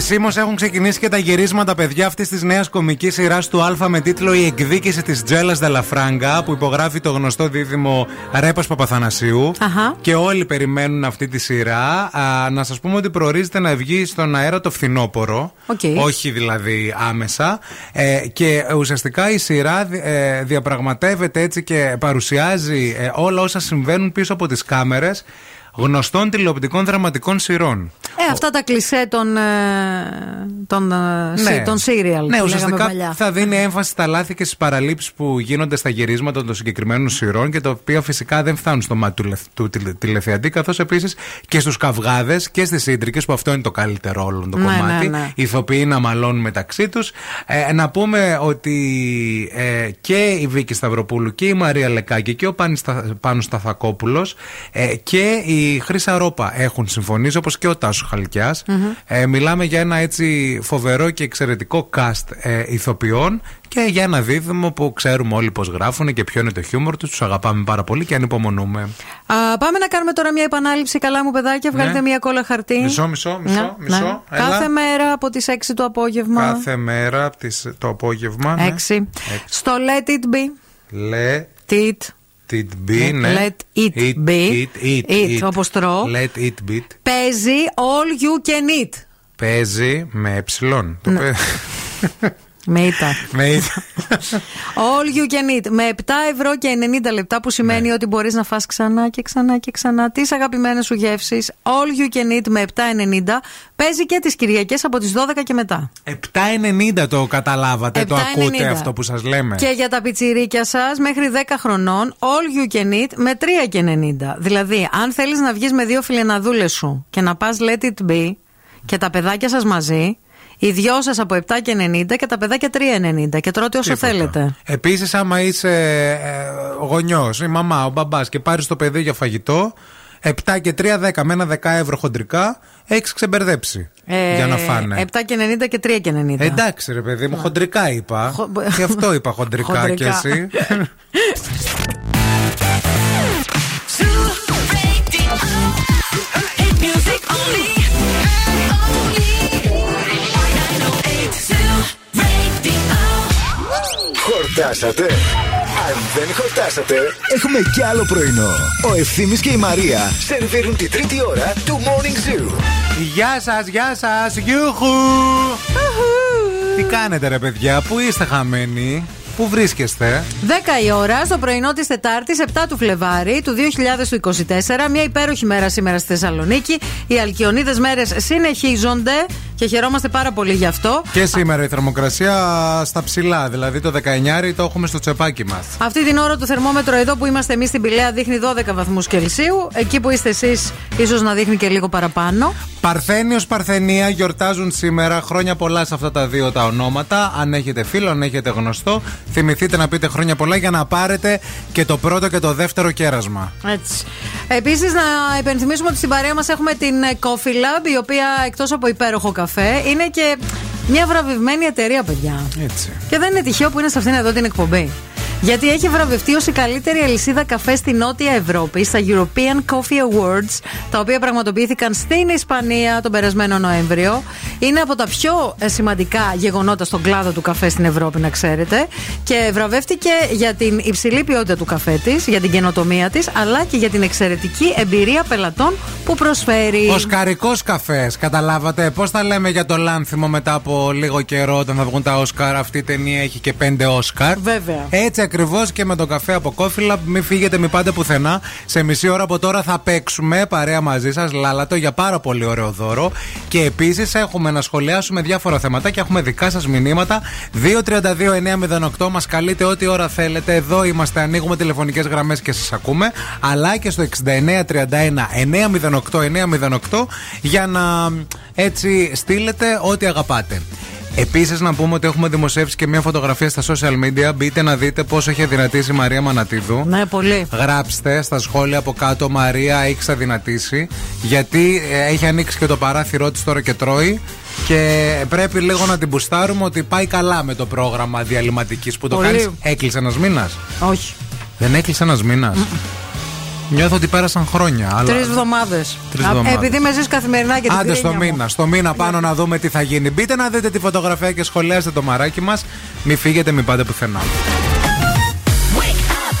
Επισήμως έχουν ξεκινήσει και τα γυρίσματα παιδιά αυτής της νέας κομικής σειράς του Αλφα με τίτλο Η εκδίκηση της Τζέλας Δαλαφράγκα που υπογράφει το γνωστό δίδυμο Ρέπας Παπαθανασίου. Και όλοι περιμένουν αυτή τη σειρά. Να σας πούμε ότι προορίζεται να βγει στον αέρα το φθινόπωρο. Okay. Όχι δηλαδή άμεσα. Ε, και ουσιαστικά η σειρά ε, διαπραγματεύεται έτσι και παρουσιάζει ε, όλα όσα συμβαίνουν πίσω από τις κάμερες γνωστών τηλεοπτικών δραματικών σειρών. Ε, αυτά τα κλισέ των, ε, των, ε, σι- των serial. Ναι, που λέγαμε ουσιαστικά παλιά. θα δίνει έμφαση στα λάθη και στις παραλήψεις που γίνονται στα γυρίσματα των συγκεκριμένων σειρών και τα οποία φυσικά δεν φτάνουν στο μάτι του, λεθ- του τηλε- τηλεθεατή, καθώς επίσης και στους καυγάδες και στις ίντρικε, που αυτό είναι το καλύτερο όλο το Ναι, κομμάτι. ναι, ναι. Οι ηθοποιοί να μαλώνουν μεταξύ τους. Ε, να πούμε ότι ε, και η Βίκη Σταυροπούλου και η Μαρία Λεκάκη και ο Πάνης Στα- Πάνος Σταθακόπουλος ε, και η Χρύσα Ρόπα έχουν συμφωνήσει, όπως και ο Τάσος Χαλκιάς. Μμμ. Ε, μιλάμε για ένα έτσι φοβερό και εξαιρετικό cast ε, ηθοποιών και για ένα δίδυμο που ξέρουμε όλοι πώς γράφουν και ποιο είναι το χιούμορ τους. Τους αγαπάμε πάρα πολύ και ανυπομονούμε. Α, πάμε να κάνουμε τώρα μια επανάληψη. Καλά μου παιδάκια, βγάλετε Ναι. μια κόλλα χαρτί. Μισό, μισό, μισό, Ναι, μισό. ναι. Έλα. Κάθε μέρα από τις 6 το απόγευμα. Κάθε μέρα από τις, το απόγευμα. ναι. 6. Στο Let It Be. Let It. It be, ναι. Let it Eat, be. Eat, eat, Eat, eat. όπως τρώω. Let it be. Παίζει All You Can Eat. Παίζει με ε. Το Ναι. Παι- Με ήττα. με ε. All you can eat. Με 7 ευρώ και 90 λεπτά που σημαίνει Ναι. ότι μπορείς να φας ξανά και ξανά και ξανά τις αγαπημένες σου γεύσεις. All you can eat με 7,90 παίζει και τις Κυριακές από τις 12 και μετά. 7,90 το καταλάβατε, το 7,90. ακούτε αυτό που σας λέμε. Και για τα πιτσιρίκια σας μέχρι 10 χρονών All you can eat με 3,90. Δηλαδή αν θέλεις να βγεις με δύο φιλεναδούλες σου και να πας let it be και τα παιδάκια σας μαζί οι δυο σας από 7,90 και τα παιδάκια 3,90 και τρώτε όσο Τίποτα. θέλετε. Επίσης, άμα είσαι ε, γονιός, η μαμά, ο μπαμπάς και πάρεις το παιδί για φαγητό, 7 και 3, 10 με ένα 10 ευρώ χοντρικά, έχεις ξεμπερδέψει Ε, για να φάνε. 7 και 90 και 3 και 90. Εντάξει, ρε παιδί μου, χοντρικά είπα. Χο- Και αυτό είπα χοντρικά, Χοντρικά. και εσύ. Music only. Χορτάσατε. Αν δεν χορτάσατε, έχουμε κι άλλο πρωινό. Ο Ευθύμης και η Μαρία σερβίρουν τη τρίτη ώρα του Morning Zoo. Γεια σας, γεια σας, γιούχου! Τι κάνετε, ρε παιδιά, πού είστε χαμένοι, πού βρίσκεστε; 10 η ώρα στο πρωινό της Τετάρτης, 7 του Φλεβάρι του 2024. Μια υπέροχη μέρα σήμερα στη Θεσσαλονίκη. Οι αλκιονίδες μέρες συνεχίζονται και χαιρόμαστε πάρα πολύ γι' αυτό. Και σήμερα η θερμοκρασία στα ψηλά, δηλαδή το 19 το έχουμε στο τσεπάκι μας. Αυτή την ώρα το θερμόμετρο εδώ που είμαστε εμείς στην Πηλαία δείχνει 12 βαθμούς Κελσίου. Εκεί που είστε εσείς, ίσως να δείχνει και λίγο παραπάνω. Παρθένιος, Παρθενία γιορτάζουν σήμερα. Χρόνια πολλά σε αυτά τα δύο τα ονόματα. Αν έχετε φίλο, αν έχετε γνωστό, θυμηθείτε να πείτε χρόνια πολλά για να πάρετε και το πρώτο και το δεύτερο κέρασμα. Έτσι. Επίσης, να υπενθυμίσουμε ότι στην παρέα μας έχουμε την ε, Coffee Lab, η οποία εκτός από υπέροχο καφέ είναι και μια βραβευμένη εταιρεία, παιδιά. Έτσι. Και δεν είναι τυχαίο που είναι σε αυτήν εδώ την εκπομπή. Γιατί έχει βραβευτεί ως η καλύτερη αλυσίδα καφέ στη Νότια Ευρώπη στα European Coffee Awards, τα οποία πραγματοποιήθηκαν στην Ισπανία τον περασμένο Νοέμβριο. Είναι από τα πιο ε, σημαντικά γεγονότα στον κλάδο του καφέ στην Ευρώπη, να ξέρετε. Και βραβεύτηκε για την υψηλή ποιότητα του καφέ της, για την καινοτομία της, αλλά και για την εξαιρετική εμπειρία πελατών που προσφέρει. Οσκαρικό καφές, καταλάβατε. Πώς θα λέμε για το Λάνθιμο μετά από λίγο καιρό, όταν θα βγουν τα Όσκαρ. Αυτή η ταινία έχει και πέντε Όσκαρ. Βέβαια. Έτσι ακριβώς και με τον καφέ από Coffee Lab. Μην φύγετε, μην πάτε πουθενά. Σε μισή ώρα από τώρα θα παίξουμε παρέα μαζί σας, λάλατο, για πάρα πολύ ωραίο δώρο. Και επίσης έχουμε να σχολιάσουμε διάφορα θέματα και έχουμε δικά σας μηνύματα. 232-908 μας καλείτε ό,τι ώρα θέλετε. Εδώ είμαστε, ανοίγουμε τηλεφωνικές γραμμές και σας ακούμε. Αλλά και στο 6931-908-908 για να έτσι στείλετε ό,τι αγαπάτε. Επίσης, να πούμε ότι έχουμε δημοσιεύσει και μια φωτογραφία στα social media. Μπείτε να δείτε πόσο έχει αδυνατήσει η Μαρία Μανατίδου. Ναι, πολύ. Γράψτε στα σχόλια από κάτω Μαρία έχεις αδυνατήσει. Γιατί ε, έχει ανοίξει και το παράθυρό της τώρα και τρώει. Και πρέπει λίγο να την μπουστάρουμε ότι πάει καλά με το πρόγραμμα διαλυματικής που το Πολύ. κάνεις. Έκλεισε ένας μήνας. Όχι. Δεν έκλεισε ένας μήνας. Νιώθω ότι πέρασαν χρόνια. Αλλά... Τρεις εβδομάδες. Τρεις εβδομάδες. Επειδή με ζεις καθημερινά και την Άντε στο κρίνια μου. μήνα, στο μήνα πάνω να δούμε τι θα γίνει. Μπείτε να δείτε τη φωτογραφία και σχολιάστε το μαράκι μας. Μην φύγετε, μην πάτε πουθενά. Wake up.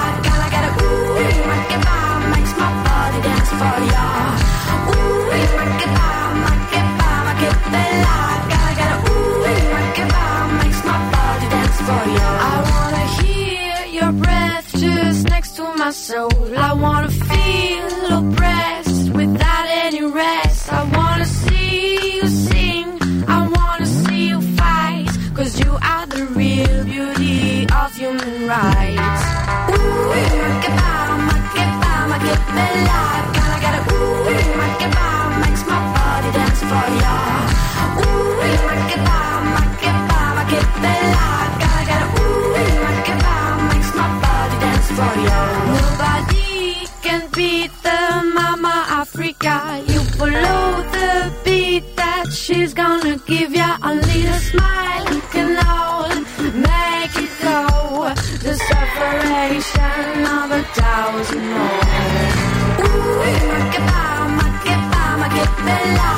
soul. I wanna feel oppressed without any rest. I wanna see you sing. I wanna see you fight. Cause you are the real beauty of human rights. The light.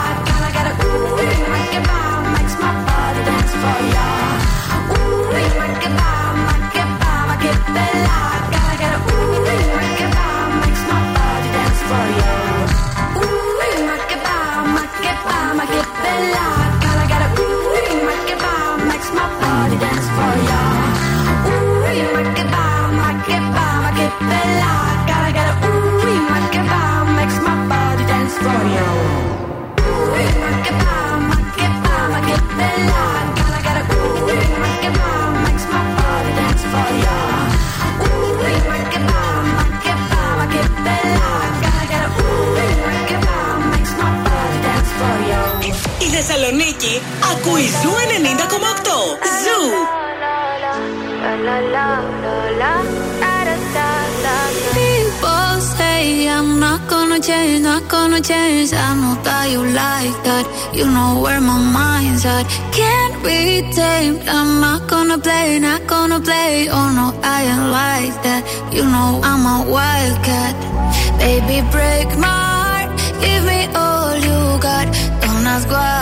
ακούει Ζου 90,8. Ζου. People say I'm not gonna change, not gonna change. I know that you like that. You know where my mind's at. Can't be tamed. I'm not gonna play, not gonna play. Oh no, I ain't like that. You know I'm a wildcat. Baby, break my heart. Give me all you got. Don't ask why, why, why.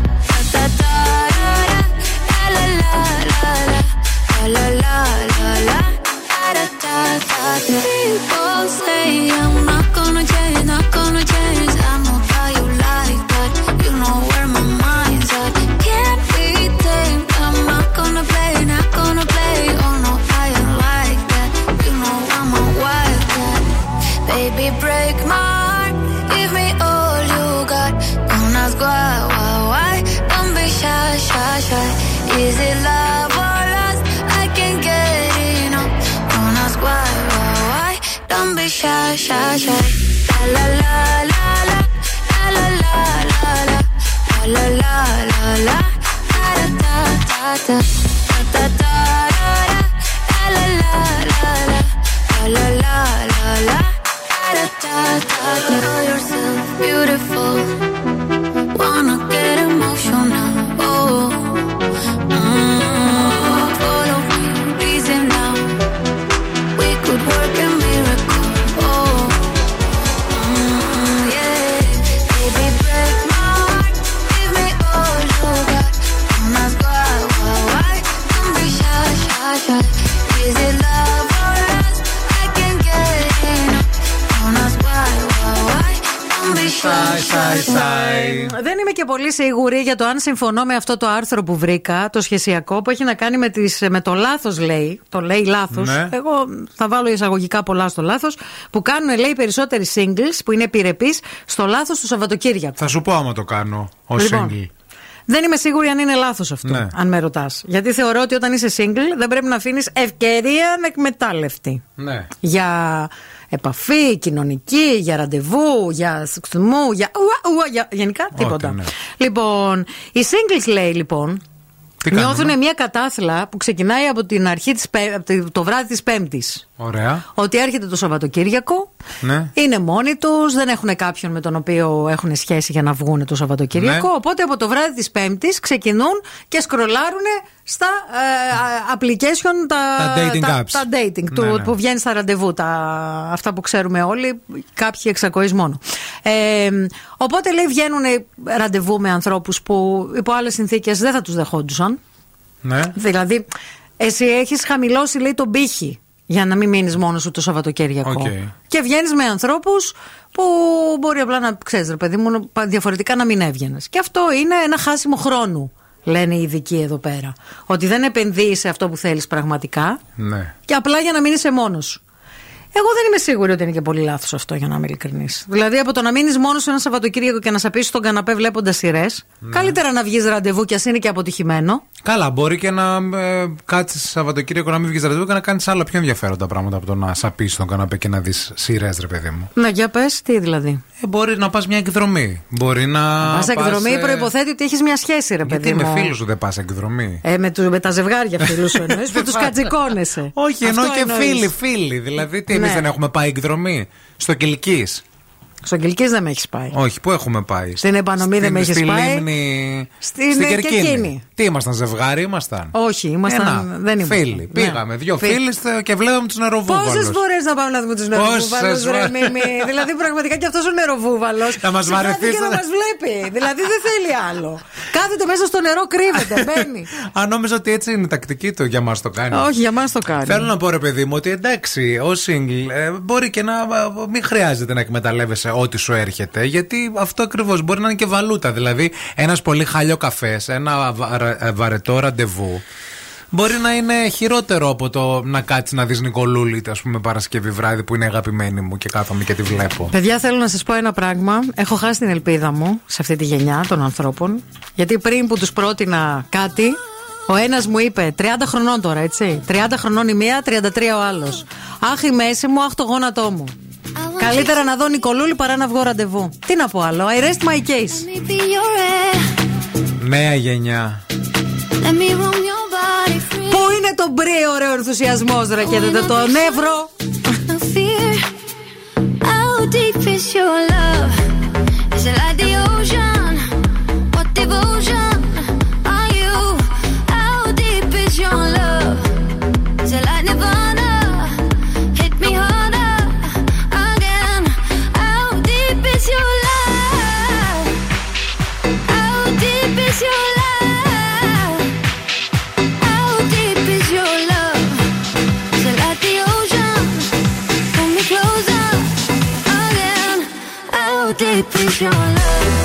το αν συμφωνώ με αυτό το άρθρο που βρήκα, το σχεσιακό, που έχει να κάνει με, τις, με το λάθος, λέει. Το λέει λάθος. Ναι. Εγώ θα βάλω εισαγωγικά πολλά στο λάθος. Που κάνουν, λέει, περισσότεροι singles που είναι επιρρεπείς στο λάθος του Σαββατοκύριακου. Θα σου πω άμα το κάνω ως Λοιπόν, single. Δεν είμαι σίγουρη αν είναι λάθος αυτό, Ναι. αν με ρωτάς. Γιατί θεωρώ ότι όταν είσαι single δεν πρέπει να αφήνεις ευκαιρία ανεκμετάλλευτη. Ναι. Για επαφή, κοινωνική, για ραντεβού, για σεξισμού, για. ουα, ουα, για γενικά τίποτα. ναι. Λοιπόν, οι singles λέει λοιπόν. Τι κάνουμε; Νιώθουν μια κατάθλα που ξεκινάει από την αρχή της, πέ- από τη- το βράδυ της Πέμπτης. Ωραία. Ότι έρχεται το Σαββατοκύριακο Ναι. Είναι μόνοι τους, δεν έχουν κάποιον με τον οποίο έχουν σχέση για να βγουν το Σαββατοκύριακο. Ναι. Οπότε από το βράδυ της Πέμπτης ξεκινούν και σκρολάρουν στα ε, α, application τα, Τα dating τα, apps. τα dating του, Ναι, ναι. που βγαίνει στα ραντεβού. Τα, αυτά που ξέρουμε όλοι, κάποιοι εξ ακοής μόνο. Ε, οπότε λέει βγαίνουν ραντεβού με ανθρώπους που υπό άλλες συνθήκες δεν θα τους δεχόντουσαν. Ναι. Δηλαδή, εσύ έχεις χαμηλώσει, λέει, τον πήχη για να μην μείνεις μόνος σου το Σαββατοκύριακο. Οκ. Και βγαίνεις με ανθρώπους που μπορεί απλά να ξέρεις, ρε παιδί μου, διαφορετικά να μην έβγαινες. Και αυτό είναι ένα χάσιμο χρόνου, λένε οι ειδικοί εδώ πέρα. Ότι δεν επενδύεις σε αυτό που θέλεις πραγματικά Ναι. και απλά για να μην είσαι μόνος σου. Εγώ δεν είμαι σίγουρη ότι είναι και πολύ λάθος αυτό, για να είμαι ειλικρινής. Δηλαδή, από το να μείνεις μόνος σου ένα Σαββατοκύριακο και να σαπίσει στον καναπέ βλέποντας σειρές, Ναι. καλύτερα να βγεις ραντεβού κι ας είναι και αποτυχημένο. Καλά, μπορεί και να ε, κάτσεις Σαββατοκύριακο να μην βγεις ραντεβού και να κάνεις άλλα πιο ενδιαφέροντα πράγματα από το να σαπίσει τον καναπέ και να δεις σειρές, ρε παιδί μου. Να για πες, τι δηλαδή. Ε, μπορεί να πας μια εκδρομή. Μπορεί να. Πας πας, εκδρομή ε, προποθέτει ότι έχεις μια σχέση, ρε παιδί Γιατί μου. με φίλους σου δεν πας εκδρομή; Ε, με, του, με τα ζευγάρια φίλους σου εννοείς που τους κατσικώνεσαι. Όχι, Αυτό εννοώ και εννοείς. φίλοι, φίλοι. Δηλαδή, τι, εμείς Ναι. δεν έχουμε πάει εκδρομή. Στο Κυλκής. Στον Κυλκή δεν με έχεις πάει. Όχι, πού έχουμε πάει; Στην Επανομή δεν με έχεις στη πάει. Λίμνη. Στην- στην και Κερκίνη. εκείνη. Τι ήμασταν, ζευγάρι ήμασταν; Όχι, ήμασταν. Ένα, δεν ήμασταν. Φίλοι. Ναι. Πήγαμε, δύο Φίλοι. φίλοι και βλέπαμε τους νεροβούβαλους. Πόσες φορές να πάμε να δούμε τους νεροβούβαλους, Πόσες ρε φορές. Μίμη; δηλαδή, πραγματικά και αυτός ο νεροβούβαλος. Θα μας βαρεθείς, και να ε. μας βλέπει. δηλαδή, δεν θέλει άλλο. Κάθεται μέσα στο νερό, κρύβεται, μπαίνει. Αν νόμιζα ότι έτσι είναι η τακτική του για μας το κάνει. Όχι, για μας το κάνει. Θέλω να πω ρε παιδί μου ότι εντάξει, ω single ε, μπορεί και να ε, μην χρειάζεται να εκμεταλλεύεσαι ό,τι σου έρχεται. Γιατί αυτό ακριβώς μπορεί να είναι και βαλούτα. Δηλαδή, ένας πολύ χαλιό καφές, ένα βα- ε, βαρετό ραντεβού. Μπορεί να είναι χειρότερο από το να κάτσεις να δεις Νικολούλη, ας πούμε, Παρασκευή βράδυ που είναι αγαπημένη μου και κάθομαι και τη βλέπω. Παιδιά, θέλω να σας πω ένα πράγμα. Έχω χάσει την ελπίδα μου σε αυτή τη γενιά των ανθρώπων. Γιατί πριν που τους πρότεινα κάτι, ο ένας μου είπε 30 χρονών τώρα, έτσι. 30 χρονών η μία, 33 ο άλλος. Αχ, η μέση μου, αχ, το γόνατό μου. Καλύτερα να δω Νικολούλη παρά να βγω ραντεβού. Τι να πω άλλο. I rest my case. Maybe you're air. Νέα γενιά. Let me roam your body free. Πού είναι το μπρι ωραίο ενθουσιασμός, ρε και το, το νεύρο. No fear. How deep is your love? Is it like the ocean? Deep is your love?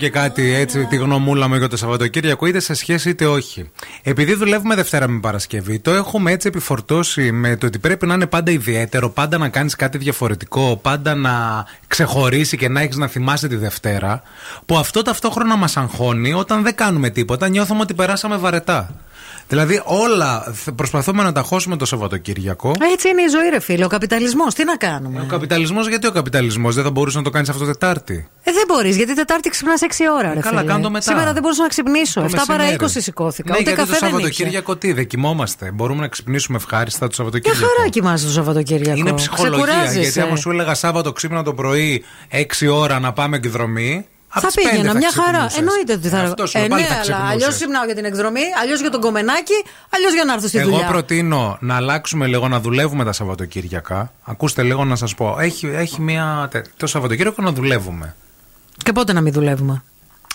Και κάτι έτσι, τη γνωμούλα μου για το Σαββατοκύριακο, είτε σε σχέση είτε όχι. Επειδή δουλεύουμε Δευτέρα με Παρασκευή, το έχουμε έτσι επιφορτώσει με το ότι πρέπει να είναι πάντα ιδιαίτερο, πάντα να κάνεις κάτι διαφορετικό, πάντα να ξεχωρίσει και να έχεις να θυμάσαι τη Δευτέρα. Που αυτό ταυτόχρονα μας αγχώνει όταν δεν κάνουμε τίποτα, νιώθουμε ότι περάσαμε βαρετά. Δηλαδή όλα θ- προσπαθούμε να τα χώσουμε το Σαββατοκύριακο. Έτσι είναι η ζωή, ρε φίλε. Ο καπιταλισμός. Τι να κάνουμε; Ο καπιταλισμός, γιατί ο καπιταλισμός; Δεν θα μπορούσε να το κάνεις αυτό Τετάρτη. Ε, δεν μπορείς, γιατί Τετάρτη ξυπνάς 6 ώρα. Ρε, καλά, φίλε. κάνε το μετά. Σήμερα δεν μπορούσα να ξυπνήσω. 7 Το παρά 20 μεσημέρι. σηκώθηκα. Ναι, Ούτε γιατί καφέ το δεν είχε. Σαββατοκύριακο τι, δεν κοιμόμαστε. Μπορούμε να ξυπνήσουμε ευχάριστα το Μια Σαββατοκύριακο. χαρά κοιμάσαι το Σαββατοκύριακο; Είναι ψυχολογία. Ξεκουράζεσαι. Γιατί άμα σου έλεγα Σάββατο ξύπνα το πρωί 6 ώρα να πάμε εκδρομή. Απ' Θα τις πέντε πήγαινα, θα μια χαρά. ξυπνούσες. Εννοείται ότι θα. Αυτός σου ε, λέω, πάλι ναι, θα αλλά ξυπνούσες. αλλιώς ξυπνάω για την εκδρομή, αλλιώς για τον κομμενάκι, αλλιώς για να έρθω στη Εγώ δουλειά. προτείνω να αλλάξουμε λίγο να δουλεύουμε τα Σαββατοκύριακα. Ακούστε λίγο να σας πω. Έχει, έχει μια. τε- Το Σαββατοκύριακο να δουλεύουμε. Και πότε να μην δουλεύουμε;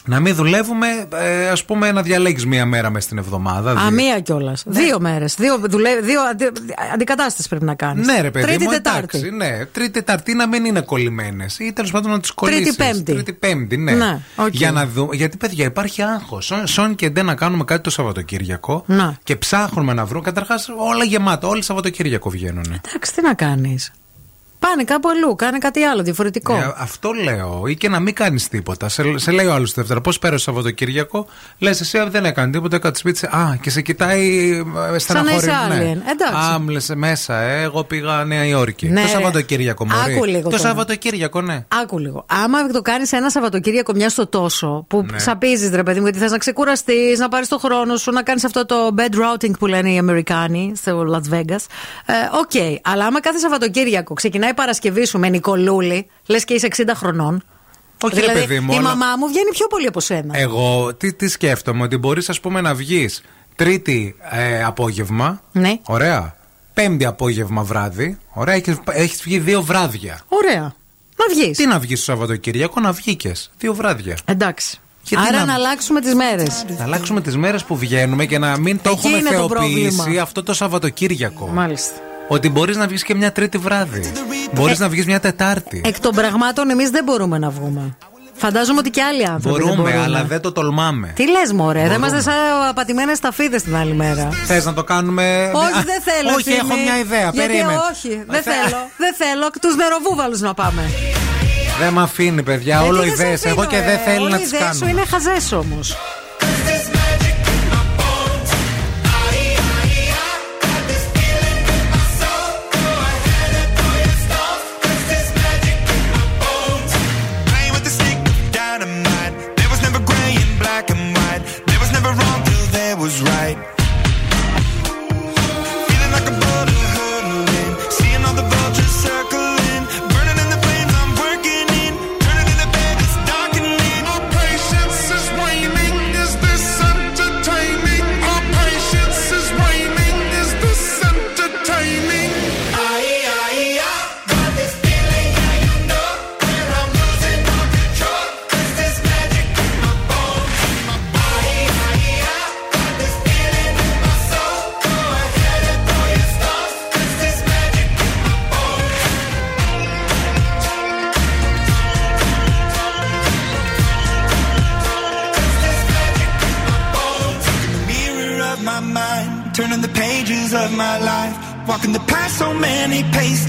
Να μην δουλεύουμε, ε, ας πούμε, να διαλέγεις μία μέρα μες στην εβδομάδα. Α, δύο. μία κιόλας. Δύο μέρες. Δύο, δουλε... δύο αντι... αντικατάσταση πρέπει να κάνεις. Ναι, ρε παιδί Τρίτη, μου, Τετάρτη. εντάξει, ναι. Τρίτη, Τετάρτη να μην είναι κολλημένες. Ή τέλος πάντων να τις κολλήσεις. Πέμπτη. Τρίτη, Πέμπτη, ναι. Ναι, οκ. Για να δούμε. Γιατί, παιδιά, υπάρχει άγχος. Σώνει και ντε να κάνουμε κάτι το Σαββατοκύριακο. Να. Και ψάχνουμε να βρούμε. Καταρχάς, όλα γεμάτα. Όλοι Σαββατοκύριακο βγαίνουν. Εντάξει, τι να κάνεις. Πάνε κάπου αλλού, κάνε κάτι άλλο διαφορετικό. Ε, αυτό λέω. Ή και να μην κάνεις τίποτα. Σε, σε λέει ο άλλος τη Δευτέρα, πώς πέρασε το Σαββατοκύριακο; Λες, εσύ «Α, δεν έκανε τίποτα, έκατσε σπίτι. σε». Α, και σε κοιτάει ε, στεναχωρημένα. είσαι alien. Εντάξει. Α, μου λες, μέσα, ε, εγώ πήγα Νέα Υόρκη. Ναι, το ρε. Σαββατοκύριακο, μωρή. Άκου λίγο Το τώρα. Σαββατοκύριακο, ναι. Άκου λίγο. Άμα το κάνεις ένα Σαββατοκύριακο μιας στο τόσο, που Ναι. σαπίζεις ρε παιδί μου, γιατί θες να ξεκουραστείς, να πάρεις το χρόνο σου, να κάνεις αυτό το bed routing που λένε οι Αμερικάνοι στο Las Vegas. Ε, Οκ. Αλλά άμα κάθε Σαββατοκύριακο ξεκινάει η Παρασκευή σου με Νικολούλη, λες και είσαι 60 χρονών. Όχι, ρε δηλαδή, παιδί μου, η αλλά- μαμά μου βγαίνει πιο πολύ από σένα. Εγώ τι, τι σκέφτομαι, ότι μπορείς, ας πούμε, να βγεις Τρίτη ε, απόγευμα. Ναι. Ωραία. Πέμπτη απόγευμα βράδυ. Ωραία, έχεις έχεις βγει δύο βράδια. Ωραία. Να βγεις. Τι να βγεις στο Σαββατοκύριακο, να βγήκες. Δύο βράδια. Εντάξει. Γιατί Άρα να- να... αλλάξουμε τις μέρες. Να αλλάξουμε τις μέρες που βγαίνουμε και να μην το Εκεί έχουμε είναι το θεοποιήσει πρόβλημα. αυτό το Σαββατοκύριακο. Μάλιστα. Ότι μπορείς να βγεις και μια Τρίτη βράδυ. Μπορείς Ε, να βγεις μια Τετάρτη. Εκ των πραγμάτων, εμείς δεν μπορούμε να βγούμε. Φαντάζομαι ότι και άλλοι άνθρωποι. δεν Μπορούμε, μπορούν. αλλά δεν το τολμάμε. Τι λες, Μωρέ, δεν Μπορούμε. είμαστε σαν απατημένες ταφίδες την άλλη μέρα. Θες να το κάνουμε. Όχι, Α, δεν θέλω. Όχι, Ευθύμη. έχω μια ιδέα. Γιατί Περίμενε. όχι, δεν θέλω. Δεν θέλω. Τους νεροβούβαλου να πάμε. Δεν με αφήνει, παιδιά. Ε, Όλο τι δεν σε ιδέες. αφήνω, Εγώ και ε, δεν θέλει όλο να οι τις ιδέες σου κάνω. είναι χαζές όμως.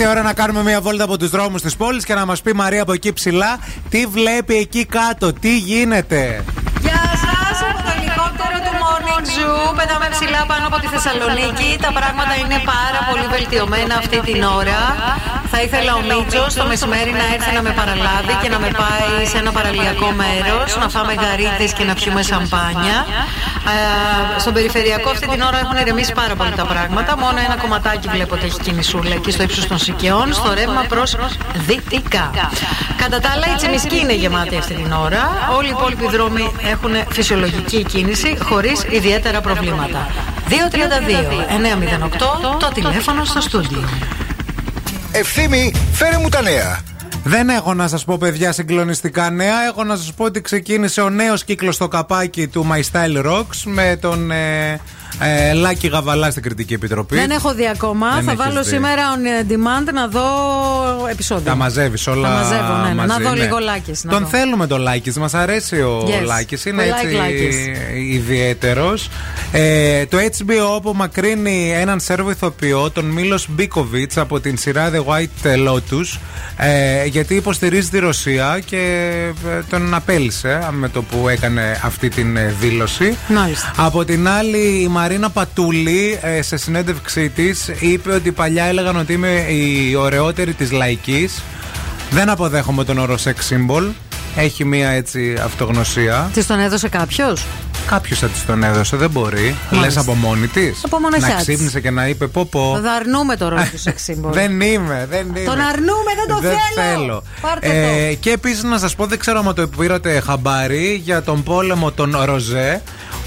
Ήρθε η ώρα να κάνουμε μια βόλτα από τους δρόμους της πόλης και να μας πει Μαρία από εκεί ψηλά τι βλέπει εκεί κάτω, τι γίνεται. Γεια σας από το ελικόπτερο του Morning Zoo. Zoo, πετάμε ψηλά πάνω από τη Θεσσαλονίκη. Τα πράγματα είναι πάρα πολύ βελτιωμένα αυτή την ώρα. Θα ήθελα ο Μίτσος το μεσημέρι να έρθει να με παραλάβει και να με πάει σε ένα παραλιακό μέρος, να φάμε γαρίδες και να πιούμε σαμπάνια. Ε, στον περιφερειακό αυτή την ώρα έχουν ηρεμήσει πάρα πολύ τα πράγματα. Μόνο ένα κομματάκι βλέπω ότι έχει κινησούλα εκεί στο ύψος των Σικαιών, στο ρεύμα προς δυτικά. Κατά τα άλλα, η Τσιμισκή είναι γεμάτη αυτή την ώρα. Όλοι οι υπόλοιποι δρόμοι έχουν φυσιολογική κίνηση χωρίς ιδιαίτερα προβλήματα. 232-908 το τηλέφωνο στο στούντιο. Ευθύμη, φέρε μου τα νέα. Δεν έχω να σας πω, παιδιά, συγκλονιστικά νέα. Έχω να σας πω ότι ξεκίνησε ο νέος κύκλος στο καπάκι του My Style Rocks με τον ε, ε, Λάκη Γαβαλά στην Κριτική Επιτροπή. Δεν έχω δει ακόμα. Δεν θα έχεις βάλω δει. σήμερα on demand να δω επεισόδιο. Τα μαζεύεις όλα. Τα μαζεύω, ναι, ναι. μαζί, Να δω ναι. λίγο Λάκης, να Τον δω. θέλουμε τον Λάκης. Μας αρέσει ο Yes. Λάκης. Είναι We like έτσι Λάκης. ιδιαίτερος. Ε, το HBO απομακρύνει έναν Σέρβο ηθοποιό, τον Μίλος Μπίκοβιτς από την σειρά The White Lotus. Ε, γιατί υποστηρίζει τη Ρωσία και ε, τον απέλησε με το που έκανε αυτή την ε, δήλωση. Μάλιστα. Από την άλλη, η Μαρίνα Πατούλη ε, σε συνέντευξή της είπε ότι παλιά έλεγαν ότι είμαι η ωραιότερη της λαϊκής. Δεν αποδέχομαι τον όρο sex symbol. Έχει μία έτσι αυτογνωσία. Της τον έδωσε κάποιος; Κάποιος θα της τον έδωσε, δεν μπορεί. Λες Μάλιστα. από μόνη της. Από μοναχιά Να της. ξύπνησε και να είπε πω πω. Θα αρνούμε το ρόλο τους σεξ σύμβολο. Δεν είμαι, δεν είμαι. Τον αρνούμε, δεν το δεν θέλω. θέλω. Πάρτε Ε, και επίσης να σας πω, δεν ξέρω αν το πήρατε χαμπάρι για τον πόλεμο των Ροζέ.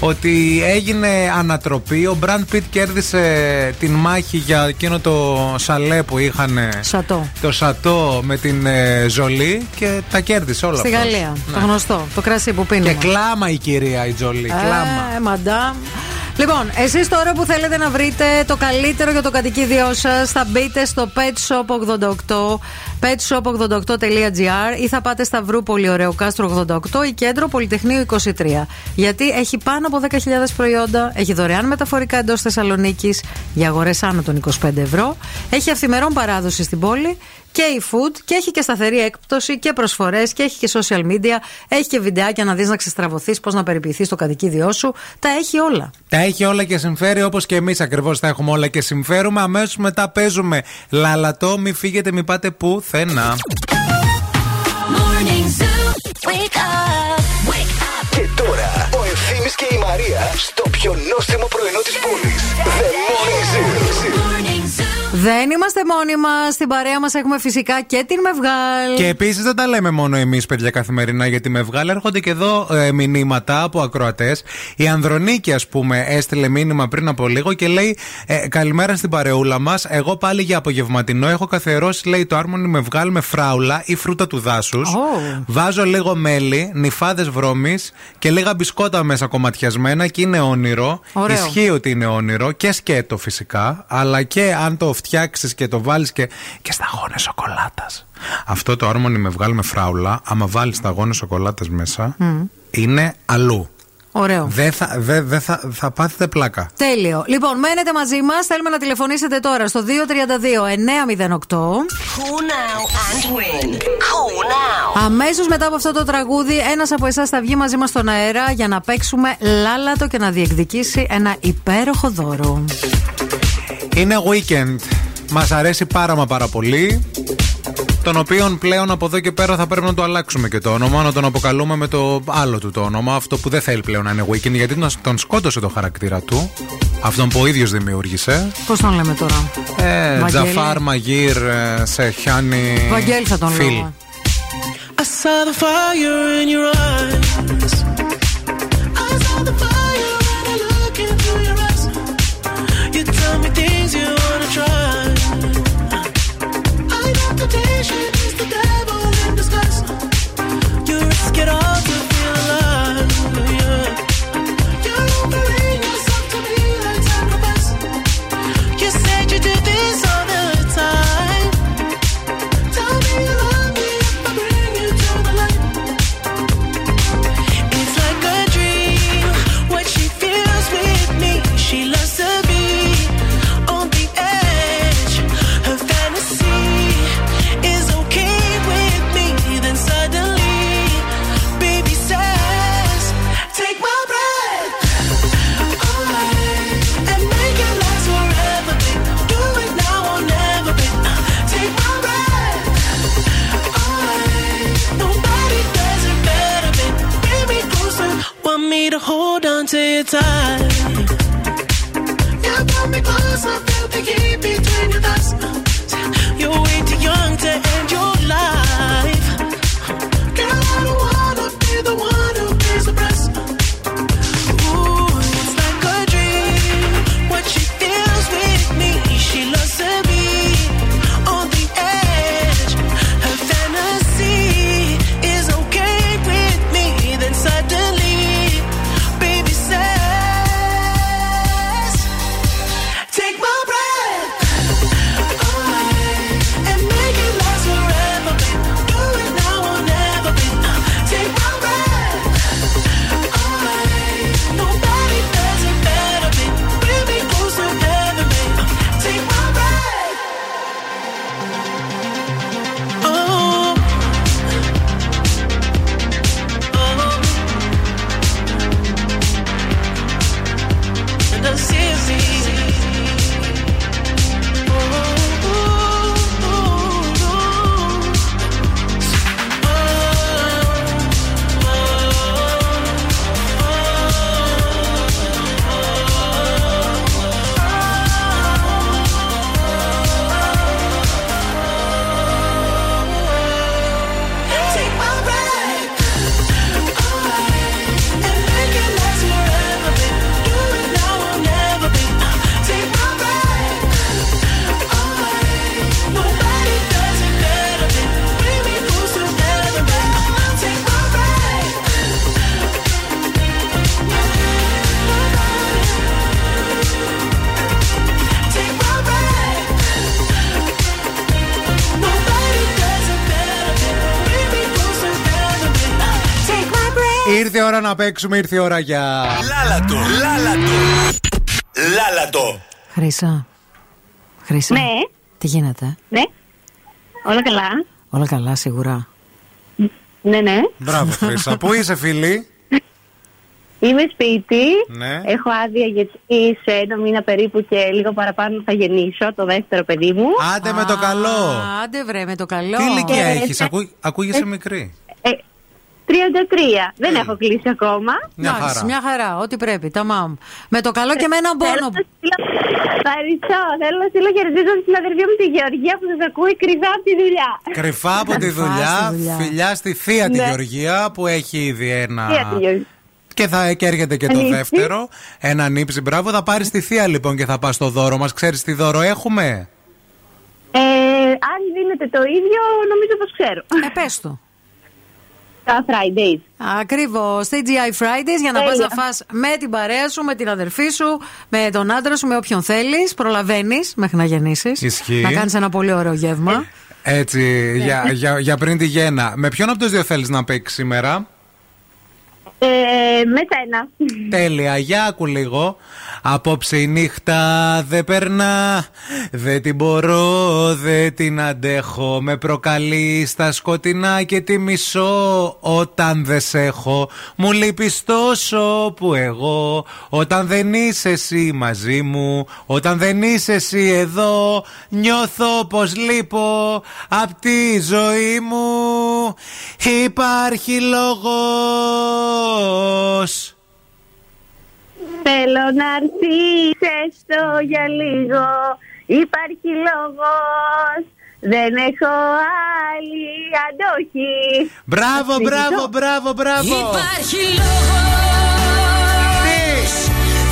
Ότι έγινε ανατροπή. Ο Μπραντ Πιτ κέρδισε την μάχη για εκείνο το σαλέ που είχαν. Σατό. Το σατό με την ε, Ζολή και τα κέρδισε όλα Στη αυτός. Γαλλία. Ναι. Το γνωστό. Το κρασί που πίνουμε. Και κλάμα η κυρία η Τζολί. κλάμα. Ε, μαντάμ. Λοιπόν, εσείς τώρα που θέλετε να βρείτε το καλύτερο για το κατοικίδιό σας, θα μπείτε στο Pet Shop 88, petshop88.gr ή θα πάτε στα Βρούπολη Ωραίο Κάστρο 88 ή κέντρο Πολυτεχνείου 23. Γιατί έχει πάνω από 10.000 προϊόντα, έχει δωρεάν μεταφορικά εντός Θεσσαλονίκης για αγορές άνω των 25 ευρώ, έχει αυθημερών παράδοση στην πόλη και e-food και έχει και σταθερή έκπτωση και προσφορές και έχει και social media. Έχει και βιντεάκια να δεις να ξεστραβωθείς, πώς να περιποιηθείς το κατοικίδιό σου. Τα έχει όλα. Τα έχει όλα και συμφέρει όπως και εμείς ακριβώς τα έχουμε όλα και συμφέρουμε. Αμέσως μετά παίζουμε λαλατό, μη φύγετε, μη πάτε πουθενά. Morning Zoo. Wake up. Wake up. Και τώρα ο Ευθύμης και η Μαρία στο πιο νόστιμο πρωινό της πόλης. The Morning Zoo. Morning Zoo. Δεν είμαστε μόνοι μας. Στην παρέα μας έχουμε φυσικά και την Μευγάλ. Και επίσης δεν τα λέμε μόνο εμείς, παιδιά, καθημερινά, γιατί με βγάλε. Έρχονται και εδώ ε, μηνύματα από ακροατές. Η Ανδρονίκη, ας πούμε, έστειλε μήνυμα πριν από λίγο και λέει: ε, Καλημέρα στην παρεούλα μας. Εγώ πάλι για απογευματινό έχω καθιερώσει, λέει, το άρμονι με βγάλει με φράουλα ή φρούτα του δάσους. Oh. Βάζω λίγο μέλι, νυφάδες βρώμης και λίγα μπισκότα μέσα κομματιασμένα και είναι όνειρο. Ωραίο. Ισχύει ότι είναι όνειρο και σκέτο φυσικά, αλλά και αν το φτιάξει και το βάλεις και, και σταγόνες σοκολάτας. Αυτό το άρμονι με βγάλει με φράουλα, άμα βάλεις σταγόνες σοκολάτας μέσα, είναι αλλού. Ωραίο. Δεν θα, δε, δε θα, θα πάθετε πλάκα. Τέλειο. Λοιπόν, μένετε μαζί μας. Θέλουμε να τηλεφωνήσετε τώρα στο 232-908. Call now and win. Call now. Αμέσως μετά από αυτό το τραγούδι, ένας από εσάς θα βγει μαζί μας στον αέρα για να παίξουμε λάλατο και να διεκδικήσει ένα υπέροχο δώρο. Είναι weekend. Μας αρέσει πάρα μα πάρα πολύ. Τον οποίον πλέον από εδώ και πέρα θα πρέπει να το αλλάξουμε και το όνομα, να τον αποκαλούμε με το άλλο του το όνομα. Αυτό που δεν θέλει πλέον να είναι weekend, γιατί τον- τον σκότωσε το χαρακτήρα του. Αυτόν που ο ίδιος δημιούργησε. Πώς τον λέμε τώρα; Ε, Βαγγέλη. Τζαφάρ, Μαγείρ, ε, Σεχιάνι. Βαγγέλη θα τον Φιλ. λέω. I saw the fire in your eyes. I saw the fire to hold on to your time. You pull me close, I feel the heat between your thighs. You're way too young to end your life. Ώρα να παίξουμε, ήρθε η ώρα για. Λάλατο, λάλατο. Λάλατο. Χρήσα. Χρήσα. Ναι. Τι γίνεται; Ναι. Όλα καλά; Όλα καλά, σίγουρα. Ναι, ναι. Μπράβο, Χρήσα. Πού είσαι, φίλη; Είμαι σπίτι. Ναι. Έχω άδεια γιατί σε ένα μήνα περίπου και λίγο παραπάνω θα γεννήσω το δεύτερο παιδί μου. Άντε με το καλό. Α, Άντε βρε με το καλό. Τι ηλικία Ε, έχεις, ε, ακούγεσαι ε, μικρή. Ε, 33. Δεν έχω κλείσει ακόμα. Μια Εντάξει, χαρά. μια χαρά, ό,τι πρέπει. Τα μαμ. Με το καλό και με έναν Θέλω πόνο. να στείλω- Ευχαριστώ. Θέλω να στείλω χαιρετίζω στην αδερφή μου τη Γεωργία που σας ακούει κρυφά από τη δουλειά. Κρυφά από τη Κρυφά δουλειά, στη δουλειά. φιλιά στη θεία τη Ναι. Γεωργία που έχει ήδη ένα. Θεία τη Γεωργία. Και θα και έρχεται και το Ανήψη. δεύτερο. Ένα νύψη, μπράβο. Θα πάρεις τη θεία λοιπόν και θα πας στο δώρο μας. Ξέρεις τι δώρο έχουμε; Ε, αν δίνετε το ίδιο, νομίζω πως ξέρω. Ε, πες το. Τα Fridays. Ακριβώς. TGI Fridays για να πας Τέλεια. να φας με την παρέα σου, με την αδερφή σου, με τον άντρα σου, με όποιον θέλεις. Προλαβαίνεις μέχρι να γεννήσεις. Ισχύει. Να κάνεις ένα πολύ ωραίο γεύμα. Έτσι, για, για, για πριν τη γέννα. Με ποιον από τους δύο θέλεις να παίξεις σήμερα; Ε, με σένα. Τέλεια, για άκου λίγο. Απόψε η νύχτα δεν περνά, δεν την μπορώ, δεν την αντέχω. Με προκαλεί στα σκοτεινά και τη μισώ όταν δεν σε έχω. Μου λείπεις τόσο που εγώ, όταν δεν είσαι εσύ μαζί μου, όταν δεν είσαι εσύ εδώ, νιώθω πως λείπω απ' τη ζωή μου. Υπάρχει λόγος. Θέλω να έρθεις έστω για λίγο. Υπάρχει λόγος. Δεν έχω άλλη αντοχή. Μπράβο, μπράβο, μπράβο, μπράβο. Υπάρχει λόγος.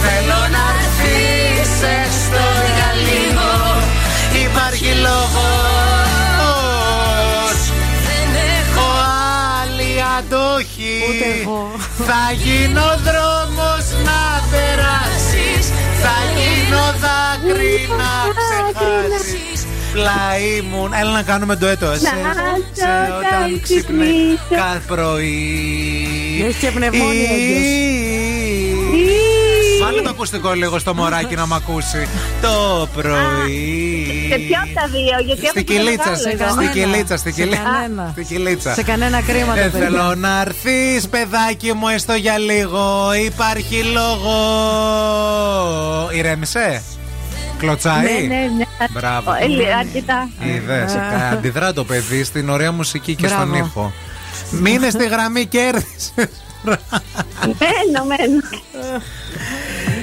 Θέλω να έρθεις έστω για λίγο. Υπάρχει λόγος. Δεν έχω άλλη αντοχή. Ούτε εγώ. Θα γίνω δρόμος να περάσεις Θα γίνω δάκρυ να ξεχάσεις. Πλάι μου Έλα να κάνουμε το έτο Εσέ σε όταν ξυπνήσω κάθε πρωί. Έχει και πνευμόνια Βάλε το ακουστικό λίγο στο μωράκι να μ' ακούσει Το πρωί Σε ποιο από τα δύο γιατί Στην έχω και το κυλίτσα, μεγάλο στην εγώ. κυλίτσα, στην Σε κυλίτσα. κανένα. Στην κυλίτσα. Σε κανένα κρίμα Ε, το παιδί. θέλω να έρθεις, παιδάκι μου, έστω για λίγο. Υπάρχει λόγο. Ηρέμησε; Κλωτσάει; Ναι, ναι, ναι. Μπράβο. Ε, λι- Αρκετά Είδες. Αντιδρά το παιδί στην ωραία μουσική και στον Μπράβο. ήχο. Μείνε στη γραμμή, κέρδισε. Μένω, μένω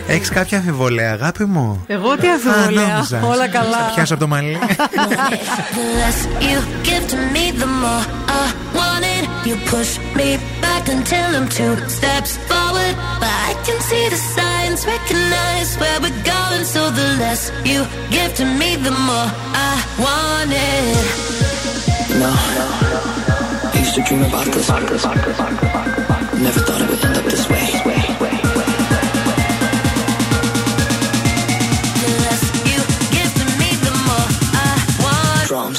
Έχεις κάποια αμφιβολία, αγάπη μου; Εγώ τι αμφιβολία. Όλα καλά. Θα πιάσω από το μαλλί. from.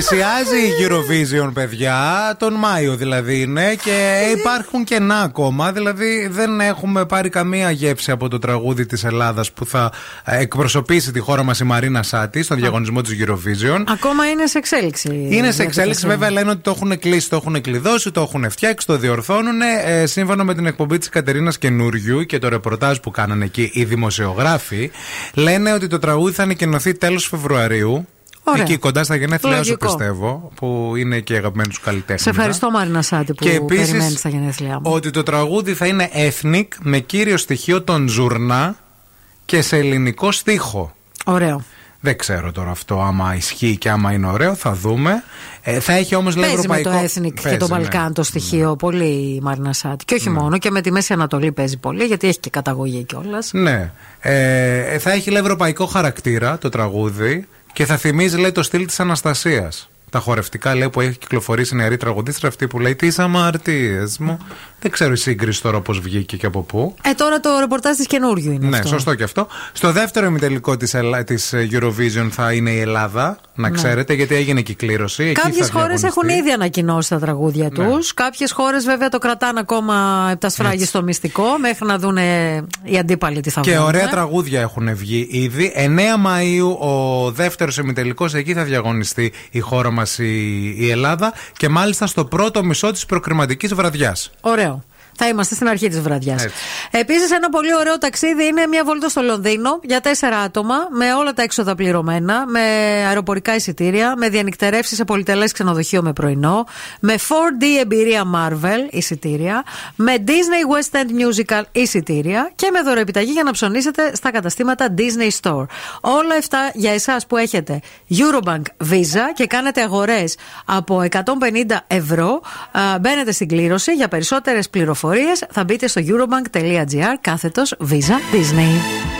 Πλησιάζει η Eurovision, παιδιά, τον Μάιο δηλαδή είναι και υπάρχουν κενά ακόμα. Δηλαδή δεν έχουμε πάρει καμία γεύση από το τραγούδι της Ελλάδας που θα ε, εκπροσωπήσει τη χώρα μας η Μαρίνα Σάτι στον διαγωνισμό της Eurovision. Ακόμα είναι σε εξέλιξη. Είναι σε εξέλιξη, βέβαια λένε ότι το έχουν κλείσει, το έχουν κλειδώσει, το έχουν φτιάξει, το διορθώνουν. Ε, σύμφωνα με την εκπομπή της Κατερίνας Καινούριου και το ρεπορτάζ που κάνανε εκεί οι δημοσιογράφοι, λένε ότι το τραγούδι θα ανακοινωθεί τέλος Φεβρουαρίου. Ωραία. Εκεί κοντά στα γενέθλιά σου Λογικό. πιστεύω, που είναι και αγαπημένου καλλιτέχνες. Σε ευχαριστώ, Μαρίνα Σάτι, που Και επίσης- περιμένεις τα γενέθλιά μου. Ότι το τραγούδι θα είναι ethnic με κύριο στοιχείο τον Ζουρνά και σε ελληνικό στίχο. Ωραίο. Δεν ξέρω τώρα αυτό άμα ισχύει και άμα είναι ωραίο, θα δούμε. Ε, θα έχει όμως λέει Παίζει με ευρωπαϊκό... το Ethnic και Παίζει, το ναι. Μπαλκάν το στοιχείο πολύ η Μαρίνα Σάτι. Και όχι μόνο, και με τη Μέση Ανατολή παίζει πολύ, γιατί έχει και καταγωγή κιόλας. Ναι. Ε, θα έχει λέει ευρωπαϊκό χαρακτήρα το τραγούδι και θα θυμίζει λέει το στυλ της Αναστασίας. Τα χορευτικά λέει που έχει κυκλοφορήσει η νεαρή τραγουδίστρια αυτή που λέει Τις αμαρτίες μου. Δεν ξέρω η σύγκριση τώρα πώς βγήκε και από πού. Ε, τώρα το ρεπορτάζ της καινούριου είναι Ναι, αυτό. σωστό και αυτό. Στο δεύτερο ημιτελικό της, Ελλά... της ε, Eurovision θα είναι η Ελλάδα, να Ναι. ξέρετε, γιατί έγινε και η κλήρωση. Εκεί Κάποιες θα χώρες διαγωνιστεί. έχουν ήδη ανακοινώσει τα τραγούδια Ναι. τους. Κάποιες χώρες βέβαια το κρατάνε ακόμα επτά σφράγγι στο μυστικό μέχρι να δουν οι αντίπαλοι τι θα Και βγουν. ωραία τραγούδια έχουν βγει ήδη. 9 Μαΐου ο δεύτερος ημιτελικός εκεί θα διαγωνιστεί η χώρα μας η, η Ελλάδα και μάλιστα στο πρώτο μισό της προκριματικής βραδιάς. Ωραίο. Θα είμαστε στην αρχή της βραδιάς. Έτσι. Επίσης, ένα πολύ ωραίο ταξίδι είναι μια βόλτα στο Λονδίνο για τέσσερα άτομα, με όλα τα έξοδα πληρωμένα, με αεροπορικά εισιτήρια, με διανυκτερεύσεις σε πολυτελές ξενοδοχείο με πρωινό, με 4D εμπειρία Marvel εισιτήρια, με Disney West End Musical εισιτήρια και με δωρεοεπιταγή για να ψωνίσετε στα καταστήματα Disney Store. Όλα αυτά για εσάς που έχετε Eurobank Visa και κάνετε αγορές από 150 ευρώ. Α, Μπαίνετε στην κλήρωση. Για περισσότερες πληροφορίες θα μπείτε στο eurobank.gr κάθετο Visa Disney.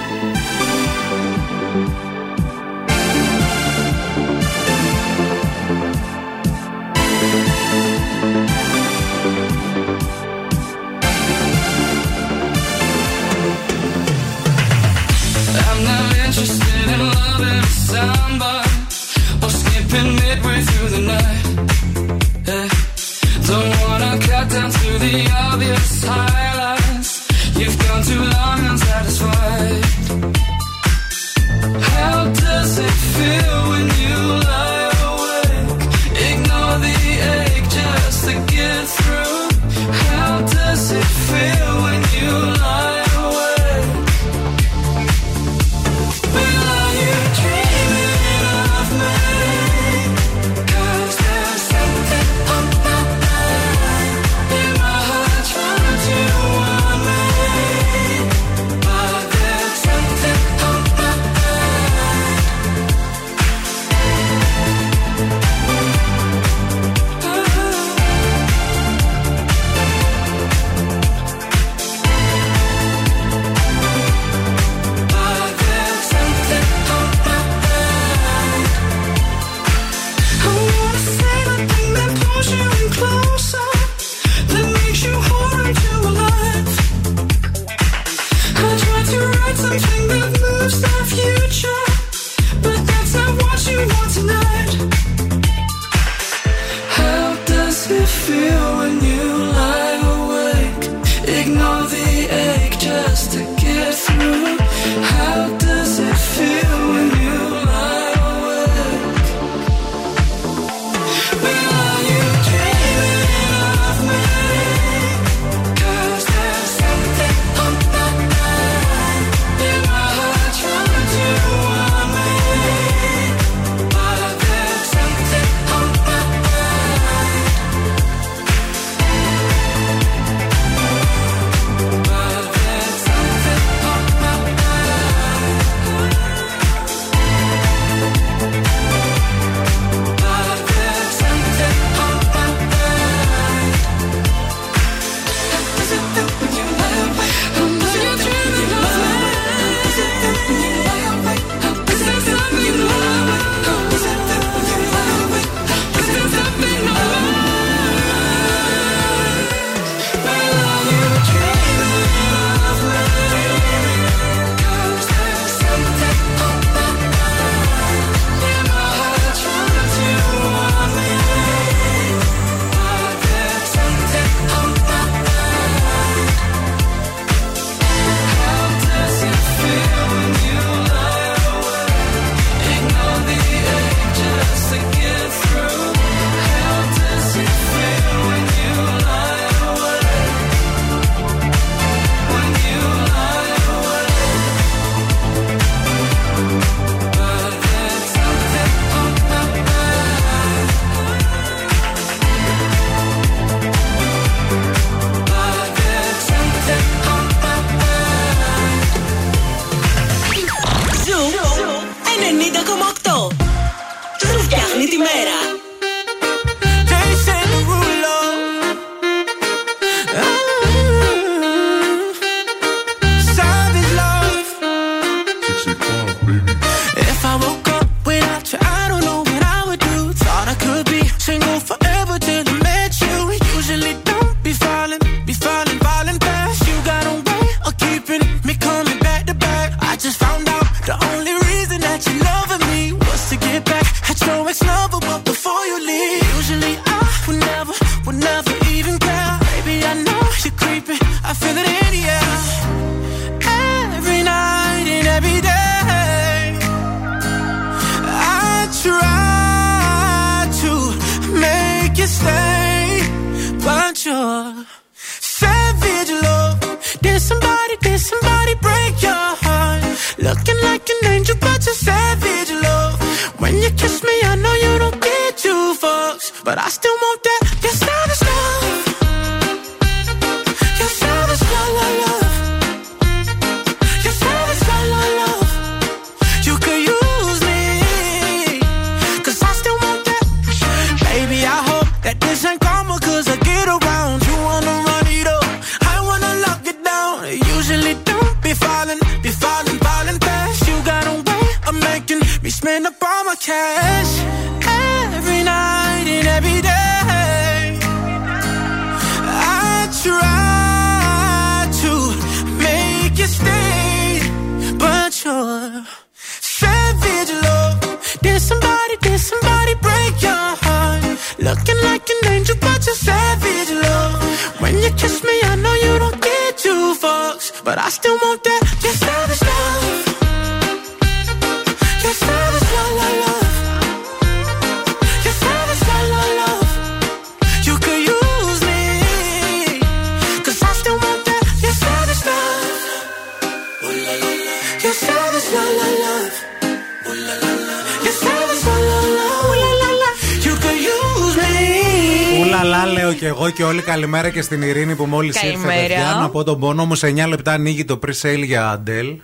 Καλημέρα και στην Ειρήνη που μόλις ήρθε. Καλημέρα. παιδιά. Να πω τον πόνο μου σε 9 λεπτά ανοίγει το pre-sale για Αντέλ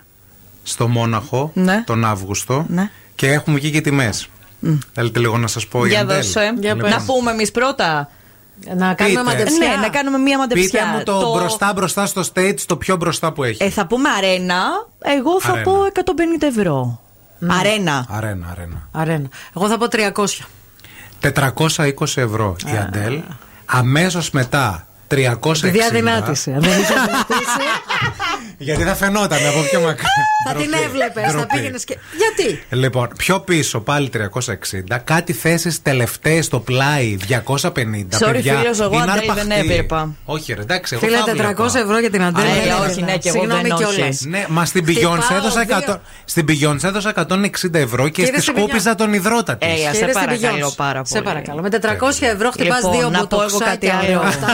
στο Μόναχο Ναι. τον Αύγουστο. Ναι. Και έχουμε βγει και τιμές. Θέλετε λίγο να σας πω για Για Αντέλ. δώσε. Λοιπόν, Να πούμε εμείς πρώτα. Πείτε. Να κάνουμε μαντεψιά. Ναι, να κάνουμε μία μαντεψιά. Πείτε μου το, μπροστά μπροστά στο stage, το πιο μπροστά που έχει. Ε, θα πούμε αρένα. Εγώ θα Αρένα. πω 150 ευρώ. Αρένα. Αρένα, αρένα. Αρένα. Εγώ θα πω 300. 420 ευρώ η Αντέλ. Αμέσως μετά 360. Επειδή αδυνάτησε. Αν δεν είχε αδυνατήσει, Γιατί θα φαινόταν από πιο μακριά. θα την Ντροπή, έβλεπες. Θα ντροπή. πήγαινες και. Γιατί; Λοιπόν, πιο πίσω πάλι 360. Κάτι θέσεις τελευταίες στο πλάι 250. Sorry, παιδιά, φίλος, εγώ είναι Αντέλ δεν αρπαχτή. έβλεπα. Όχι, ρε, εντάξει, εγώ Φίλε, θα βλέπα. 400 ευρώ για την Αντέλ. Α, δεν ε, έδωσα. όχι, ναι, και εγώ Συγγνώμη δεν κιόλας. Ναι, μα στην Χτυπάω Beyoncé έδωσα, δύο- 100, στην Beyoncé έδωσα 160 ευρώ και Και στη είδες την σκούπιζα τον υδρότα της. Ε, σε σε παρακαλώ παρακαλώ πάρα Σε πολύ. παρακαλώ. Με 400 ευρώ χτυπάς Λοιπόν, δύο να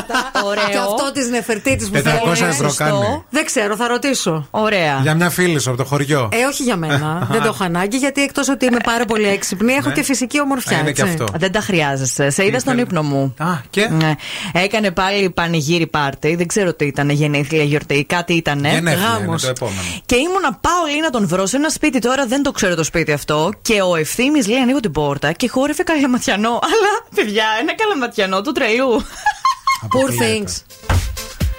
πω εγώ κάτι άλλο. ωραίο. Και αυτό της Νεφερτίτης που 400 θέλει. ευρώ Σωστό. κάνει. Δεν ξέρω, θα ρωτήσω. Ωραία. Για μια φίλη σου από το χωριό. Ε, όχι για μένα. Δεν το έχω ανάγκη γιατί εκτός ότι είμαι πάρα πολύ έξυπνη, έχω Ναι. και φυσική ομορφιά. Α, είναι και έτσι. αυτό. Δεν τα χρειάζεσαι. Σε είδα στον ύπνο μου. Α, και; Ναι. Έκανε πάλι πανηγύρι πάρτι. Δεν ξέρω τι ήταν, γενέθλια, γιορτή. Κάτι ήταν. Γενέθλια είναι Γάμος. το επόμενο. Και ήμουνα πάω λέει να τον βρω σε ένα σπίτι τώρα, δεν το ξέρω το σπίτι αυτό. Και ο ευθύνη λέει ανοίγω την πόρτα και χόρευε καλαματιανό. Αλλά παιδιά, ένα καλαματιανό του τρελού. Poor things.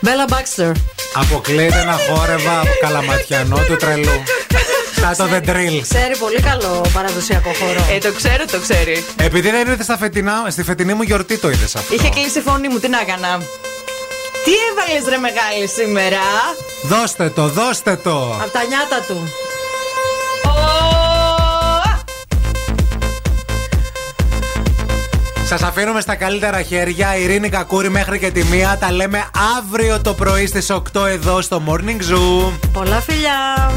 Bella Baxter. Αποκλείεται να χόρευα από καλαματιανό του τρελού. Σαν το The Drill. Ξέρει πολύ καλό παραδοσιακό χώρο. Ε, το ξέρω, το ξέρει. Επειδή δεν ήρθε στα φετινά, στη φετινή μου γιορτή το είδες αυτό. Είχε κλείσει η φωνή μου, τι να έκανα. Τι έβαλες ρε μεγάλη σήμερα. Δώστε το, δώστε το. Από τα νιάτα του. Σας αφήνουμε στα καλύτερα χέρια. Ειρήνη Κακούρη μέχρι και τη μία. Τα λέμε αύριο το πρωί στις 8 εδώ στο Morning Zoo. Πολλά φιλιά.